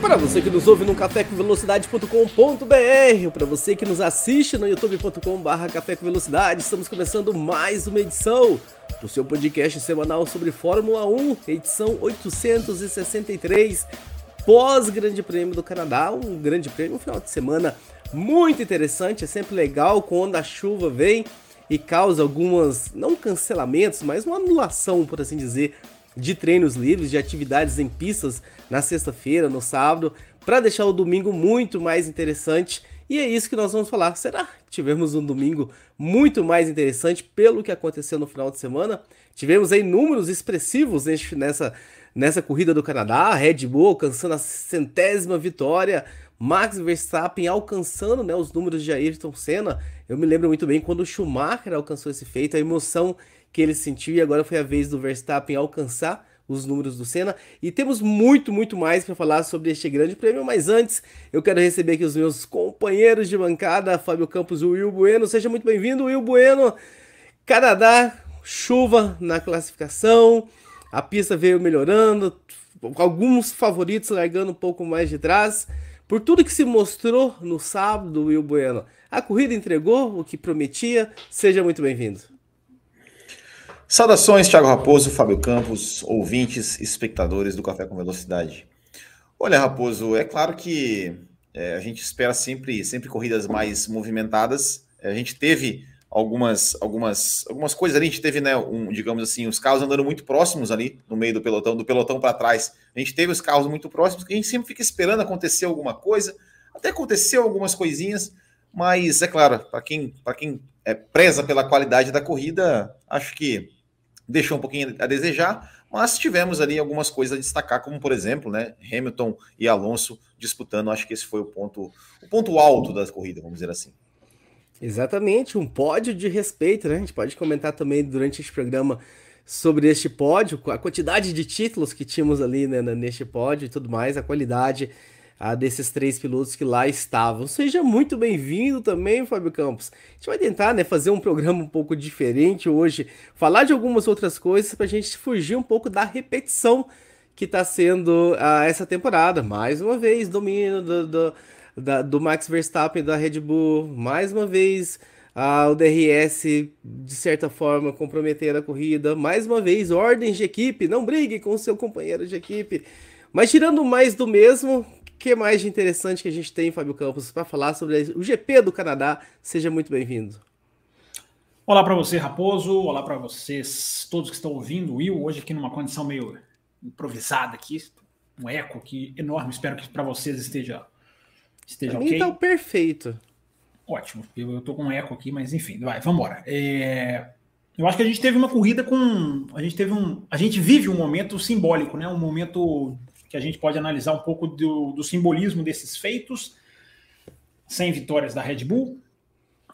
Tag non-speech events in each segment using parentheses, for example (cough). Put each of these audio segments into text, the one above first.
Para você que nos ouve no cafécomvelocidade.com.br, para você que nos assiste no youtube.com.br estamos começando mais uma edição do seu podcast semanal sobre Fórmula 1, edição 863, pós-Grande Prêmio do Canadá, um Grande Prêmio, um final de semana muito interessante, é sempre legal quando a chuva vem e causa algumas, não cancelamentos, mas uma anulação, por assim dizer, de treinos livres, de atividades em pistas na sexta-feira, no sábado, para deixar o domingo muito mais interessante. E é isso que nós vamos falar. Será que tivemos um domingo muito mais interessante pelo que aconteceu no final de semana? Tivemos aí números expressivos nessa, nessa corrida do Canadá, Red Bull alcançando a centésima vitória, Max Verstappen alcançando né, os números de Ayrton Senna. Eu me lembro muito bem quando o Schumacher alcançou esse feito, a emoção que ele sentiu e agora foi a vez do Verstappen alcançar os números do Senna. E temos muito, muito mais para falar sobre este grande prêmio, mas antes eu quero receber aqui os meus companheiros de bancada, Fábio Campos e Will Bueno. Seja muito bem-vindo, Will Bueno. Canadá, chuva na classificação, a pista veio melhorando, alguns favoritos largando um pouco mais de trás. Por tudo que se mostrou no sábado, Will Bueno, a corrida entregou o que prometia. Seja muito bem-vindo. Saudações, Thiago Raposo, Fábio Campos, ouvintes, espectadores do Café com Velocidade. Olha, Raposo, é claro que é, a gente espera sempre, sempre corridas mais movimentadas. A gente teve algumas, algumas, algumas coisas ali. A gente teve, né, um, digamos assim, os carros andando muito próximos ali no meio do pelotão, do pelotão para trás. A gente teve os carros muito próximos, que a gente sempre fica esperando acontecer alguma coisa. Até aconteceu algumas coisinhas, mas é claro, para quem, quem é, preza pela qualidade da corrida, acho que deixou um pouquinho a desejar, mas tivemos ali algumas coisas a destacar, como por exemplo, né, Hamilton e Alonso disputando, acho que esse foi o ponto, o ponto alto da corrida, vamos dizer assim. Exatamente, um pódio de respeito, né? A gente pode comentar também durante este programa sobre este pódio, a quantidade de títulos que tínhamos ali né, neste pódio e tudo mais, a qualidade a desses três pilotos que lá estavam. Seja muito bem-vindo também, Fábio Campos. A gente vai tentar né, fazer um programa um pouco diferente hoje, falar de algumas outras coisas para a gente fugir um pouco da repetição que está sendo uh, essa temporada. Mais uma vez, domínio do, do, da, do Max Verstappen da Red Bull, mais uma vez. Uh, o DRS, de certa forma, comprometer a corrida. Mais uma vez, ordens de equipe, não brigue com o seu companheiro de equipe. Mas tirando mais do mesmo, que mais de interessante que a gente tem, Fábio Campos, para falar sobre o GP do Canadá? Seja muito bem-vindo. Olá para você, Raposo. Olá para vocês, todos que estão ouvindo. Will, hoje aqui numa condição meio improvisada aqui, um eco aqui enorme. Espero que para vocês esteja, esteja pra ok. Tá perfeito. Ótimo. Eu, eu tô com um eco aqui, mas enfim, vai, vamos embora. É... Eu acho que a gente teve uma corrida com. A gente teve um. A gente vive um momento simbólico, né? Um momento que a gente pode analisar um pouco do, do simbolismo desses feitos. 100 vitórias da Red Bull,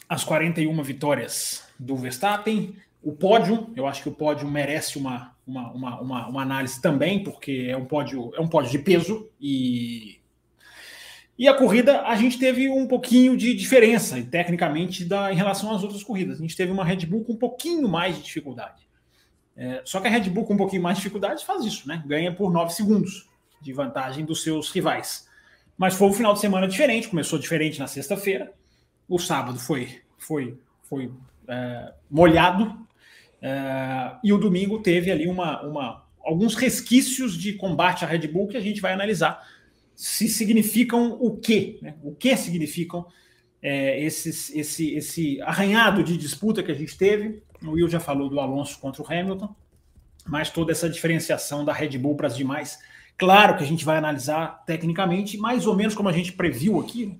as 41 vitórias do Verstappen, o pódio, eu acho que o pódio merece uma, uma, uma, uma, uma análise também, porque é um pódio, é um pódio de peso e e a corrida, a gente teve um pouquinho de diferença, tecnicamente, da, em relação às outras corridas. A gente teve uma Red Bull com um pouquinho mais de dificuldade. É, só que a Red Bull com um pouquinho mais de dificuldade faz isso, né? Ganha por 9 segundos de vantagem dos seus rivais. Mas foi um final de semana diferente, começou diferente na sexta-feira. O sábado foi, foi, foi é, molhado. É, e o domingo teve ali uma, uma, alguns resquícios de combate à Red Bull que a gente vai analisar se significam o quê, né? o que significam é, esses, esse, esse arranhado de disputa que a gente teve. O Will já falou do Alonso contra o Hamilton, mas toda essa diferenciação da Red Bull para as demais Claro que a gente vai analisar tecnicamente, mais ou menos como a gente previu aqui. Né?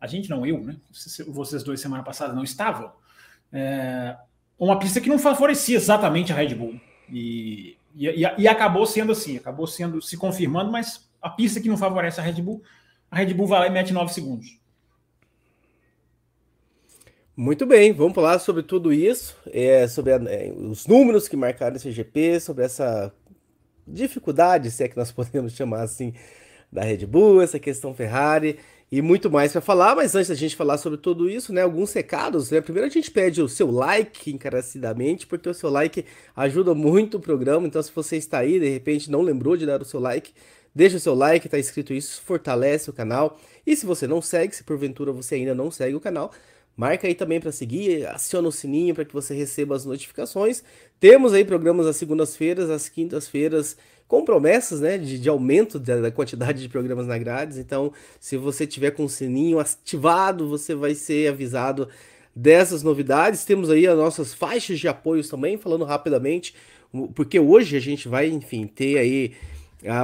A gente não, eu, né? Vocês dois semana passada não estavam. É, uma pista que não favorecia exatamente a Red Bull. E, e, e, acabou sendo assim, acabou sendo se confirmando, mas a pista que não favorece a Red Bull, a Red Bull vai lá e mete 9 segundos. Muito bem, vamos falar sobre tudo isso, é, sobre a, é, os números que marcaram esse GP, sobre essa dificuldade, se é que nós (laughs) podemos chamar assim, da Red Bull, essa questão Ferrari e muito mais para falar, mas antes da gente falar sobre tudo isso, né, alguns recados, né? Primeiro a gente pede o seu like encarecidamente, porque o seu like ajuda muito o programa, então se você está aí, de repente não lembrou de dar o seu like, deixa o seu like, tá escrito isso, fortalece o canal. E se você não segue, se porventura você ainda não segue o canal, Marca aí também para seguir, aciona o sininho para que você receba as notificações. Temos aí programas às segundas-feiras, às quintas-feiras, com promessas né, de, de aumento da, da, quantidade de programas na grades. Então, se você tiver com o sininho ativado, você vai ser avisado dessas novidades. Temos aí as nossas faixas de apoios também, falando rapidamente, porque hoje a gente vai, enfim, ter aí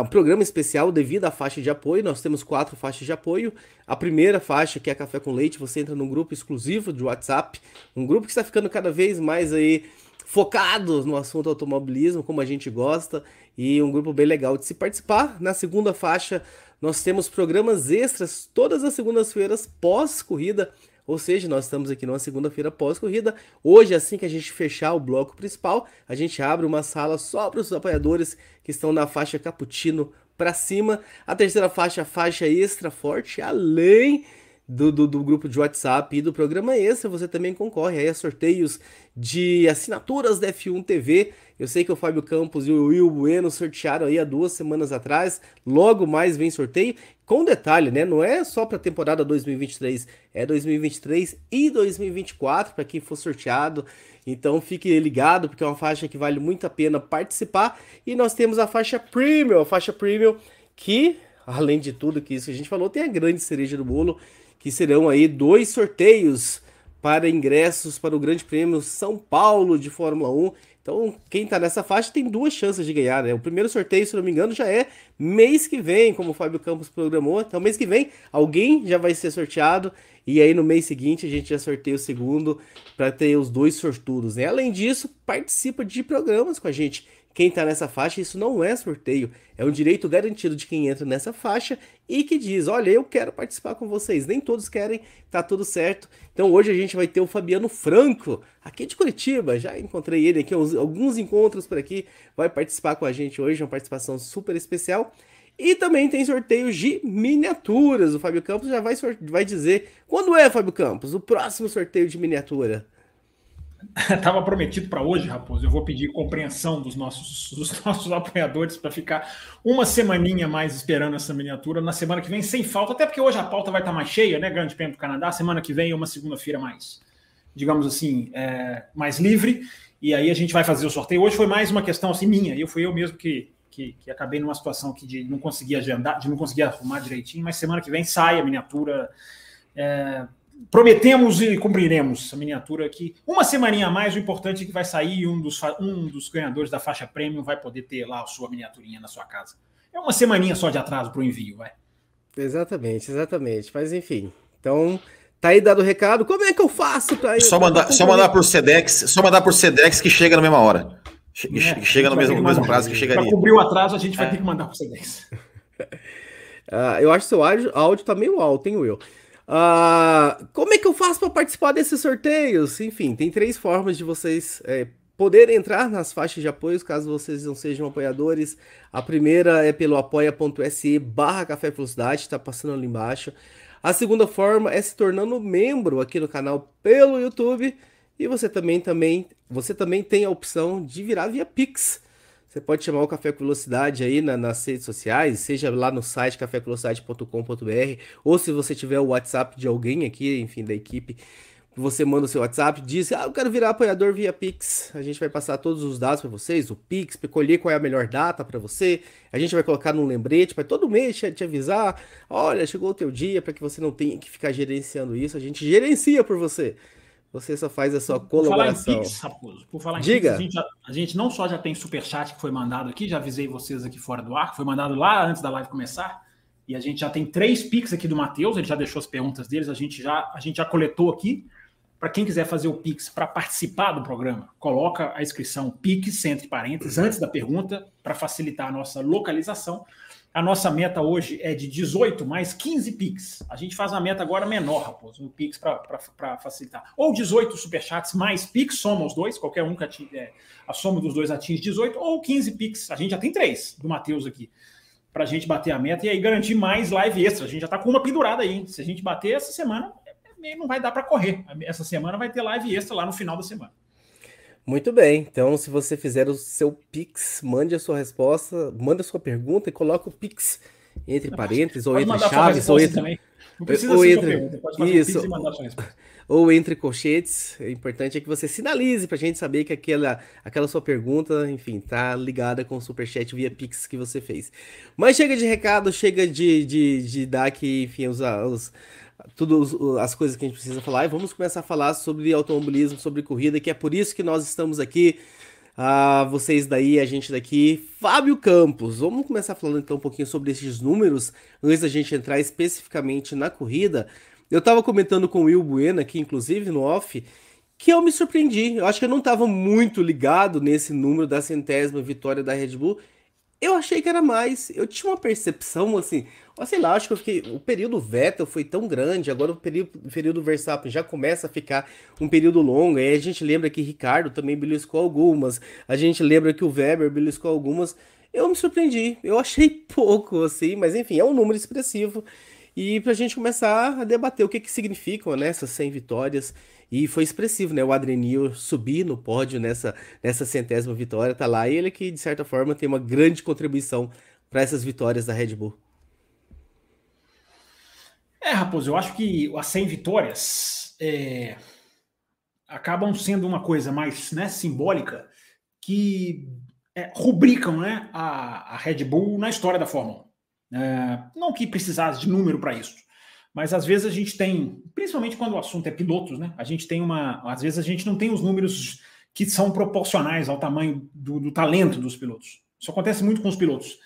um programa especial devido à faixa de apoio. Nós temos quatro faixas de apoio. A primeira faixa, que é Café com Leite, você entra num grupo exclusivo de WhatsApp, um grupo que está ficando cada vez mais aí focado no assunto automobilismo, como a gente gosta, e um grupo bem legal de se participar. Na segunda faixa, nós temos programas extras todas as segundas-feiras pós-corrida ou seja, nós estamos aqui numa segunda-feira pós-corrida. Hoje, assim que a gente fechar o bloco principal, a gente abre uma sala só para os apoiadores que estão na faixa cappuccino para cima. A terceira faixa, faixa extra forte, além do, do, do, grupo de WhatsApp e do programa extra, você também concorre aí a sorteios de assinaturas da F1 TV. Eu sei que o Fábio Campos e o Will Bueno sortearam aí há duas semanas atrás. Logo mais vem sorteio. Com detalhe, né? Não é só para a temporada 2023, é 2023 e 2024 para quem for sorteado. Então fique ligado, porque é uma faixa que vale muito a pena participar. E nós temos a faixa Premium, a faixa Premium que, além de tudo que isso que a gente falou, tem a grande cereja do bolo, que serão aí dois sorteios para ingressos para o Grande Prêmio São Paulo de Fórmula 1 então, quem tá nessa faixa tem duas chances de ganhar, né? O primeiro sorteio, se não me engano, já é mês que vem, como o Fábio Campos programou. Então, mês que vem, alguém já vai ser sorteado. E aí, no mês seguinte, a gente já sorteia o segundo para ter os dois sortudos, né? Além disso, participa de programas com a gente quem está nessa faixa, isso não é sorteio, é um direito garantido de quem entra nessa faixa e que diz: Olha, eu quero participar com vocês. Nem todos querem, tá tudo certo. Então hoje a gente vai ter o Fabiano Franco, aqui de Curitiba. Já encontrei ele aqui, alguns encontros por aqui. Vai participar com a gente hoje, uma participação super especial. E também tem sorteios de miniaturas. O Fábio Campos já vai, vai dizer quando é, Fábio Campos, o próximo sorteio de miniatura. (laughs) Estava prometido para hoje, Raposo. Eu vou pedir compreensão dos nossos, dos (laughs) nossos apoiadores para ficar uma semaninha mais esperando essa miniatura. Na semana que vem, sem falta, até porque hoje a pauta vai estar tá mais cheia, né? Grande Prêmio do Canadá. Semana que vem é uma segunda-feira mais, digamos assim, é, mais livre. E aí a gente vai fazer o sorteio. Hoje foi mais uma questão assim minha. Eu fui eu mesmo que, que, que acabei numa situação aqui de não conseguir agendar, de não conseguir arrumar direitinho. Mas semana que vem sai a miniatura. É, prometemos e cumpriremos a miniatura aqui. Uma semaninha a mais, o importante é que vai sair um dos, um dos ganhadores da faixa premium vai poder ter lá a sua miniaturinha na sua casa. É uma semaninha só de atraso para o envio, vai. Exatamente, exatamente. Mas enfim, então tá aí dado o recado. Como é que eu faço para Só mandar, só mandar por Sedex, só mandar por Sedex que chega na mesma hora. É, chega no mesmo, no mesmo prazo que chegaria. Para cobrir o atraso, a gente vai é. ter que mandar por Sedex. uh, (laughs) eu acho que seu áudio, áudio tá meio alto, hein, Will? Uh, como é que eu faço para participar desses sorteios? Enfim, tem três formas de vocês é, poderem entrar nas faixas de apoio, caso vocês não sejam apoiadores. A primeira é pelo apoia.se barra Café Velocidade, está passando ali embaixo. A segunda forma é se tornando membro aqui no canal pelo YouTube. E você também, também, você também tem a opção de virar via Pix. Você pode chamar o Café com Velocidade aí na, nas redes sociais, seja lá no site cafévelocidade.com.br, ou se você tiver o WhatsApp de alguém aqui, enfim, da equipe, você manda o seu WhatsApp, diz, ah, eu quero virar apoiador via Pix. A gente vai passar todos os dados para vocês, o Pix, escolher qual é a melhor data para você. A gente vai colocar num lembrete para todo mês te avisar, olha, chegou o teu dia, para que você não tenha que ficar gerenciando isso. A gente gerencia por você. Você só faz a sua colaboração. Por falar em Pix, Raposo, por falar em Diga. Pix, a, gente, a gente não só já tem superchat que foi mandado aqui, já avisei vocês aqui fora do ar, foi mandado lá antes da live começar, e a gente já tem três Pix aqui do Matheus, ele já deixou as perguntas deles, a gente já, a gente já coletou aqui. Para quem quiser fazer o Pix para participar do programa, coloca a inscrição Pix, entre parênteses, antes da pergunta, para facilitar a nossa localização. A nossa meta hoje é de 18 mais 15 Pix. A gente faz uma meta agora menor, Raposo, um Pix para facilitar. Ou 18 Superchats mais Pix, soma os dois, qualquer um que atinge, é, a soma dos dois atinge 18, ou 15 Pix. A gente já tem três do Matheus aqui, para a gente bater a meta e aí garantir mais live extra. A gente já está com uma pendurada aí. Se a gente bater essa semana, é, não vai dar para correr. Essa semana vai ter live extra lá no final da semana. Muito bem, então se você fizer o seu Pix, mande a sua resposta, manda a sua pergunta e coloque o Pix entre parênteses, ou entre chaves, ou entre. Também. Não precisa ou entre... Pergunta, pode fazer Isso. Um e. Ou entre colchetes, o importante é que você sinalize para a gente saber que aquela, aquela sua pergunta, enfim, tá ligada com o superchat via Pix que você fez. Mas chega de recado, chega de, de, de dar aqui, enfim, os, os tudo as coisas que a gente precisa falar e vamos começar a falar sobre automobilismo, sobre corrida, que é por isso que nós estamos aqui. Ah, vocês daí, a gente daqui, Fábio Campos. Vamos começar falando então um pouquinho sobre esses números antes da gente entrar especificamente na corrida. Eu estava comentando com o Will Bueno aqui, inclusive no off, que eu me surpreendi. Eu acho que eu não estava muito ligado nesse número da centésima vitória da Red Bull. Eu achei que era mais. Eu tinha uma percepção assim, sei lá, acho que eu fiquei, o período Vettel foi tão grande, agora o período, o período Verstappen já começa a ficar um período longo, aí a gente lembra que Ricardo também beliscou algumas, a gente lembra que o Weber beliscou algumas, eu me surpreendi, eu achei (laughs) pouco, assim, mas enfim, é um número expressivo, e pra gente começar a debater o que que significam, né, essas 100 vitórias, e foi expressivo, né, o Adrenil subir no pódio nessa, nessa centésima vitória, tá lá, e ele que, de certa forma, tem uma grande contribuição para essas vitórias da Red Bull. É, Raposo, eu acho que as 100 vitórias é, acabam sendo uma coisa mais né, simbólica que é, rubricam né, a, a, Red Bull na história da Fórmula 1. É, não que precisasse de número para isso, mas às vezes a gente tem, principalmente quando o assunto é pilotos, né? A gente tem uma. Às vezes a gente não tem os números que são proporcionais ao tamanho do, do talento dos pilotos. Isso acontece muito com os pilotos.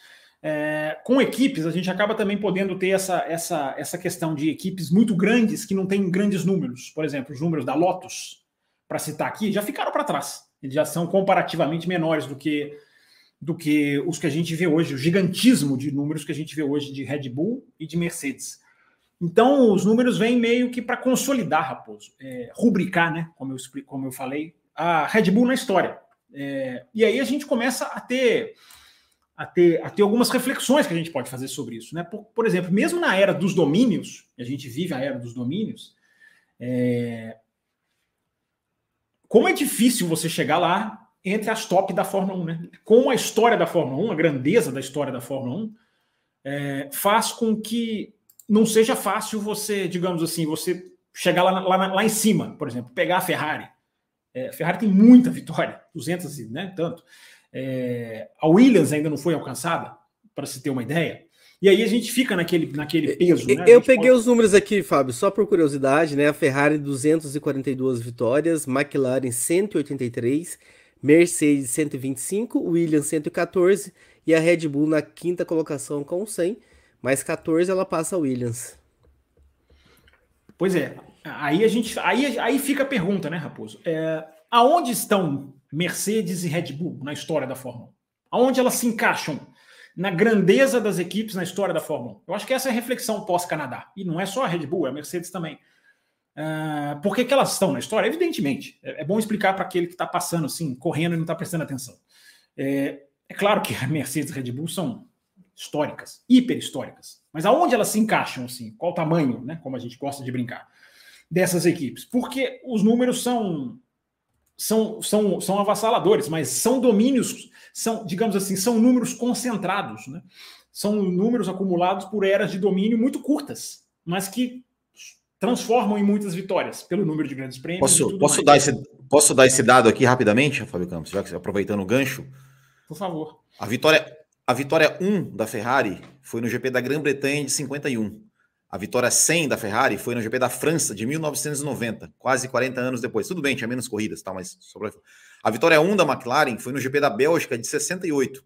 É, com equipes, a gente acaba também podendo ter essa, essa, essa questão de equipes muito grandes que não têm grandes números. Por exemplo, os números da Lotus, para citar aqui, já ficaram para trás. Eles já são comparativamente menores do que, do que os que a gente vê hoje, o gigantismo de números que a gente vê hoje de Red Bull e de Mercedes. Então, os números vêm meio que para consolidar, Raposo, é, rubricar, né, como eu, como eu falei, a Red Bull na história. É, e aí a gente começa a ter a ter, a ter algumas reflexões que a gente pode fazer sobre isso. Né? Por, por exemplo, mesmo na era dos domínios, a gente vive a era dos domínios, é... como é difícil você chegar lá entre as top da Fórmula 1. Né? Com a história da Fórmula 1, a grandeza da história da Fórmula 1, é... faz com que não seja fácil você, digamos assim, você chegar lá, lá, lá em cima, por exemplo, pegar a Ferrari. É, a Ferrari tem muita vitória, 200 né, tanto. É, a Williams ainda não foi alcançada, para se ter uma ideia. E aí a gente fica naquele, naquele peso. Né? Eu peguei pode... os números aqui, Fábio, só por curiosidade, né? A Ferrari 242 vitórias, McLaren 183, Mercedes 125, Williams 114 e a Red Bull na quinta colocação com 100, mais 14 ela passa a Williams. Pois é, aí a gente, aí, aí fica a pergunta, né, Raposo? É, aonde estão Mercedes e Red Bull na história da Fórmula 1? Aonde elas se encaixam na grandeza das equipes na história da Fórmula 1? Eu acho que essa é a reflexão pós-Canadá. E não é só a Red Bull, é a Mercedes também. Uh, por que, que, elas estão na história? Evidentemente. É, é bom explicar para aquele que está passando assim, correndo e não está prestando atenção. É, é, claro que a Mercedes e Red Bull são históricas, hiper históricas. Mas aonde elas se encaixam, assim? Qual o tamanho, né? Como a gente gosta de brincar, dessas equipes? Porque os números são são, são, são avassaladores, mas são domínios, são, digamos assim, são números concentrados, né? São números acumulados por eras de domínio muito curtas, mas que transformam em muitas vitórias pelo número de grandes prêmios. Posso, posso, dar, esse, posso dar esse dado aqui rapidamente, Fábio Campos, já que aproveitando o gancho? Por favor. A vitória, a vitória 1 da Ferrari foi no GP da Grã-Bretanha de 51. A vitória 100 da Ferrari foi no GP da França de 1990, quase 40 anos depois. Tudo bem, tinha menos corridas, tá, mas sobre a vitória 1 da McLaren foi no GP da Bélgica de 68.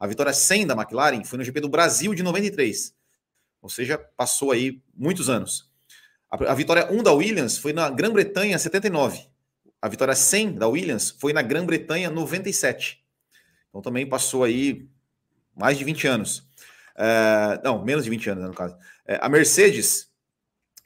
A vitória 100 da McLaren foi no GP do Brasil de 93. Ou seja, passou aí muitos anos. A, vitória 1 da Williams foi na Grã-Bretanha 79. A vitória 100 da Williams foi na Grã-Bretanha 97. Então também passou aí mais de 20 anos. É, não, menos de 20 anos, né, no caso. É, a Mercedes,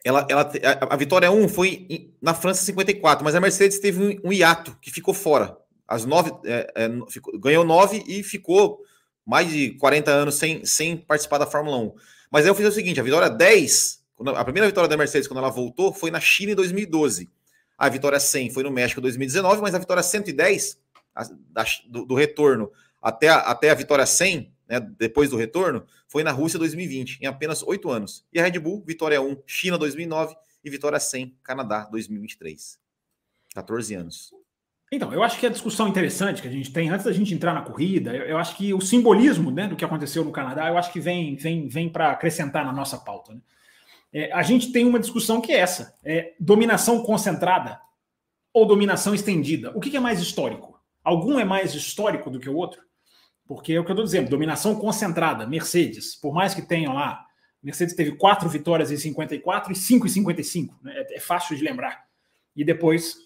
ela, ela, a, a Vitória 1 foi na França 54, mas a Mercedes teve um, um hiato que ficou fora. As nove, é, é, ficou, ganhou nove e ficou mais de 40 anos sem, sem participar da Fórmula 1. Mas aí eu fiz o seguinte: a Vitória 10, a primeira vitória da Mercedes quando ela voltou foi na China em 2012. A vitória 100 foi no México em 2019, mas a vitória 110 a, da, do, do, retorno até a, até a vitória 100, né, depois do retorno, foi na Rússia 2020, em apenas oito anos. E a Red Bull, vitória 1, China 2009 e vitória 100, Canadá 2023. 14 anos. Então, eu acho que a discussão interessante que a gente tem, antes da gente entrar na corrida, eu, eu acho que o simbolismo né, do que aconteceu no Canadá, eu acho que vem, vem, vem para acrescentar na nossa pauta. Né? É, a gente tem uma discussão que é essa: é dominação concentrada ou dominação estendida? O que, que é mais histórico? Algum é mais histórico do que o outro? Porque é o que eu estou dizendo, dominação concentrada, Mercedes, por mais que tenham lá, Mercedes teve quatro vitórias em 54 e cinco em 55, né? é, é fácil de lembrar. E depois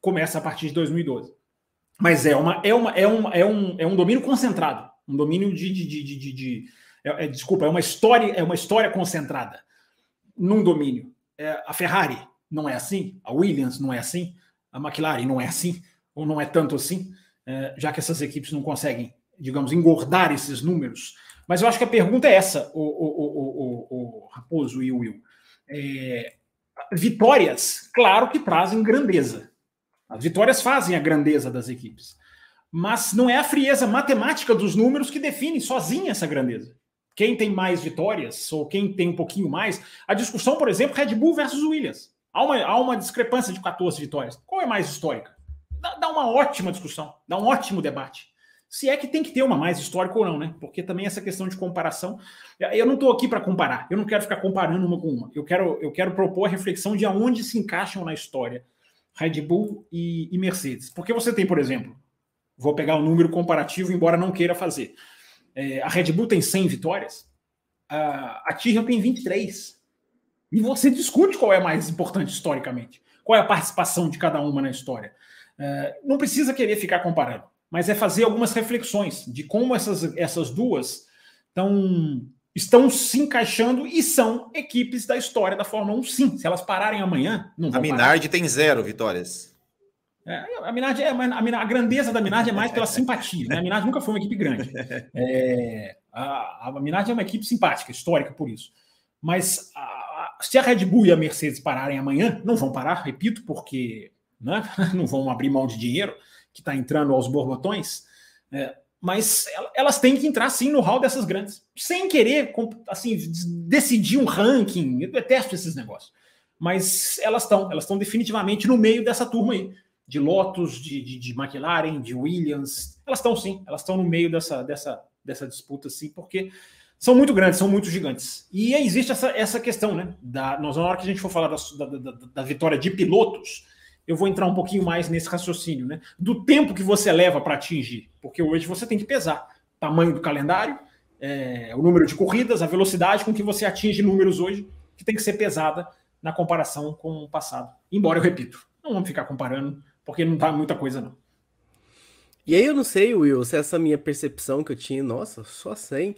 começa a partir de 2012. Mas é, uma, é, uma, é, um, é, um, é um domínio concentrado, um domínio de. de, de, de, de é, é, desculpa, é uma história, é uma história concentrada num domínio. É, a Ferrari não é assim, a Williams não é assim, a McLaren não é assim, ou não é tanto assim, é, já que essas equipes não conseguem, digamos, engordar esses números. Mas eu acho que a pergunta é essa, o, o, o, o Raposo e o Will. É, vitórias, claro que trazem grandeza. As vitórias fazem a grandeza das equipes. Mas não é a frieza matemática dos números que define sozinha essa grandeza. Quem tem mais vitórias, ou quem tem um pouquinho mais. A discussão, por exemplo, Red Bull versus Williams. Há uma, há uma discrepância de 14 vitórias. Qual é mais histórica? Dá, dá uma ótima discussão, dá um ótimo debate. Se é que tem que ter uma mais histórica ou não, né? Porque também essa questão de comparação. Eu não estou aqui para comparar, eu não quero ficar comparando uma com uma. Eu quero, eu quero propor a reflexão de aonde se encaixam na história Red Bull e, e Mercedes. Porque você tem, por exemplo, vou pegar o um número comparativo, embora não queira fazer. É, a Red Bull tem 100 vitórias, a, a Tyrrell tem 23. E você discute qual é mais importante historicamente. Qual é a participação de cada uma na história. É, não precisa querer ficar comparando, mas é fazer algumas reflexões de como essas, essas duas estão estão se encaixando e são equipes da história da Fórmula 1, sim. Se elas pararem amanhã, não vão A Minardi parar. tem zero vitórias. É, a, Minardi é, a, a, grandeza da Minardi é mais pela (laughs) simpatia. Né? A Minardi nunca foi uma equipe grande. É, a, a Minardi é uma equipe simpática, histórica por isso. Mas a, se a Red Bull e a Mercedes pararem amanhã, não vão parar, repito, porque né, (laughs) não vão abrir mão de dinheiro que está entrando aos borbotões. É, mas elas têm que entrar sim no hall dessas grandes, sem querer assim decidir um ranking. Eu detesto esses negócios, mas elas estão, elas estão definitivamente no meio dessa turma aí, de Lotus, de, de, de McLaren, de Williams. Elas estão sim, elas estão no meio dessa, dessa, dessa disputa sim, porque são muito grandes, são muito gigantes. E existe essa, essa questão, né? Da, nós, na hora que a gente for falar da, da, da, da vitória de pilotos, eu vou entrar um pouquinho mais nesse raciocínio, né? Do tempo que você leva para atingir. Porque hoje você tem que pesar tamanho do calendário, é, o número de corridas, a velocidade com que você atinge números hoje, que tem que ser pesada na comparação com o passado. Embora eu repito, não vamos ficar comparando, porque não tá muita coisa, não. E aí eu não sei, Will, se essa minha percepção que eu tinha, nossa, só 100,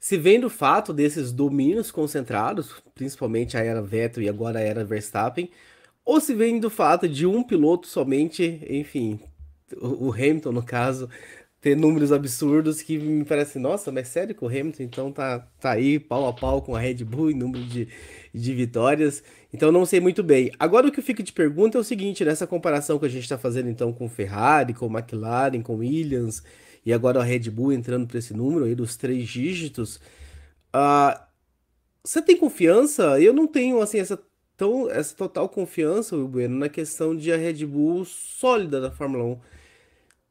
se vem do fato desses domínios concentrados, principalmente a era Vettel e agora a era Verstappen, ou se vem do fato de um piloto somente, enfim, o, Hamilton no caso, ter números absurdos que me parece, nossa, mas sério que o Hamilton então tá, tá aí pau a pau com a Red Bull em número de, de vitórias. Então não sei muito bem. Agora o que eu fico de pergunta é o seguinte, nessa comparação que a gente está fazendo então com Ferrari, com McLaren, com Williams e agora a Red Bull entrando para esse número aí dos três dígitos, uh, você tem confiança? Eu não tenho assim essa então, essa total confiança, Bueno, na questão de a Red Bull sólida da Fórmula 1.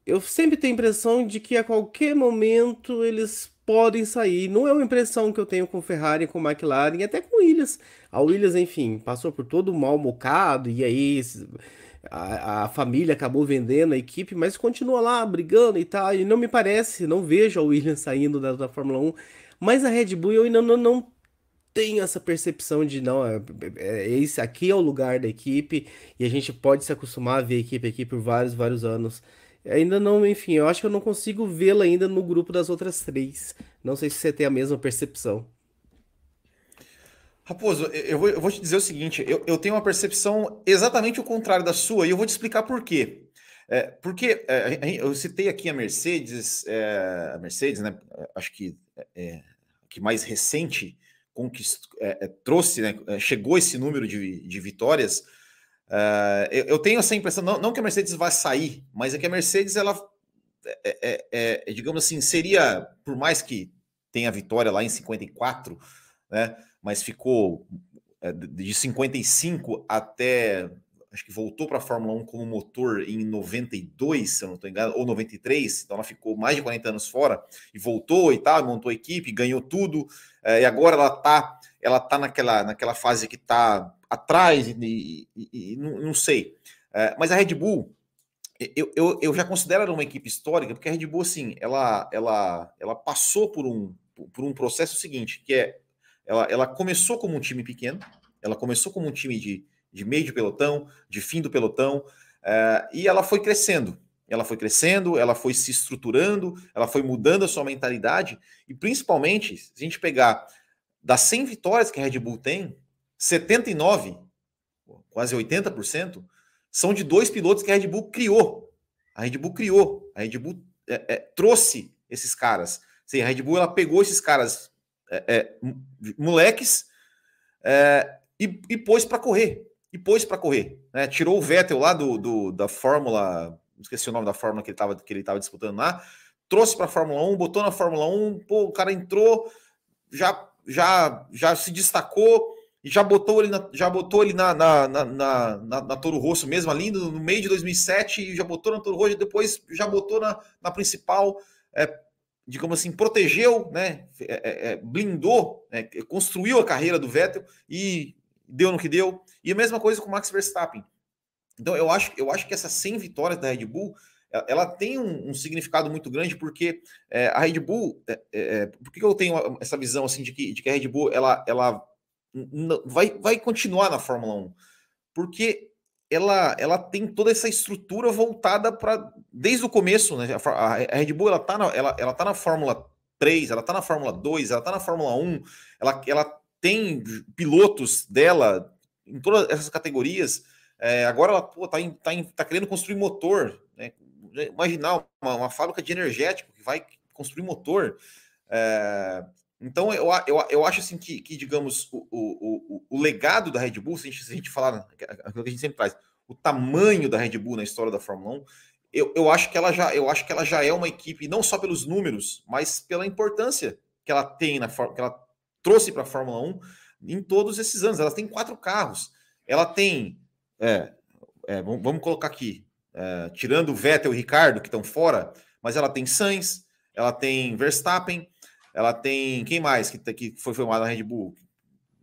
Eu sempre tenho a impressão de que a qualquer momento eles podem sair. Não é uma impressão que eu tenho com Ferrari, com McLaren, até com Williams. A Williams, enfim, passou por todo o mal mocado, e aí a, a, família acabou vendendo a equipe, mas continua lá brigando e tal. E não me parece, não vejo a Williams saindo da, da Fórmula 1. Mas a Red Bull eu ainda não, não tenho essa percepção de não, é, é, é, esse aqui é o lugar da equipe e a gente pode se acostumar a ver equipe aqui por vários, vários anos. ainda não, enfim, eu acho que eu não consigo vê-la ainda no grupo das outras três. Não sei se você tem a mesma percepção. Raposo, eu vou, eu vou te dizer o seguinte: eu, eu, tenho uma percepção exatamente o contrário da sua, e eu vou te explicar por quê. É, porque é, eu citei aqui a Mercedes, é, a Mercedes, né? Acho que é, que mais recente conquist, é, é, trouxe, né? Chegou esse número de, de vitórias. Eu, eu, tenho essa impressão, não, não, que a Mercedes vá sair, mas é que a Mercedes, ela, digamos assim, seria, por mais que tenha vitória lá em 54, né? mas ficou é, de 55 até acho que voltou para a Fórmula 1 como motor em 92, se eu não estou enganado, ou 93, então ela ficou mais de 40 anos fora e voltou e tal, montou a equipe, ganhou tudo, é, e agora ela está ela tá naquela, naquela fase que está atrás e, e, e não, sei. É, mas a Red Bull, eu, eu, eu já considero ela uma equipe histórica, porque a Red Bull, assim, ela, ela, ela passou por um, por um processo seguinte, que é ela, ela começou como um time pequeno, ela começou como um time de, de meio de pelotão, de fim do pelotão, uh, e ela foi crescendo. Ela foi crescendo, ela foi se estruturando, ela foi mudando a sua mentalidade, e principalmente, se a gente pegar das 100 vitórias que a Red Bull tem, 79, quase 80%, são de dois pilotos que a Red Bull criou. A Red Bull criou, a Red Bull é, é, trouxe esses caras. Sim, a Red Bull ela pegou esses caras é, é, moleques é, e, e pôs para correr. E pôs para correr. Né? Tirou o Vettel lá do, do, da Fórmula. Esqueci o nome da Fórmula que ele estava que ele tava disputando lá. Trouxe para a Fórmula 1, botou na Fórmula 1, pô, o cara entrou, já, já, já se destacou e já botou ele na, já botou ele na, na, na, na, na Toro Rosso mesmo ali no, no, meio de 2007 e já botou na Toro Rosso e depois já botou na, na principal é, digamos assim, protegeu, né, é, é, é, blindou, né, construiu a carreira do Vettel e deu no que deu. E a mesma coisa com o Max Verstappen. Então eu acho, eu acho que essas 100 vitórias da Red Bull, ela tem um, um significado muito grande porque é, a Red Bull, é, é, por que eu tenho essa visão assim de que, de que a Red Bull ela, ela vai, vai continuar na Fórmula 1? Porque ela, ela tem toda essa estrutura voltada para desde o começo, né? A, a Red Bull ela tá, na, ela, ela tá na Fórmula 3, ela tá na Fórmula 2, ela tá na Fórmula 1, ela, ela tem pilotos dela em todas essas categorias. É, agora ela pô, tá, tá, tá querendo construir motor, né? Imaginar uma, uma fábrica de energético que vai construir motor. É, então, eu, eu, eu acho assim que, que digamos, o, o, o, o, legado da Red Bull, se a gente, se a gente falar aquilo que a gente sempre traz, o tamanho da Red Bull na história da Fórmula 1, eu, eu, acho que ela já, eu acho que ela já é uma equipe, não só pelos números, mas pela importância que ela tem na que ela trouxe para a Fórmula 1 em todos esses anos. Ela tem quatro carros. Ela tem. É, é, vamos colocar aqui, é, tirando o Vettel e o Ricardo, que estão fora, mas ela tem Sainz, ela tem Verstappen, ela tem. Quem mais que, que foi filmado na Red Bull?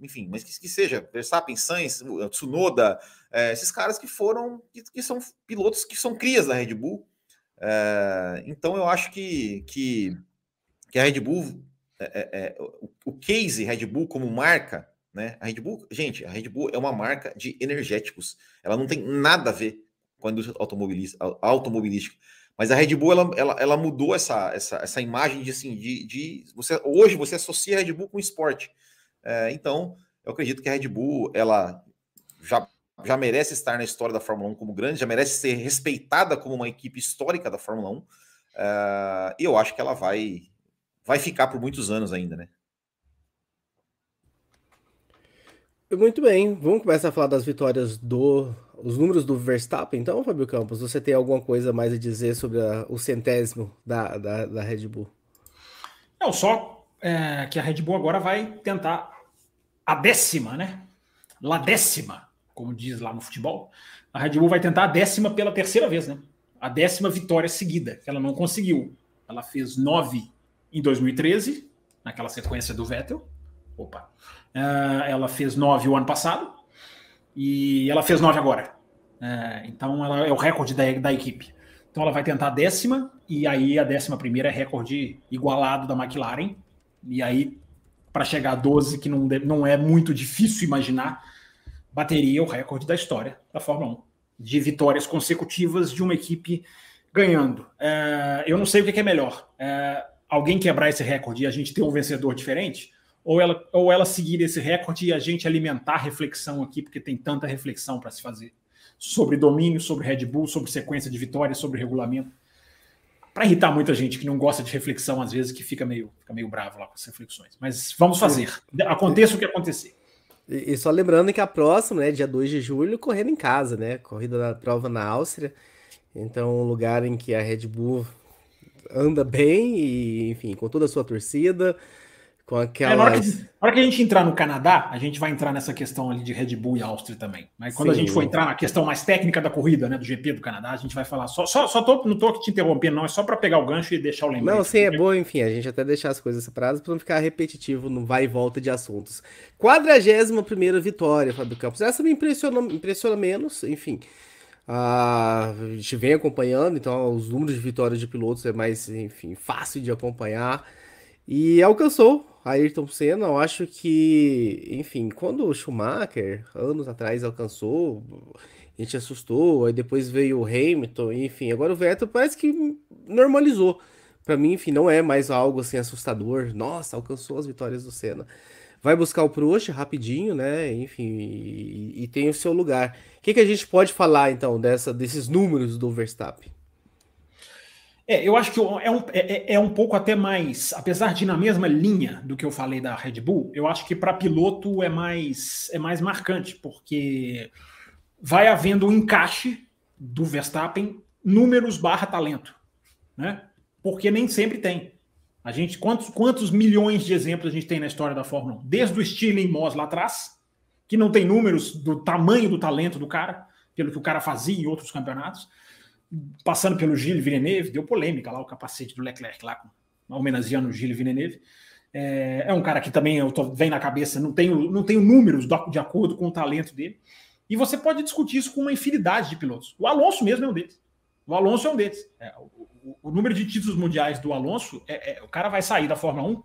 Enfim, mas que, que seja, Verstappen, Sainz, Tsunoda, é, esses caras que foram, que, que, são pilotos que são crias da Red Bull. É, então eu acho que, que, que a Red Bull, é, é, é o, o case Red Bull como marca, né? A Red Bull, gente, a Red Bull é uma marca de energéticos. Ela não tem nada a ver com a indústria automobilística. Mas a Red Bull ela, ela, ela mudou essa, essa, essa imagem de assim de, de você hoje você associa a Red Bull com esporte. É, então eu acredito que a Red Bull ela já já merece estar na história da Fórmula 1 como grande, já merece ser respeitada como uma equipe histórica da Fórmula 1. É, e eu acho que ela vai vai ficar por muitos anos ainda, né? Muito bem, vamos começar a falar das vitórias do os números do Verstappen, então, Fábio Campos, você tem alguma coisa mais a dizer sobre a, o centésimo da, da, da, Red Bull? Não, só é, que a Red Bull agora vai tentar a décima, né? La décima, como diz lá no futebol. A Red Bull vai tentar a décima pela terceira vez, né? A décima vitória seguida, que ela não conseguiu. Ela fez nove em 2013, naquela sequência do Vettel. Opa. Uh, ela fez nove o ano passado e ela fez nove agora. É, então ela é o recorde da, da equipe. Então ela vai tentar a décima, e aí a décima primeira é recorde igualado da McLaren. E aí, para chegar a 12, que não, não é muito difícil imaginar, bateria o recorde da história da Fórmula 1. De vitórias consecutivas de uma equipe ganhando. É, eu não sei o que é melhor. É, alguém quebrar esse recorde e a gente ter um vencedor diferente, ou ela, ou ela seguir esse recorde e a gente alimentar a reflexão aqui, porque tem tanta reflexão para se fazer sobre domínio, sobre Red Bull, sobre sequência de vitórias, sobre regulamento. Para irritar muita gente que não gosta de reflexão, às vezes, que fica meio, fica meio bravo lá com as reflexões. Mas vamos fazer. Aconteça o que acontecer. E, só lembrando que a próxima, né, dia 2 de julho, correndo em casa, né? Corrida da prova na Áustria. Então, um lugar em que a Red Bull anda bem e, enfim, com toda a sua torcida, com. É, na, hora que, na hora que a gente entrar no Canadá, a gente vai entrar nessa questão ali de Red Bull e Áustria também. Mas quando Sim. a gente for entrar na questão mais técnica da corrida, né, do GP do Canadá, a gente vai falar. Só, só, só tô, não tô te interrompendo, não, é só para pegar o gancho e deixar o lembrete. Não, sim, é bom, enfim, a gente até deixar as coisas separadas para não ficar repetitivo no vai e volta de assuntos. 41 vitória, Fábio Campos. Essa me impressiona, impressiona menos, enfim. a gente vem acompanhando, então os números de vitórias de pilotos é mais, enfim, fácil de acompanhar. E alcançou Ayrton Senna, eu acho que, enfim, quando o Schumacher, anos atrás, alcançou, a gente assustou, aí depois veio o Hamilton, enfim, agora o Vettel parece que normalizou. Para mim, enfim, não é mais algo assim assustador. Nossa, alcançou as vitórias do Senna. Vai buscar o Prost rapidinho, né? Enfim, e, e tem o seu lugar. O que, que a gente pode falar então dessa, desses números do Verstappen? É, eu acho que é um, é, é, é, um pouco até mais, apesar de na mesma linha do que eu falei da Red Bull, eu acho que para piloto é mais, é mais marcante, porque vai havendo um encaixe do Verstappen números barra talento, né? Porque nem sempre tem. A gente quantos, quantos milhões de exemplos a gente tem na história da Fórmula 1? Desde o Stirling Moss lá atrás, que não tem números do tamanho do talento do cara, pelo que o cara fazia em outros campeonatos passando pelo Gilles Villeneuve, deu polêmica lá o capacete do Leclerc lá, homenageando o Gilles Villeneuve. É, é, um cara que também eu tô, vem na cabeça, não tenho, não tenho números de acordo com o talento dele. E você pode discutir isso com uma infinidade de pilotos. O Alonso mesmo é um deles. O Alonso é um deles. É, o, o, o, número de títulos mundiais do Alonso, é, é, o cara vai sair da Fórmula 1,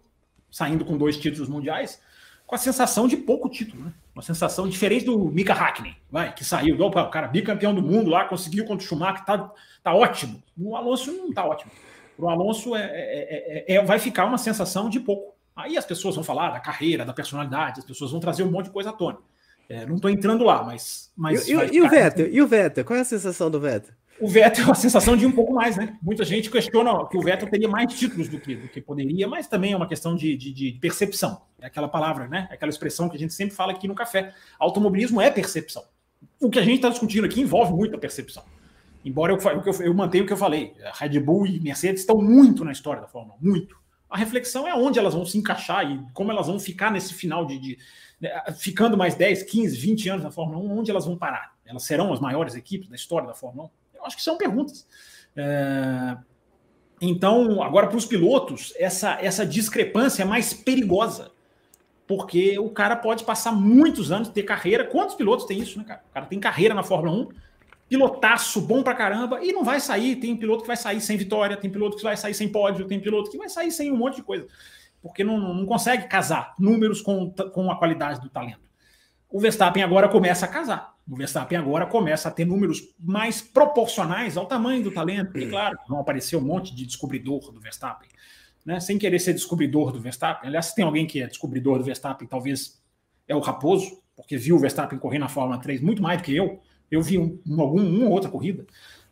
saindo com dois títulos mundiais, com a sensação de pouco título, né? Uma sensação diferente do Mika Hakkinen, vai, que saiu, opa, o cara bicampeão do mundo lá, conseguiu contra o Schumacher, tá, tá ótimo. O Alonso não tá ótimo. O Alonso é, é, é, é, vai ficar uma sensação de pouco. Aí as pessoas vão falar da carreira, da personalidade, as pessoas vão trazer um monte de coisa à tona. É, não estou entrando lá, mas. mas e, e, e o Vettel? E o Vettel? Qual é a sensação do Vettel? O Vettel é a sensação de um pouco mais, né? Muita gente questiona que o Vettel teria mais títulos do que, do que poderia, mas também é uma questão de, de, de, percepção. É aquela palavra, né? É aquela expressão que a gente sempre fala aqui no café. Automobilismo é percepção. O que a gente está discutindo aqui envolve muita percepção. Embora eu, eu, eu mantenha o que eu falei, Red Bull e Mercedes estão muito na história da Fórmula 1, muito. A reflexão é onde elas vão se encaixar e como elas vão ficar nesse final de, de né, ficando mais 10, 15, 20 anos na Fórmula 1, onde elas vão parar? Elas serão as maiores equipes da história da Fórmula 1? Eu acho que são perguntas. É... Então, agora para os pilotos, essa, essa discrepância é mais perigosa. Porque o cara pode passar muitos anos, ter carreira. Quantos pilotos tem isso, né, cara? O cara tem carreira na Fórmula 1, pilotaço bom pra caramba, e não vai sair. Tem piloto que vai sair sem vitória, tem piloto que vai sair sem pódio, tem piloto que vai sair sem um monte de coisa. Porque não, não consegue casar números com, com a qualidade do talento. O Verstappen agora começa a casar. O Verstappen agora começa a ter números mais proporcionais ao tamanho do talento. E claro, vão aparecer um monte de descobridor do Verstappen, né? Sem querer ser descobridor do Verstappen. Aliás, se tem alguém que é descobridor do Verstappen, talvez é o Raposo, porque viu o Verstappen correr na Fórmula 3 muito mais do que eu. Eu vi um, um, algum, uma ou outra corrida.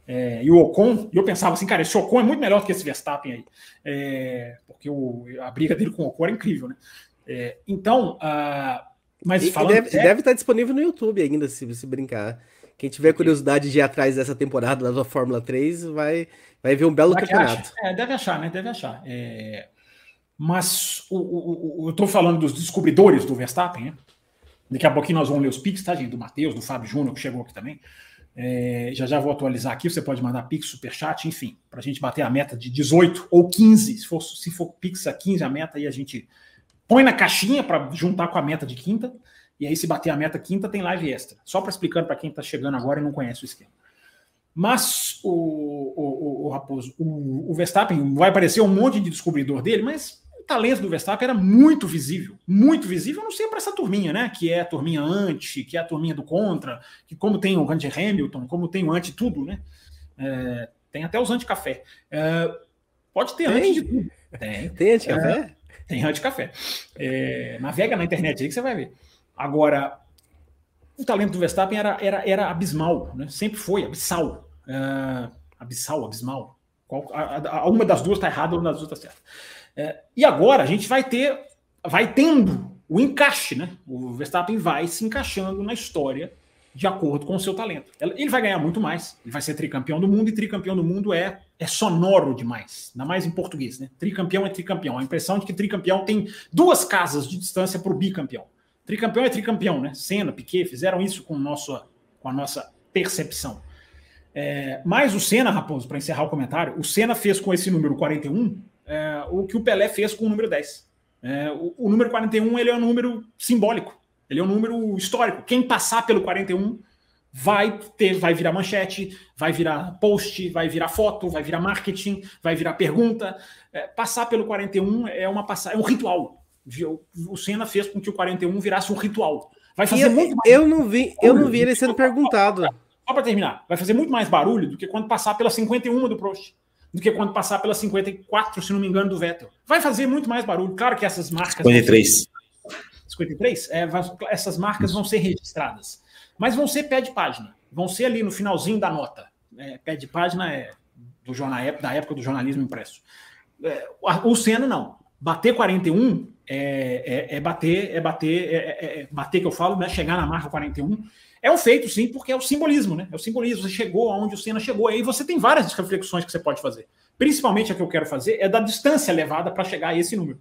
É, e o Ocon, e eu pensava assim, cara, esse Ocon é muito melhor do que esse Verstappen aí. É, porque o, a briga dele com o Ocon era incrível, né? É, então, uh, mas e, deve, é... deve estar disponível no YouTube ainda, se, se brincar. Quem tiver curiosidade de ir atrás dessa temporada da Fórmula 3 vai, vai ver um belo Será campeonato. É, deve achar, né? Deve achar. É... Mas o, o, o eu estou falando dos descobridores do Verstappen, né? Daqui a pouquinho nós vamos ler os pics, tá, gente? Do Matheus, do Fábio Júnior, que chegou aqui também. É, já já vou atualizar aqui. Você pode mandar pix, superchat, enfim, para a gente bater a meta de 18 ou 15. Se for, se for pix a 15 a meta, aí a gente põe na caixinha para juntar com a meta de quinta. E aí, se bater a meta quinta, tem live extra. Só para explicando para quem está chegando agora e não conhece o esquema. Mas o, o, o, o Raposo, o, o, Verstappen vai aparecer um monte de descobridor dele, mas o talento do Verstappen era muito visível, muito visível, não sei para essa turminha, né? Que é a turminha anti, que é a turminha do contra, que como tem o anti Hamilton, como tem o anti tudo, né? É, Tem até os anti-café. É, pode ter tem? antes de tudo. Tem. Tem anti-café? É, (laughs) tem anti-café. É, navega na internet aí que você vai ver. Agora, o talento do Verstappen era, era, era abismal, né? sempre foi, abissal. Uh, abissal, abismal. Qual, a, a, uma das duas está errada, uma das duas está certa. Uh, e agora a gente vai ter, vai tendo o encaixe, né? O Verstappen vai se encaixando na história de acordo com o seu talento. Ele vai ganhar muito mais, ele vai ser tricampeão do mundo, e tricampeão do mundo é, é sonoro demais, ainda mais em português, né? Tricampeão é tricampeão. A impressão de que tricampeão tem duas casas de distância para o bicampeão. Tricampeão é tricampeão, né? Senna, Piquet fizeram isso com, nosso, com a nossa percepção. É, mas o Senna, Raposo, para encerrar o comentário, o Senna fez com esse número 41 é, o que o Pelé fez com o número 10. É, o, o, número 41 ele é um número simbólico, ele é um número histórico. Quem passar pelo 41 vai ter, vai virar manchete, vai virar post, vai virar foto, vai virar marketing, vai virar pergunta. É, passar pelo 41 é uma é um ritual o Senna fez com que o 41 virasse um ritual. Vai fazer eu, muito mais... eu não vi, eu não vi ele sendo perguntado. Só para terminar, vai fazer muito mais barulho do que quando passar pela 51 do Prost, do que quando passar pela 54, se não me engano, do Vettel. Vai fazer muito mais barulho. Claro que essas marcas 53. 53, é, essas marcas vão ser registradas, mas vão ser pé de página, vão ser ali no finalzinho da nota. É, pé de página é do jornal da época do jornalismo impresso. É, o Senna não. Bater 41 é, é, é, bater, é bater, é, é, é, bater que eu falo, né? Chegar na marca 41. É um feito, sim, porque é o simbolismo, né? É o simbolismo. Você chegou aonde o Senna chegou. Aí você tem várias reflexões que você pode fazer. Principalmente a que eu quero fazer é da distância levada para chegar a esse número.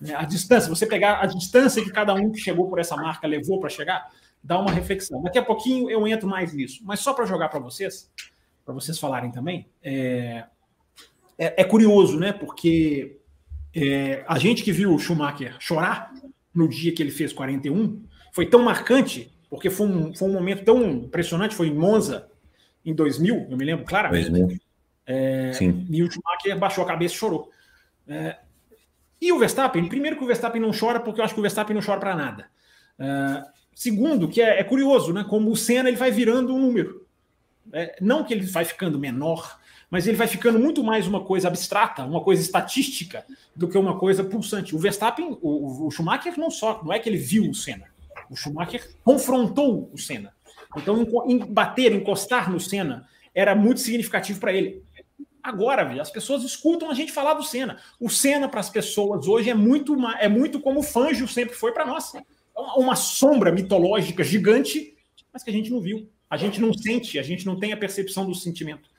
Né, a distância, você pegar a distância que cada um que chegou por essa marca levou para chegar, dá uma reflexão. Daqui a pouquinho eu entro mais nisso. Mas só para jogar para vocês, para vocês falarem também, é, é, é curioso, né? Porque é, a gente que viu o Schumacher chorar no dia que ele fez 41 foi tão marcante, porque foi um, foi um momento tão impressionante. Foi em Monza, em 2000, eu me lembro claramente. 2000. É, Sim. E o Schumacher baixou a cabeça e chorou. É, e o Verstappen, primeiro que o Verstappen não chora, porque eu acho que o Verstappen não chora para nada. É, segundo, que é, é, curioso, né? Como o Senna ele vai virando um número. É, não que ele vai ficando menor, mas ele vai ficando muito mais uma coisa abstrata, uma coisa estatística, do que uma coisa pulsante. O Verstappen, o, o Schumacher não só, não é que ele viu o Senna, o Schumacher confrontou o Senna. Então, em, bater, encostar no Senna era muito significativo para ele. Agora, as pessoas escutam a gente falar do Senna. O Senna para as pessoas hoje é muito, é muito como o Fangio sempre foi para nós. Uma sombra mitológica gigante, mas que a gente não viu. A gente não sente, a gente não tem a percepção do sentimento.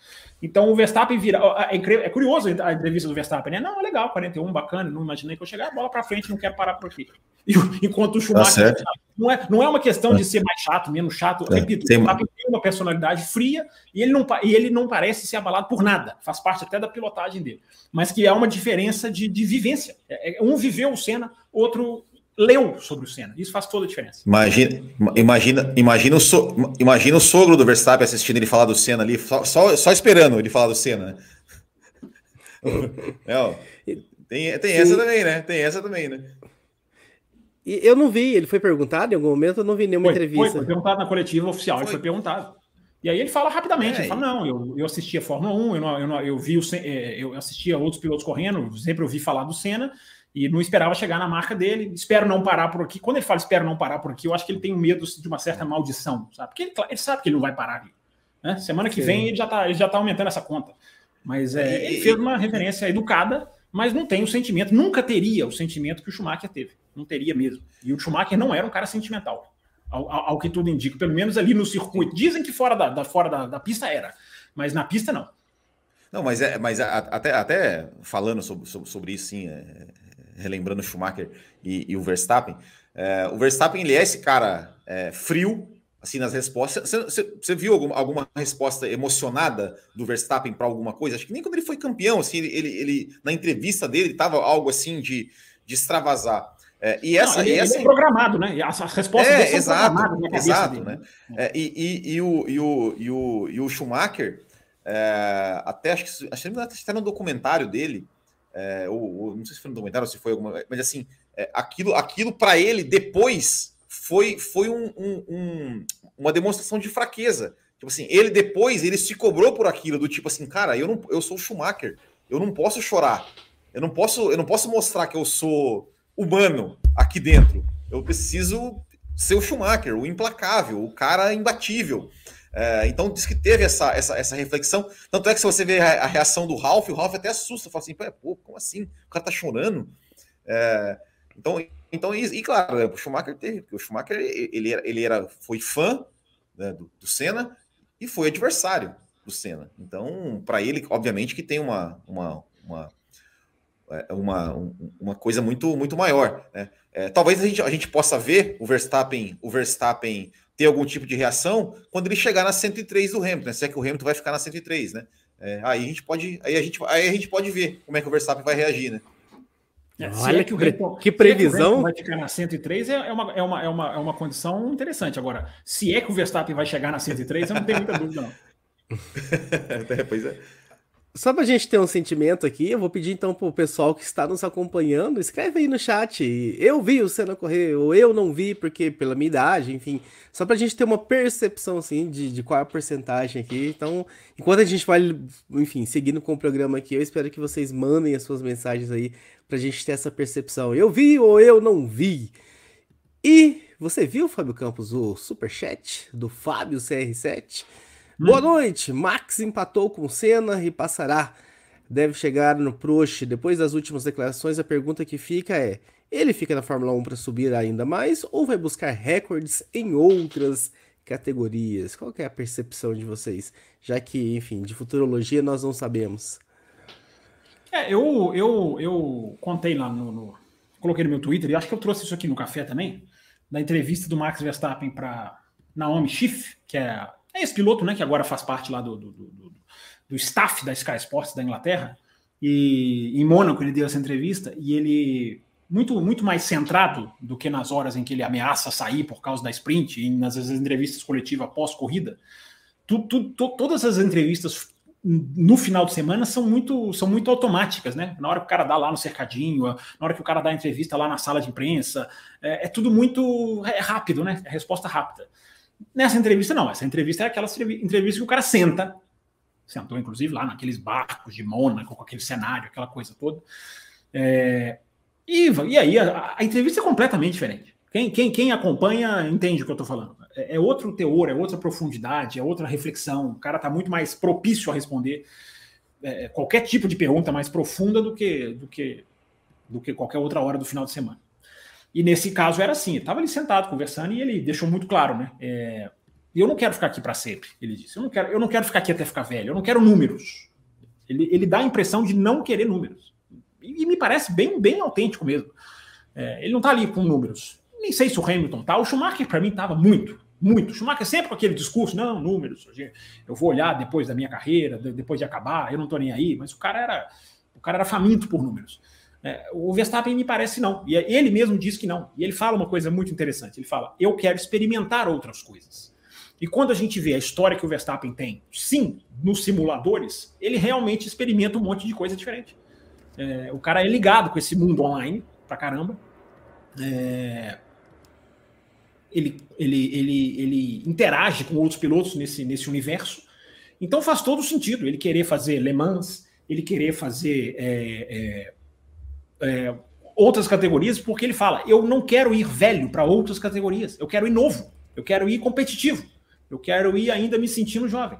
Então o Verstappen vira. É, é curioso a entrevista do Verstappen, né? Não, é legal, 41, bacana, não imaginei que eu chegar, bola para frente, não quero parar por aqui. E, enquanto o Schumacher. Tá não, é, não é uma questão de ser mais chato, menos chato. É, Repito, tem... o Verstappen tem uma personalidade fria e ele, não, e ele não parece ser abalado por nada. Faz parte até da pilotagem dele. Mas que há uma diferença de, de vivência. É, é um viveu o Senna, outro leu sobre o Senna. Isso faz toda a diferença. Imagina, imagina, imagina, o, so, imagina o sogro do Verstappen assistindo ele falar do Senna ali, só, só esperando ele falar do Senna. Né? (laughs) é, ó, tem, tem essa também, né? Tem essa também, né? E eu não vi, ele foi perguntado em algum momento, eu não vi nenhuma foi, entrevista. Foi, foi perguntado na coletiva oficial, foi. ele foi perguntado. E aí ele fala rapidamente, é, ele fala, não, eu, eu assistia Fórmula 1, eu, não, eu, não, eu vi o, é, eu assistia outros pilotos correndo, sempre ouvi falar do Senna, e não esperava chegar na marca dele. Espero não parar por aqui. Quando ele fala espero não parar por aqui, eu acho que ele tem medo de uma certa maldição, sabe? Porque ele, ele sabe que ele não vai parar ali. Né? Semana que Sim. vem ele já está já tá aumentando essa conta. Mas é, ele fez uma referência educada, mas não tem o sentimento, nunca teria o sentimento que o Schumacher teve. Não teria mesmo. E o Schumacher não era um cara sentimental, ao, ao, ao que tudo indica, pelo menos ali no circuito. Dizem que fora da, da fora da, da, pista era, mas na pista não. Não, mas, é, mas até, até falando sobre, sobre, sobre isso, sim, é, relembrando Schumacher e, e o Verstappen, é, o Verstappen ele é esse cara é, frio, assim, nas respostas. Você, você viu alguma, alguma, resposta emocionada do Verstappen para alguma coisa? Acho que nem quando ele foi campeão, assim, ele, ele, ele na entrevista dele estava algo assim de, de extravasar. É, e essa, Não, ele, e essa... Ele é programado, né? As, as respostas é, exato, exato, né? É, e, e, e, o, e, o, e, o, e o Schumacher, é, até acho que, acho que até no documentário dele, é, ou, ou, não sei se foi no documentário se foi alguma. Mas assim, é, aquilo, aquilo para ele depois foi, foi um, um, um, uma demonstração de fraqueza. Tipo assim, ele depois ele se cobrou por aquilo do tipo assim, cara, eu não eu sou o Schumacher, eu não posso chorar. Eu não posso eu não posso mostrar que eu sou humano aqui dentro. Eu preciso ser o Schumacher, o implacável, o cara imbatível. É, então diz que teve essa, essa, essa reflexão. Tanto é que se você vê a, a reação do Ralph, o Ralph até assusta, fala assim, pô, como assim? O cara tá chorando. É, então, então e, e, claro, né, o Schumacher teve, o Schumacher ele era, ele era foi fã né, do, do Senna e foi adversário do Senna. Então, para ele, obviamente, que tem uma, uma, uma, é, uma, uma coisa muito, muito maior. Né? É, talvez a gente, a gente possa ver o Verstappen, o Verstappen ter algum tipo de reação quando ele chegar na 103 do Hamilton, né? se é que o Hamilton vai ficar na 103, né? É, aí a gente pode, aí a gente, aí a gente pode ver como é que o Verstappen vai reagir, né? É, Olha é que, pre... Hamilton, que previsão. Que vai ficar na 103 é, é, uma, é, uma, é, uma, é uma condição interessante. Agora, se é que o Verstappen vai chegar na 103, eu não tenho muita dúvida, não. (laughs) é, pois é. Só pra gente ter um sentimento aqui, eu vou pedir então pro pessoal que está nos acompanhando, escreve aí no chat, eu vi o Senna correr, ou eu não vi, porque pela minha idade, enfim, só pra gente ter uma percepção, assim, de, de qual é a porcentagem aqui, então, enquanto a gente vai, enfim, seguindo com o programa aqui, eu espero que vocês mandem as suas mensagens aí, pra gente ter essa percepção, eu vi ou eu não vi. E você viu, Fábio Campos, o superchat do Fábio CR7? Boa noite. Max empatou com Senna e passará. Deve chegar no Prost. Depois das últimas declarações, a pergunta que fica é: ele fica na Fórmula 1 para subir ainda mais ou vai buscar recordes em outras categorias? Qual é a percepção de vocês? Já que, enfim, de futurologia nós não sabemos. É, eu, eu, eu contei lá no, no, Coloquei no meu Twitter, e acho que eu trouxe isso aqui no café também, da entrevista do Max Verstappen para Naomi Schiff, que é é esse piloto, né, que agora faz parte lá do, do, do, do staff da Sky Sports da Inglaterra. E em Mônaco ele deu essa entrevista e ele muito muito mais centrado do que nas horas em que ele ameaça sair por causa da sprint e nas entrevistas coletivas pós corrida. Tu, tu, tu, todas as entrevistas no final de semana são muito são muito automáticas, né? Na hora que o cara dá lá no cercadinho, na hora que o cara dá a entrevista lá na sala de imprensa, é, é tudo muito é rápido, né? É resposta rápida. Nessa entrevista, não. Essa entrevista é aquela entrevista que o cara senta, sentou inclusive lá naqueles barcos de Mônaco, com aquele cenário, aquela coisa toda. É, e, e aí a, a, entrevista é completamente diferente. Quem, quem, quem acompanha entende o que eu estou falando. É, é, outro teor, é outra profundidade, é outra reflexão. O cara está muito mais propício a responder é, qualquer tipo de pergunta mais profunda do que, do que, do que qualquer outra hora do final de semana. E nesse caso era assim, estava ali sentado conversando e ele deixou muito claro, né? É, eu não quero ficar aqui para sempre, ele disse. Eu não quero, eu não quero ficar aqui até ficar velho. Eu não quero números. Ele, ele dá a impressão de não querer números. E, e me parece bem, bem autêntico mesmo. É, ele não está ali com números. Nem sei se o Hamilton tá. O Schumacher para mim estava muito, muito. O Schumacher sempre com aquele discurso, não, números. Eu vou olhar depois da minha carreira, depois de acabar. Eu não estou nem aí. Mas o cara era, o cara era faminto por números. É, o Verstappen me parece não. E ele mesmo diz que não. E ele fala uma coisa muito interessante. Ele fala: eu quero experimentar outras coisas. E quando a gente vê a história que o Verstappen tem, sim, nos simuladores, ele realmente experimenta um monte de coisa diferente. É, o cara é ligado com esse mundo online pra caramba. É, ele, ele, ele, ele interage com outros pilotos nesse, nesse universo. Então faz todo sentido ele querer fazer Le Mans, ele querer fazer é, é outras categorias, porque ele fala: eu não quero ir velho para outras categorias, eu quero ir novo, eu quero ir competitivo, eu quero ir ainda me sentindo jovem.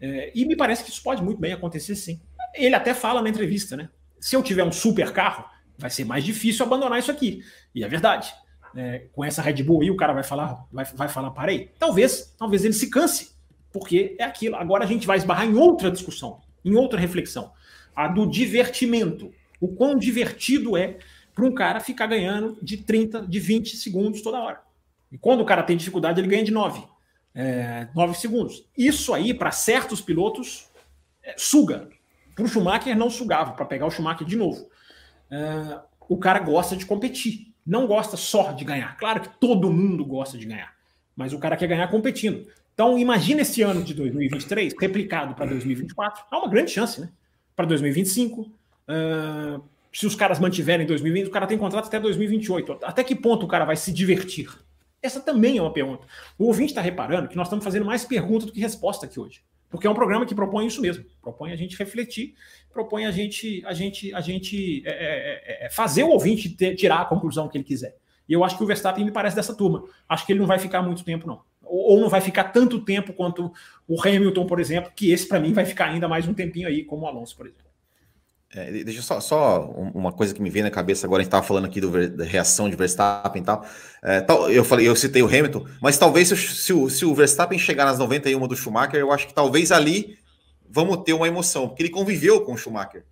É, e me parece que isso pode muito bem acontecer sim. Ele até fala na entrevista, né? Se eu tiver um super carro, vai ser mais difícil abandonar isso aqui. E é verdade. É, com essa Red Bull aí, o cara vai falar, vai, vai falar, parei. Talvez, talvez ele se canse, porque é aquilo. Agora a gente vai esbarrar em outra discussão, em outra reflexão, a do divertimento o quão divertido é para um cara ficar ganhando de 30, de 20 segundos toda hora. E quando o cara tem dificuldade, ele ganha de 9. É, 9 segundos. Isso aí, para certos pilotos, é, suga. Para o Schumacher, não sugava, para pegar o Schumacher de novo. É, o cara gosta de competir, não gosta só de ganhar. Claro que todo mundo gosta de ganhar, mas o cara quer ganhar competindo. Então, imagina esse ano de 2023 replicado para 2024. Há uma grande chance, né? Para 2025, Uh, se os caras mantiverem 2020, o cara tem contrato até 2028. Até que ponto o cara vai se divertir? Essa também é uma pergunta. O ouvinte está reparando que nós estamos fazendo mais pergunta do que resposta aqui hoje. Porque é um programa que propõe isso mesmo. Propõe a gente refletir, propõe a gente, a gente, a gente é, é, é, é fazer o ouvinte ter, tirar a conclusão que ele quiser. E eu acho que o Verstappen me parece dessa turma. Acho que ele não vai ficar muito tempo, não. Ou, ou não vai ficar tanto tempo quanto o Hamilton, por exemplo, que esse, para mim, vai ficar ainda mais um tempinho aí, como o Alonso, por exemplo. É, deixa só, só uma coisa que me vem na cabeça agora, a gente estava falando aqui do, da reação de Verstappen e tal. É, tal. Eu falei, eu citei o Hamilton, mas talvez se, se, o, se o Verstappen chegar nas 91 do Schumacher, eu acho que talvez ali vamos ter uma emoção, porque ele conviveu com o Schumacher.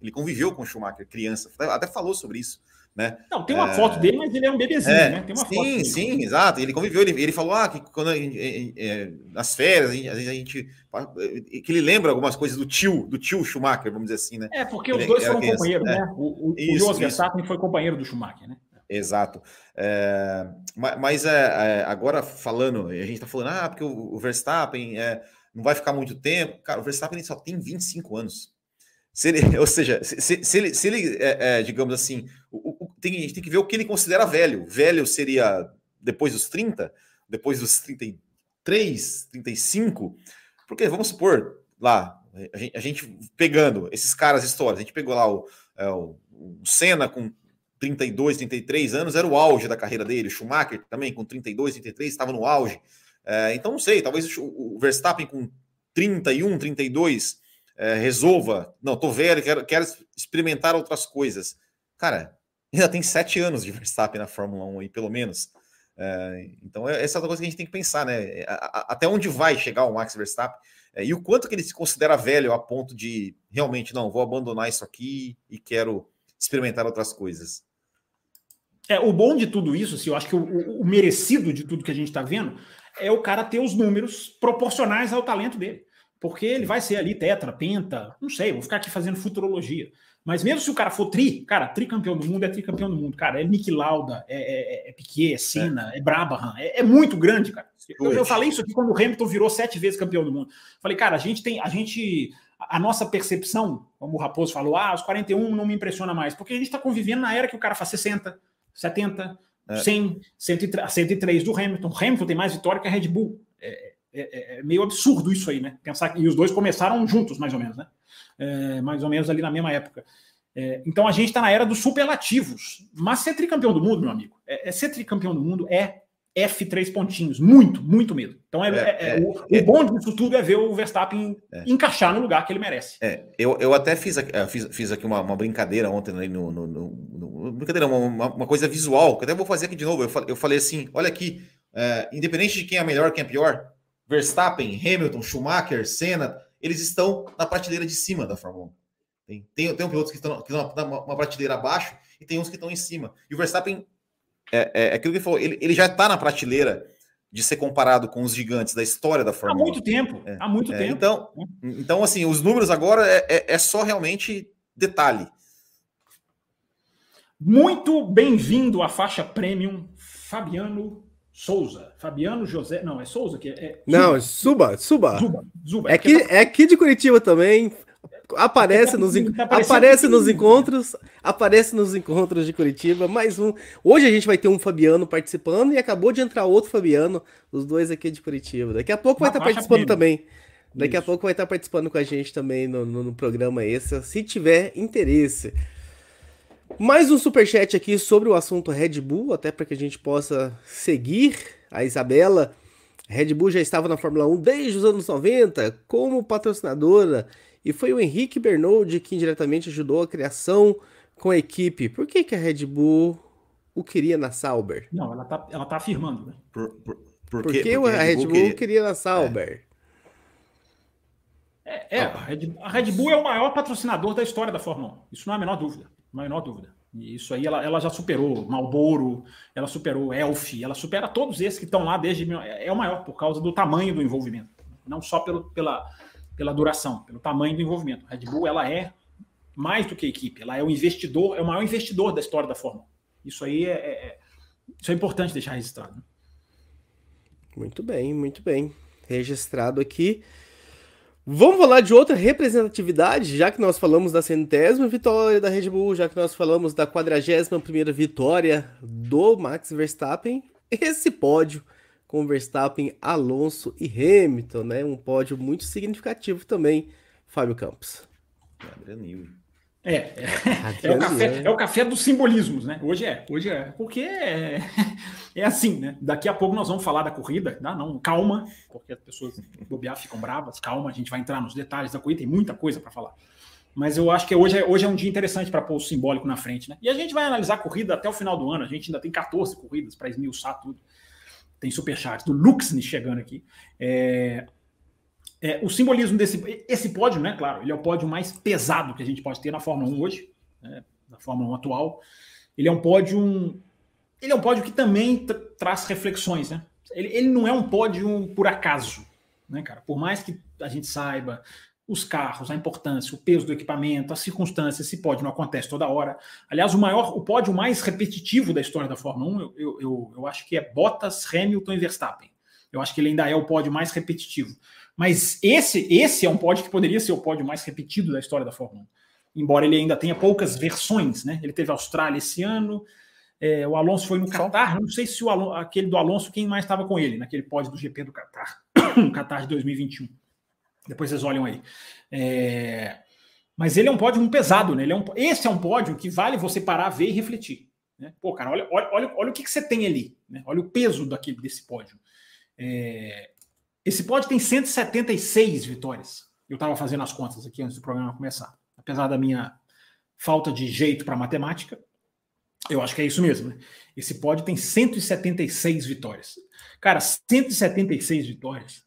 Ele conviveu com o Schumacher, criança. Até falou sobre isso. Né? Não, tem uma é... foto dele, mas ele é um bebezinho, é, né? Tem uma sim, foto sim, exato. Ele conviveu, ele, ele falou ah, que quando é, nas férias, a gente, a gente, que ele lembra algumas coisas do tio, do tio Schumacher, vamos dizer assim, né? É, porque os dois foram companheiros, é. né? O, o, isso, o Verstappen foi companheiro do Schumacher, né? Exato. É, mas é, agora falando, a gente está falando, ah, porque o, Verstappen é, não vai ficar muito tempo. Cara, o Verstappen só tem 25 anos. Se ele, (laughs) ou seja, se, se ele, se ele é, é, digamos assim, tem, a gente tem que ver o que ele considera velho. Velho seria depois dos 30, depois dos 33, 35, porque vamos supor, lá, a gente, a gente pegando esses caras históricos, a gente pegou lá o, é, o, o Senna com 32, 33 anos, era o auge da carreira dele, o Schumacher também com 32, 33, estava no auge. É, então, não sei, talvez o, Verstappen com 31, 32 é, resolva, não, tô velho, quero, quero experimentar outras coisas. Cara, ainda tem sete anos de Verstappen na Fórmula 1 aí, pelo menos. É, então, é, essa é outra coisa que a gente tem que pensar, né? até onde vai chegar o Max Verstappen é, e o quanto que ele se considera velho a ponto de realmente, não, vou abandonar isso aqui e quero experimentar outras coisas. É, o bom de tudo isso, assim, eu acho que o, o merecido de tudo que a gente está vendo é o cara ter os números proporcionais ao talento dele. Porque ele vai ser ali tetra, penta, não sei, vou ficar aqui fazendo futurologia. Mas mesmo se o cara for tri, cara, tricampeão do mundo é tricampeão do mundo, cara. É Nick Lauda, é, é, é Piquet, é Senna, é, é Brabham, é, é, muito grande, cara. Eu, eu, falei isso aqui quando o Hamilton virou sete vezes campeão do mundo. Falei, cara, a gente tem, a gente, a nossa percepção, como o Raposo falou, ah, os 41 não me impressiona mais, porque a gente está convivendo na era que o cara faz 60, 70, é. 100, 103, 103 do Hamilton. O Hamilton tem mais vitória que a Red Bull. É, é, é, é, meio absurdo isso aí, né? Pensar que e os dois começaram juntos, mais ou menos, né? É, mais ou menos ali na mesma época. É, então a gente está na era dos superlativos. Mas ser tricampeão do mundo, meu amigo, é, é ser tricampeão do mundo é F3 pontinhos. Muito, muito mesmo. Então é, o, o, bom disso tudo é ver o Verstappen encaixar no lugar que ele merece. eu, eu até fiz, fiz, fiz aqui uma, uma brincadeira ontem no, no, no, no brincadeira, uma, uma, coisa visual, que eu até vou fazer aqui de novo. Eu falei, eu falei assim: olha aqui, independente de quem é melhor, quem é pior, Verstappen, Hamilton, Schumacher, Senna, eles estão na prateleira de cima da Fórmula 1. Tem, tem, tem pilotos que estão, que estão uma, uma prateleira abaixo e tem uns que estão em cima. E o Verstappen, é, é, é aquilo que ele falou, ele, ele já está na prateleira de ser comparado com os gigantes da história da Fórmula 1. Há muito tempo, é, há muito é, tempo. Então, então, assim, os números agora é, é, é só realmente detalhe. Muito bem-vindo à faixa premium, Fabiano Souza, Fabiano José, não, é Souza que é. é não, é Suba, Suba. Zuba, Zuba. É, aqui, tá... é aqui de Curitiba também. Aparece nos, tá aparece nos encontros, aparece nos encontros de Curitiba, mais um. Hoje a gente vai ter um Fabiano participando e acabou de entrar outro Fabiano, os dois aqui de Curitiba. Daqui a pouco vai estar tá participando também. Daqui Isso. a pouco vai estar tá participando com a gente também no, no, no programa esse, se tiver interesse. Mais um superchat aqui sobre o assunto Red Bull, até para que a gente possa seguir a Isabela. Red Bull já estava na Fórmula 1 desde os anos 90 como patrocinadora e foi o Henrique Bernold que indiretamente ajudou a criação com a equipe. Por que, que a Red Bull o queria na Sauber? Não, ela tá, ela tá afirmando, né? Por, por, por, por que, que a Red Bull, queria... queria na Sauber? É, é a, Red, a Red Bull é o maior patrocinador da história da Fórmula 1. Isso não há a menor dúvida menor dúvida. E isso aí ela, ela já superou Malboro, ela superou Elf, ela supera todos esses que estão lá desde. É, é o maior por causa do tamanho do envolvimento. Não só pelo, pela, pela duração, pelo tamanho do envolvimento. A Red Bull ela é mais do que equipe, ela é o investidor, é o maior investidor da história da Fórmula. Isso aí é, é, é isso é importante deixar registrado. Né? Muito bem, muito bem. Registrado aqui. Vamos falar de outra representatividade, já que nós falamos da centésima vitória da Red Bull, já que nós falamos da quadragésima primeira vitória do Max Verstappen. esse pódio com Verstappen, Alonso e Hamilton, né? Um pódio muito significativo também, Fábio Campos. Adriano é, é, é, o café, é o café dos simbolismos, né? Hoje é, hoje é. Porque é, é assim, né? Daqui a pouco nós vamos falar da corrida, não, não calma, porque as pessoas bobear ficam bravas, calma, a gente vai entrar nos detalhes da corrida, tem muita coisa para falar. Mas eu acho que hoje é, hoje é um dia interessante para pôr o simbólico na frente, né? E a gente vai analisar a corrida até o final do ano, a gente ainda tem 14 corridas para esmiuçar tudo. Tem superchat do Luxne chegando aqui. É, é, o simbolismo desse esse pódio, né? Claro, ele é o pódio mais pesado que a gente pode ter na Fórmula 1 hoje, né, na Fórmula 1 atual. Ele é um pódio, ele é um pódio que também tra traz reflexões, né? Ele, ele não é um pódio por acaso, né, cara? Por mais que a gente saiba os carros, a importância, o peso do equipamento, as circunstâncias, esse pódio não acontece toda hora. Aliás, o maior, o pódio mais repetitivo da história da Fórmula 1, eu, eu, eu acho que é Bottas, Hamilton e Verstappen. Eu acho que ele ainda é o pódio mais repetitivo. Mas esse, esse é um pódio que poderia ser o pódio mais repetido da história da Fórmula 1. Embora ele ainda tenha poucas versões, né? Ele teve a Austrália esse ano, é, o Alonso foi no Qatar, não sei se o Alonso, aquele do Alonso, quem mais estava com ele, naquele pódio do GP do Qatar, no (coughs) Qatar de 2021. Depois vocês olham aí. É, mas ele é um pódio pesado, né? Ele é um, esse é um pódio que vale você parar, ver e refletir. Né? Pô, cara, olha, olha, olha, olha o que, que você tem ali. Né? Olha o peso daquele, desse pódio. É, esse pódio tem 176 vitórias. Eu estava fazendo as contas aqui antes do programa começar. Apesar da minha falta de jeito para matemática, eu acho que é isso mesmo. Né? Esse pódio tem 176 vitórias. Cara, 176 vitórias.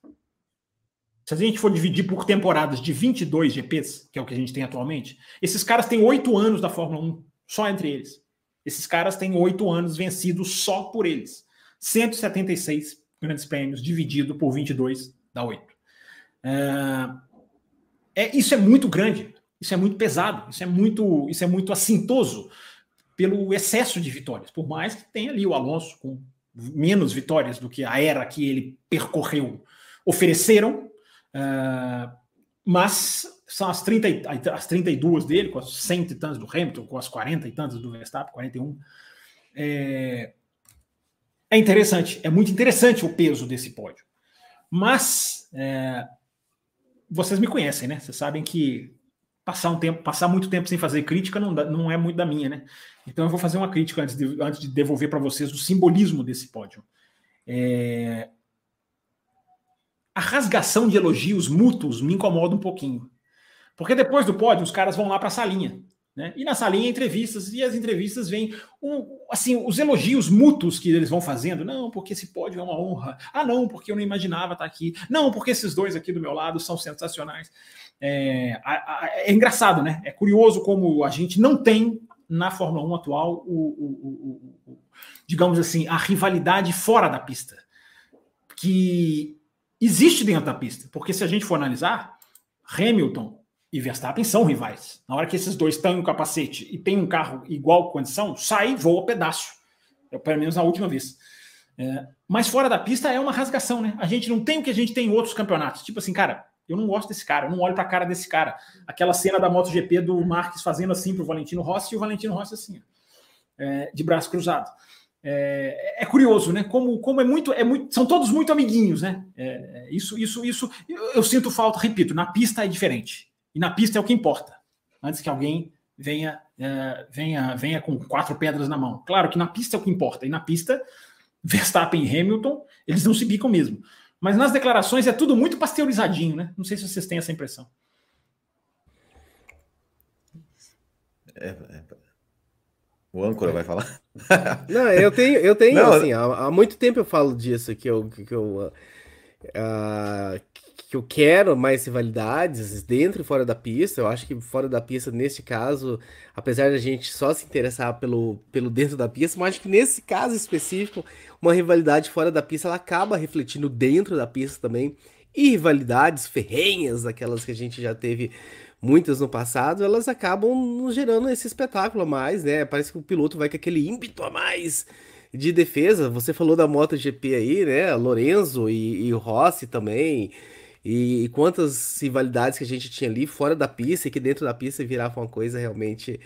Se a gente for dividir por temporadas de 22 GPs, que é o que a gente tem atualmente, esses caras têm oito anos da Fórmula 1, só entre eles. Esses caras têm oito anos vencidos só por eles. 176 grandes prêmios dividido por 22 dá 8. É, é, isso é muito grande, isso é muito pesado, isso é muito, isso é muito assintoso pelo excesso de vitórias, por mais que tenha ali o Alonso com menos vitórias do que a era que ele percorreu ofereceram, uh, mas são as, 30, as 32 dele, com as 100 e tantas do Hamilton, com as 40 e tantas do Verstappen, 41. É, é interessante, é muito interessante o peso desse pódio. Mas é, vocês me conhecem, né? Vocês sabem que passar um tempo, passar muito tempo sem fazer crítica não, não é muito da minha, né? Então eu vou fazer uma crítica antes de, antes de devolver para vocês o simbolismo desse pódio. É... A rasgação de elogios mútuos me incomoda um pouquinho. Porque depois do pódio, os caras vão lá para a salinha. Né? E na salinha, entrevistas, e as entrevistas vêm um, assim, os elogios mútuos que eles vão fazendo. Não, porque esse pódio é uma honra. Ah, não, porque eu não imaginava estar aqui. Não, porque esses dois aqui do meu lado são sensacionais. É, é engraçado, né? É curioso como a gente não tem na Fórmula 1 atual o, o, o, o digamos assim, a rivalidade fora da pista. Que existe dentro da pista. Porque se a gente for analisar, Hamilton e Verstappen são rivais. Na hora que esses dois estão um capacete e tem um carro igual condição, sai e voa pedaço. É pelo menos a última vez. É, mas fora da pista é uma rasgação, né? A gente não tem o que a gente tem em outros campeonatos. Tipo assim, cara, eu não gosto desse cara, eu não olho para a cara desse cara. Aquela cena da MotoGP do Marques fazendo assim para o Valentino Rossi e o Valentino Rossi assim, é, de braço cruzado. É, é, curioso, né? Como, como é muito, é muito, são todos muito amiguinhos, né? É, isso, isso, isso. Eu, eu sinto falta, repito, na pista é diferente. E na pista é o que importa. Antes que alguém venha, é, venha, venha com quatro pedras na mão. Claro que na pista é o que importa. E na pista, (laughs) Verstappen e Hamilton, eles não se bicam mesmo. Mas nas declarações é tudo muito pasteurizadinho, né? Não sei se vocês têm essa impressão. É, é, o âncora vai falar? (laughs) Não, eu tenho, eu tenho, não, assim, há, há, muito tempo eu falo disso que eu, que eu uh, que eu quero mais rivalidades dentro e fora da pista. Eu acho que fora da pista, neste caso, apesar de a gente só se interessar pelo, pelo dentro da pista, mas acho que nesse caso específico, uma rivalidade fora da pista, ela acaba refletindo dentro da pista também. E rivalidades ferrenhas, aquelas que a gente já teve muitas no passado, elas acabam gerando esse espetáculo a mais, né? Parece que o piloto vai com aquele ímpeto a mais de defesa. Você falou da MotoGP aí, né? Lorenzo e, e Rossi também. E, e, quantas rivalidades que a gente tinha ali fora da pista e que dentro da pista virava uma coisa realmente.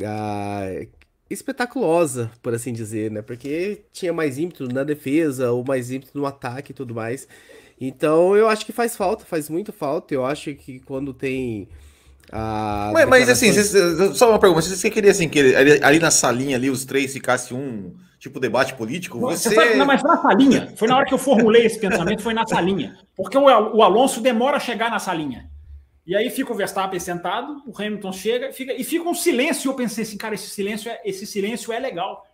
Uh, espetaculosa, por assim dizer, né? Porque tinha mais ímpeto na defesa, ou mais ímpeto no ataque e tudo mais. Então eu acho que faz falta, faz muito falta. Eu acho que quando tem. Mas, mas assim, só uma pergunta: você queria assim, que ali, ali na salinha ali os três ficassem um tipo debate político? Você... você... Não, mas foi na salinha. Foi na hora que eu formulei esse pensamento, foi na salinha. Porque o, o Alonso demora a chegar na salinha. E aí fica o Verstappen sentado, o Hamilton chega fica, e fica um silêncio. Eu pensei assim, cara, esse silêncio é, esse silêncio é legal.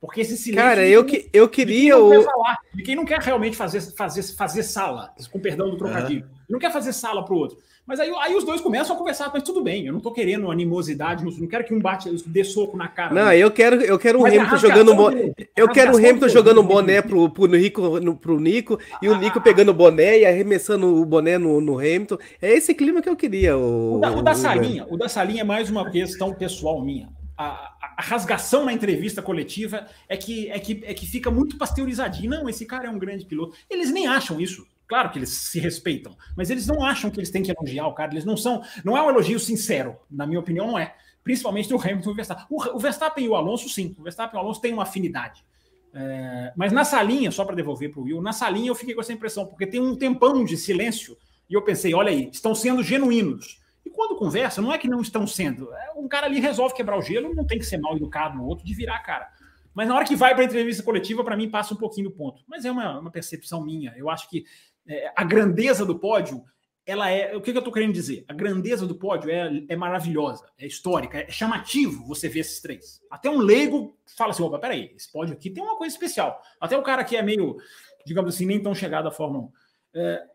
Porque esse silêncio. Cara, eu, que, eu queria. De quem, não o... falar, de quem não quer realmente fazer, fazer, fazer sala, com perdão do trocadilho. Uhum. Não quer fazer sala para o outro. Mas aí, aí os dois começam a conversar, mas tudo bem, eu não tô querendo animosidade, não quero que um bate, dê soco na cara. Não, eu quero, eu quero o Hamilton jogando boné. Eu quero o Hamilton jogando boné pro, pro, Nico, no, pro Nico e o Nico pegando o boné e arremessando o boné no, no Hamilton. É esse clima que eu queria. O, o, da, o da Salinha, o da Salinha é mais uma questão pessoal minha. A, a, rasgação na entrevista coletiva é que, é, que, é que fica muito pasteurizadinho. Não, esse cara é um grande piloto. Eles nem acham isso. Claro que eles se respeitam, mas eles não acham que eles têm que elogiar o cara. Eles não são. Não é um elogio sincero, na minha opinião, não é. Principalmente do Hamilton e o Verstappen. O, Verstappen e o Alonso, sim. O Verstappen e o Alonso têm uma afinidade. É, mas na salinha, só para devolver para o Will, na salinha eu fiquei com essa impressão, porque tem um tempão de silêncio e eu pensei, olha aí, estão sendo genuínos. E quando conversa, não é que não estão sendo. É, um cara ali resolve quebrar o gelo, não tem que ser mal educado no outro de virar a cara. Mas na hora que vai para a entrevista coletiva, para mim passa um pouquinho do ponto. Mas é uma, uma percepção minha. Eu acho que é, a grandeza do pódio, ela é. O que, que eu estou querendo dizer? A grandeza do pódio é, é maravilhosa, é histórica, é chamativo você ver esses três. Até um leigo fala assim: opa, peraí, esse pódio aqui tem uma coisa especial. Até o cara que é meio, digamos assim, nem tão chegado à Fórmula 1. É,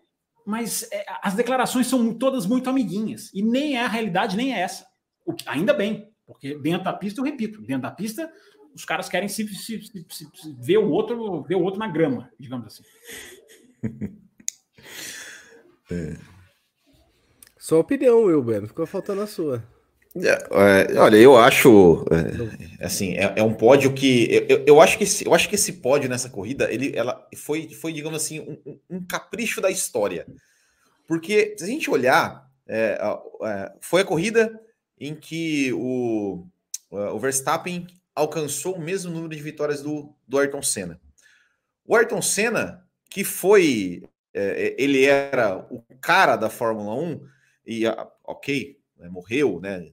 mas é, as declarações são todas muito amiguinhas. E nem é a realidade, nem é essa. O ainda bem, porque dentro da pista, eu repito, dentro da pista, os caras querem se, se, se, se ver o outro, ver o outro na grama, digamos assim. (laughs) É. Sua opinião, Wilber, ficou faltando a sua. É, é, olha, eu acho é, assim é, é, um pódio que eu, eu, acho que esse, eu acho que esse pódio nessa corrida ele ela foi foi digamos assim um, um capricho da história porque se a gente olhar é, foi a corrida em que o, o Verstappen alcançou o mesmo número de vitórias do, do Ayrton Senna. O Ayrton Senna que foi é, ele era o cara da Fórmula 1 e, ah, ok, né, morreu, né,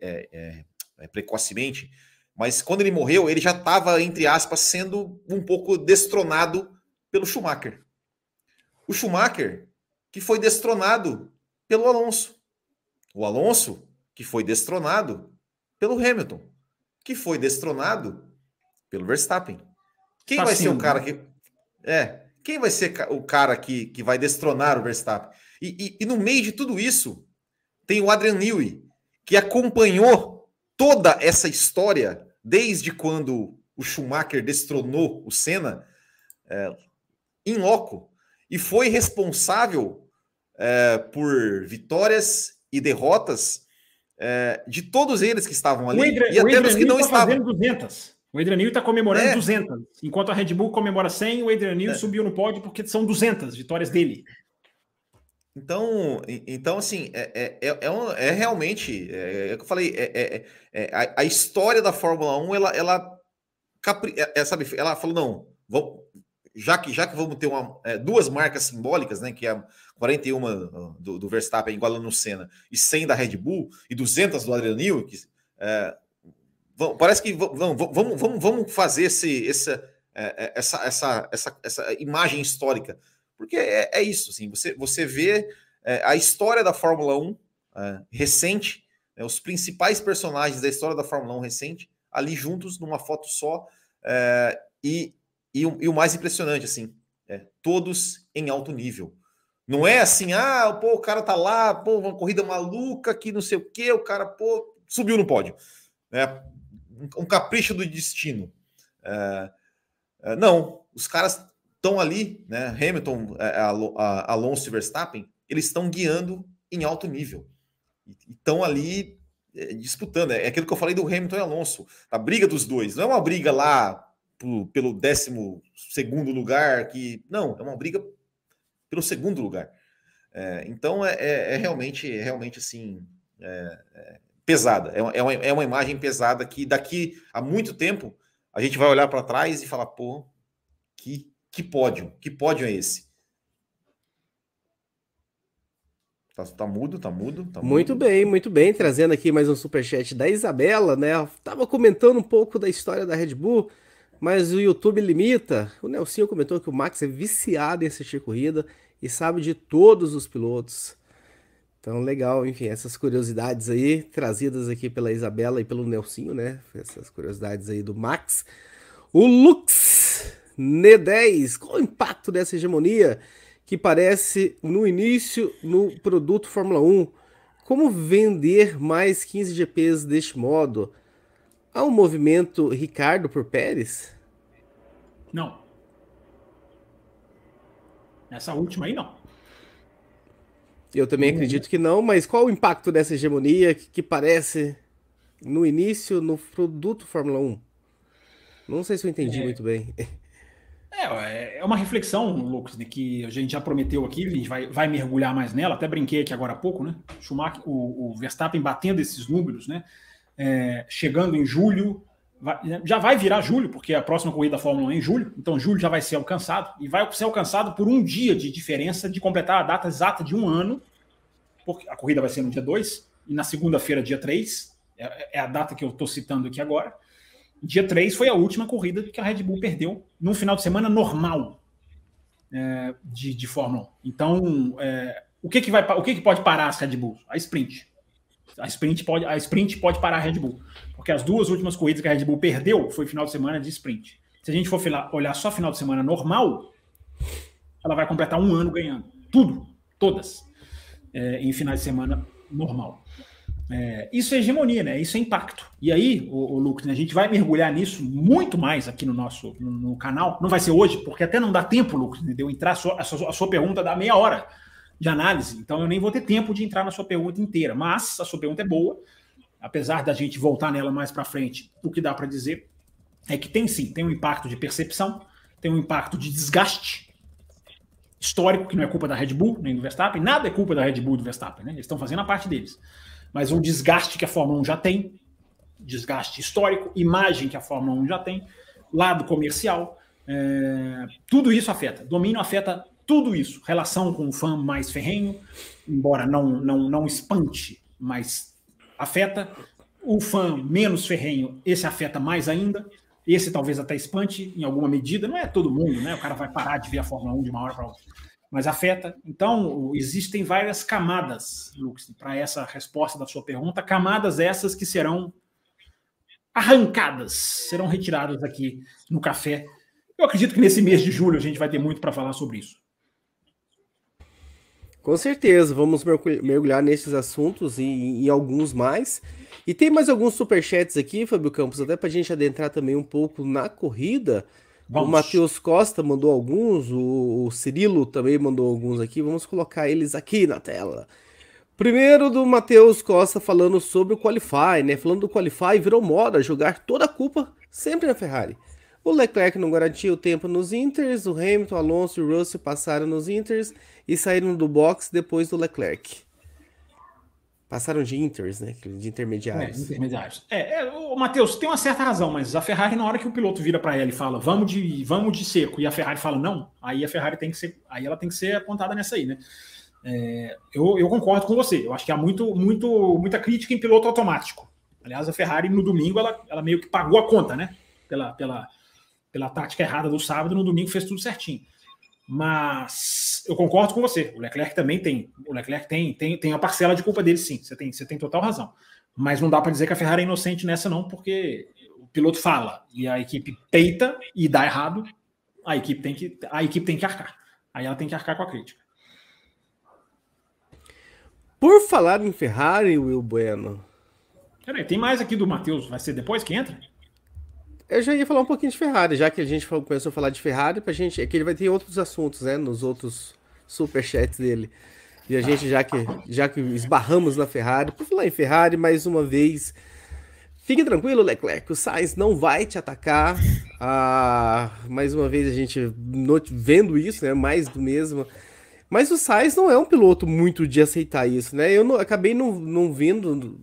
é, é, é, precocemente, mas quando ele morreu, ele já estava, entre aspas, sendo um pouco destronado pelo Schumacher. O Schumacher, que foi destronado pelo Alonso. O Alonso, que foi destronado pelo Hamilton, que foi destronado pelo Verstappen. Quem vai ser o cara né? que. É, quem vai ser o cara que, que vai destronar o Verstappen? E, e, e no meio de tudo isso, tem o Adrian Newey, que acompanhou toda essa história desde quando o Schumacher destronou o Senna é, em loco e foi responsável é, por vitórias e derrotas é, de todos eles que estavam ali Adrian, e até dos que não tá estavam. 200. O Adrian Newey está comemorando é. 200. Enquanto a Red Bull comemora 100, o Adrian Newey é. subiu no pódio porque são 200 vitórias dele. Então, então assim, é, é, é, um, é realmente, é, é, que eu falei, é, é, a, a, história da Fórmula 1, ela, ela, capri, é, sabe, ela falou, não, vamos, já, que, já que vamos ter uma, duas marcas simbólicas, né, que é a 41 do, do Verstappen igualando no Senna e 100 da Red Bull e 200 do Adrian Newey, que, parece que vamos, vamos, vamos, fazer esse, essa, essa, essa, essa, essa imagem histórica porque é, é isso, assim, você, você vê é, a história da Fórmula 1 é, recente, né, os principais personagens da história da Fórmula 1 recente, ali juntos numa foto só, é, e, e, o, e, o, mais impressionante, assim, é, todos em alto nível. Não é assim, ah, pô, o cara tá lá, pô, uma corrida maluca que não sei o quê, o cara, pô, subiu no pódio. Né? Um, capricho do destino. É, é, não, os caras estão ali, né? Hamilton, é, Alonso e Verstappen, eles estão guiando em alto nível. Estão ali é, disputando. É aquilo que eu falei do Hamilton e Alonso. A briga dos dois. Não é uma briga lá pro, pelo décimo segundo lugar, que. Não, é uma briga pelo segundo lugar. É, então é, é, é, realmente, é realmente assim. Pesada. É uma, é, uma, é uma imagem pesada que daqui a muito tempo a gente vai olhar para trás e falar, pô, que, que pódio, que pódio é esse? Tá, tá mudo, tá mudo, tá Muito mudo. bem, muito bem. Trazendo aqui mais um superchat da Isabela, né? Tava comentando um pouco da história da Red Bull, mas o YouTube limita. O Nelson comentou que o Max é viciado em assistir corrida e sabe de todos os pilotos. Então, legal, enfim, essas curiosidades aí, trazidas aqui pela Isabela e pelo Nelsinho, né? Essas curiosidades aí do Max. O Lux N10, qual o impacto dessa hegemonia? que parece no início no produto Fórmula 1. Como vender mais 15 GPs deste modo? Há um movimento Ricardo por Pérez? Não. Nessa última aí, não. Eu também uhum. acredito que não, mas qual o impacto dessa hegemonia que, que parece no início no produto Fórmula 1? Não sei se eu entendi é. muito bem. É, é uma reflexão, Lucas, de que a gente já prometeu aqui, a gente vai, vai mergulhar mais nela, até brinquei aqui agora há pouco, né? Schumacher, o, o Verstappen batendo esses números, né? É, chegando em julho, vai, já vai virar julho, porque a próxima corrida da Fórmula 1 é em julho, então julho já vai ser alcançado, e vai ser alcançado por um dia de diferença de completar a data exata de um ano, porque a corrida vai ser no dia 2, e na segunda-feira, dia 3, é, é a data que eu estou citando aqui agora. Dia 3 foi a última corrida que a Red Bull perdeu num final de semana normal é, de, de Fórmula 1. Então, é, o, que, que, vai, o que, que pode parar as Red Bulls? A sprint. A sprint, pode, a sprint pode parar a Red Bull. Porque as duas últimas corridas que a Red Bull perdeu foi final de semana de sprint. Se a gente for olhar só final de semana normal, ela vai completar um ano ganhando. Tudo, todas, é, em final de semana normal. É, isso é hegemonia, né? Isso é impacto. E aí, o, o Lucas, né, a gente vai mergulhar nisso muito mais aqui no nosso no, no, canal. Não vai ser hoje, porque até não dá tempo, Lucas, de eu entrar. A sua, a sua, a sua pergunta dá meia hora de análise, então eu nem vou ter tempo de entrar na sua pergunta inteira. Mas a sua pergunta é boa, apesar da gente voltar nela mais para frente. O que dá para dizer é que tem sim, tem um impacto de percepção, tem um impacto de desgaste histórico, que não é culpa da Red Bull nem do Verstappen, nada é culpa da Red Bull e do Verstappen, né? Eles estão fazendo a parte deles mas um desgaste que a Fórmula 1 já tem, desgaste histórico, imagem que a Fórmula 1 já tem, lado comercial, é, tudo isso afeta. Domínio afeta tudo isso. Relação com o fã mais ferrenho, embora não, não, não espante, mas afeta. O fã menos ferrenho, esse afeta mais ainda. Esse talvez até espante em alguma medida. Não é todo mundo, né? O cara vai parar de ver a Fórmula 1 de uma hora para outra mas afeta. Então, existem várias camadas, Lux, para essa resposta da sua pergunta, camadas essas que serão arrancadas, serão retiradas aqui no café. Eu acredito que nesse mês de julho a gente vai ter muito para falar sobre isso. Com certeza, vamos mergulhar nesses assuntos e em alguns mais. E tem mais alguns superchats aqui, Fábio Campos, até para a gente adentrar também um pouco na corrida. Vamos. O Matheus Costa mandou alguns, o, o Cirilo também mandou alguns aqui. Vamos colocar eles aqui na tela. Primeiro do Matheus Costa falando sobre o Qualify, né? Falando do Qualify, virou moda jogar toda a culpa sempre na Ferrari. O Leclerc não garantiu o tempo nos Inters, o Hamilton, Alonso e o Russell passaram nos Inters e saíram do box depois do Leclerc. Passaram de inters, né? De intermediários. É, intermediários. É, é o Matheus tem uma certa razão, mas a Ferrari, na hora que o piloto vira para ela e fala, vamos de, vamos de seco, e a Ferrari fala não, aí a Ferrari tem que ser, aí ela tem que ser apontada nessa aí, né? É, eu, eu concordo com você. Eu acho que há muito, muito, muita crítica em piloto automático. Aliás, a Ferrari no domingo ela, ela meio que pagou a conta, né? Pela, pela, pela tática errada do sábado, no domingo fez tudo certinho. Mas eu concordo com você. O Leclerc também tem. O Leclerc tem, tem, tem a parcela de culpa dele, sim. Você tem, você tem total razão. Mas não dá para dizer que a Ferrari é inocente nessa, não, porque o piloto fala e a equipe peita e dá errado. A equipe tem que, a equipe tem que arcar. Aí ela tem que arcar com a crítica. Por falar em Ferrari, Will Bueno. Peraí, tem mais aqui do Matheus. Vai ser depois que entra? Eu já ia falar um pouquinho de Ferrari, já que a gente começou a falar de Ferrari, pra gente. É que ele vai ter outros assuntos, né? Nos outros superchats dele. E a gente, já que, já que esbarramos na Ferrari, por falar em Ferrari, mais uma vez. Fique tranquilo, Leclerc, o Sainz não vai te atacar. Ah, mais uma vez a gente vendo isso, né? Mais do mesmo. Mas o Sainz não é um piloto muito de aceitar isso, né? Eu não, acabei não, não vendo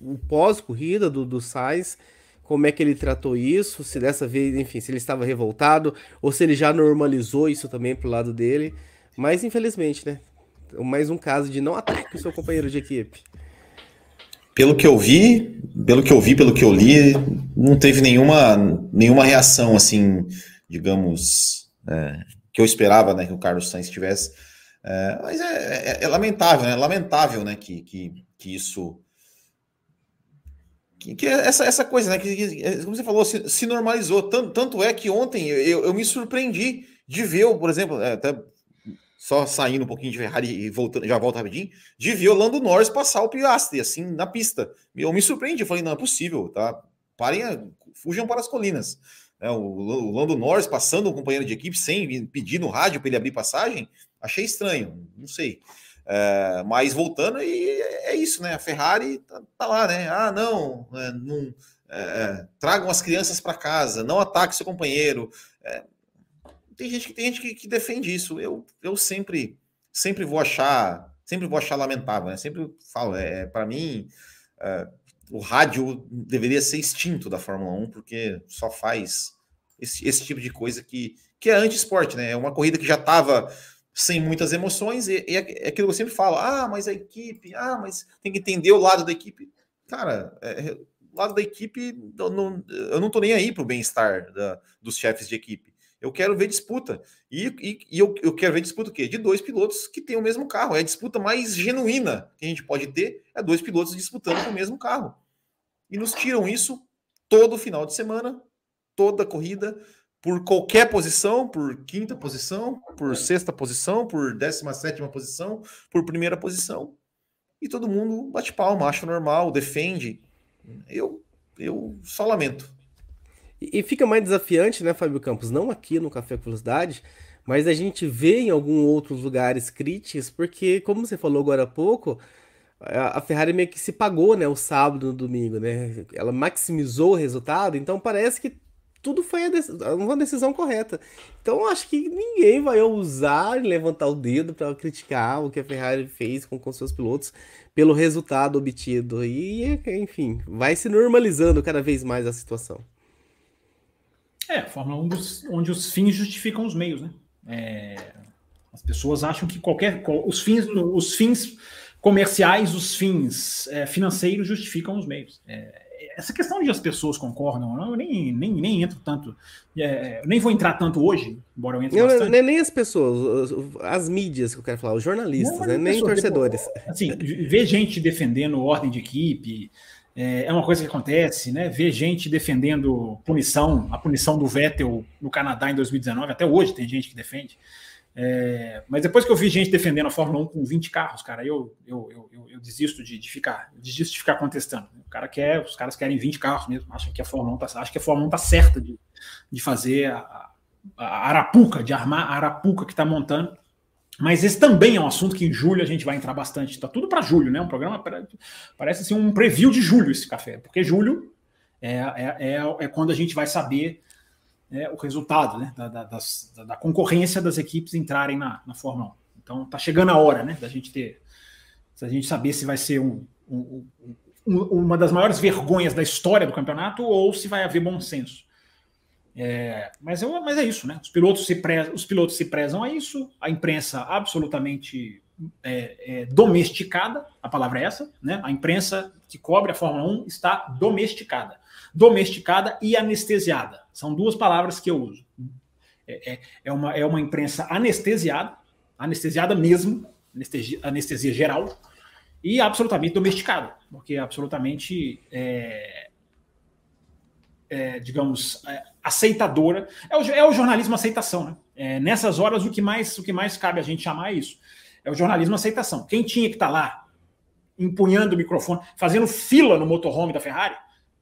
o pós-corrida do, do Sainz, como é que ele tratou isso, se dessa vez, enfim, se ele estava revoltado, ou se ele já normalizou isso também pro lado dele. Mas infelizmente, né? Mais um caso de não ataque o seu companheiro de equipe. Pelo que eu vi, pelo que eu vi, pelo que eu li, não teve nenhuma, nenhuma reação assim, digamos, é, que eu esperava, né, que o Carlos Sainz tivesse. É, mas é, é, é, lamentável, né? Lamentável, né, que, que, que isso que, que, essa, essa coisa, né? Que, que, como você falou, se, se normalizou. Tanto, tanto é que ontem eu, eu me surpreendi de ver, por exemplo, é, até só saindo um pouquinho de Ferrari e voltando, já volto rapidinho, de ver o Lando Norris passar o Piastri, assim, na pista. Eu me surpreendi, eu falei, não é possível, tá? Parem, fujam para as colinas. É, o, o Lando Norris passando um companheiro de equipe sem pedir no rádio para ele abrir passagem, achei estranho, não sei. É, mas voltando, e é isso, né? A Ferrari tá, tá lá, né? Ah, não, é, não é, é tragam as crianças para casa, não ataque seu companheiro. É, tem gente que tem gente que, que, defende isso. Eu, eu sempre sempre vou achar sempre vou achar lamentável, né? Sempre falo, é, para mim o rádio deveria ser extinto da Fórmula 1 porque só faz esse, esse tipo de coisa que que é anti-esporte, né? É uma corrida que já estava sem muitas emoções, e, e é, é aquilo que eu sempre falo: ah, mas a equipe, ah, mas tem que entender o lado da equipe. Cara, é, é o lado da equipe, eu não, eu não tô nem aí pro bem-estar dos chefes de equipe. Eu quero ver disputa. E, e, e, eu, eu quero ver disputa o quê? De dois pilotos que têm o mesmo carro. É a disputa mais genuína que a gente pode ter, é dois pilotos disputando com o mesmo carro. E nos tiram isso todo final de semana, toda corrida, por qualquer posição, por quinta posição, por sexta posição, por décima sétima posição, por primeira posição. E todo mundo bate palma, acha normal, defende. Eu, eu só lamento. E fica mais desafiante, né, Fábio Campos? Não aqui no Café com Velocidade, mas a gente vê em alguns outros lugares críticas, porque, como você falou agora há pouco, a Ferrari meio que se pagou, né, o sábado no domingo, né? Ela maximizou o resultado, então parece que tudo foi uma decisão correta. Então acho que ninguém vai ousar levantar o dedo para criticar o que a Ferrari fez com, com seus pilotos pelo resultado obtido. E, enfim, vai se normalizando cada vez mais a situação. É, Fórmula 1 dos, onde os fins justificam os meios, né? É, as pessoas acham que qualquer. Os fins, os fins comerciais, os fins é, financeiros justificam os meios. É, essa questão de as pessoas concordam, eu nem, nem, nem entro tanto, é, nem vou entrar tanto hoje, embora eu entre bastante. Nem as pessoas, as mídias que eu quero falar, os jornalistas, não, né? nem pessoas, torcedores. Assim, ver gente defendendo ordem de equipe é, é, uma coisa que acontece, né? Ver gente defendendo punição, a punição do Vettel no Canadá em 2019, até hoje tem gente que defende. É, mas depois que eu vi gente defendendo a Fórmula 1 com 20 carros, cara, eu, eu, eu, eu desisto de, de, ficar, desisto de ficar contestando. O cara quer, os caras querem 20 carros mesmo, acham que a Fórmula 1 tá, acho que a Fórmula 1 tá certa de, de fazer a, a arapuca, de armar a arapuca que está montando. Mas esse também é um assunto que em julho a gente vai entrar bastante. Está tudo para julho, né? Um programa parece assim um preview de julho esse café, porque julho é, é, é, é quando a gente vai saber é, o resultado né, da, da, da, concorrência das equipes entrarem na, na Fórmula 1. Então está chegando a hora né, da gente ter, gente saber se vai ser um, um, um, uma das maiores vergonhas da história do campeonato ou se vai haver bom senso. É, mas, eu, mas é isso, né? Os pilotos, se prezam, os pilotos se prezam a isso, a imprensa absolutamente é, é, domesticada, a palavra é essa, né? A imprensa que cobre a Fórmula 1 está domesticada domesticada e anestesiada. São duas palavras que eu uso. É, é, é, uma, é uma imprensa anestesiada, anestesiada mesmo, anestesia, anestesia geral, e absolutamente domesticada, porque absolutamente, é, é, digamos, é, aceitadora. É o, é o, jornalismo aceitação, né? É, nessas horas, o que, mais, o que mais cabe a gente chamar é isso. É o jornalismo aceitação. Quem tinha que estar tá lá empunhando o microfone, fazendo fila no motorhome da Ferrari,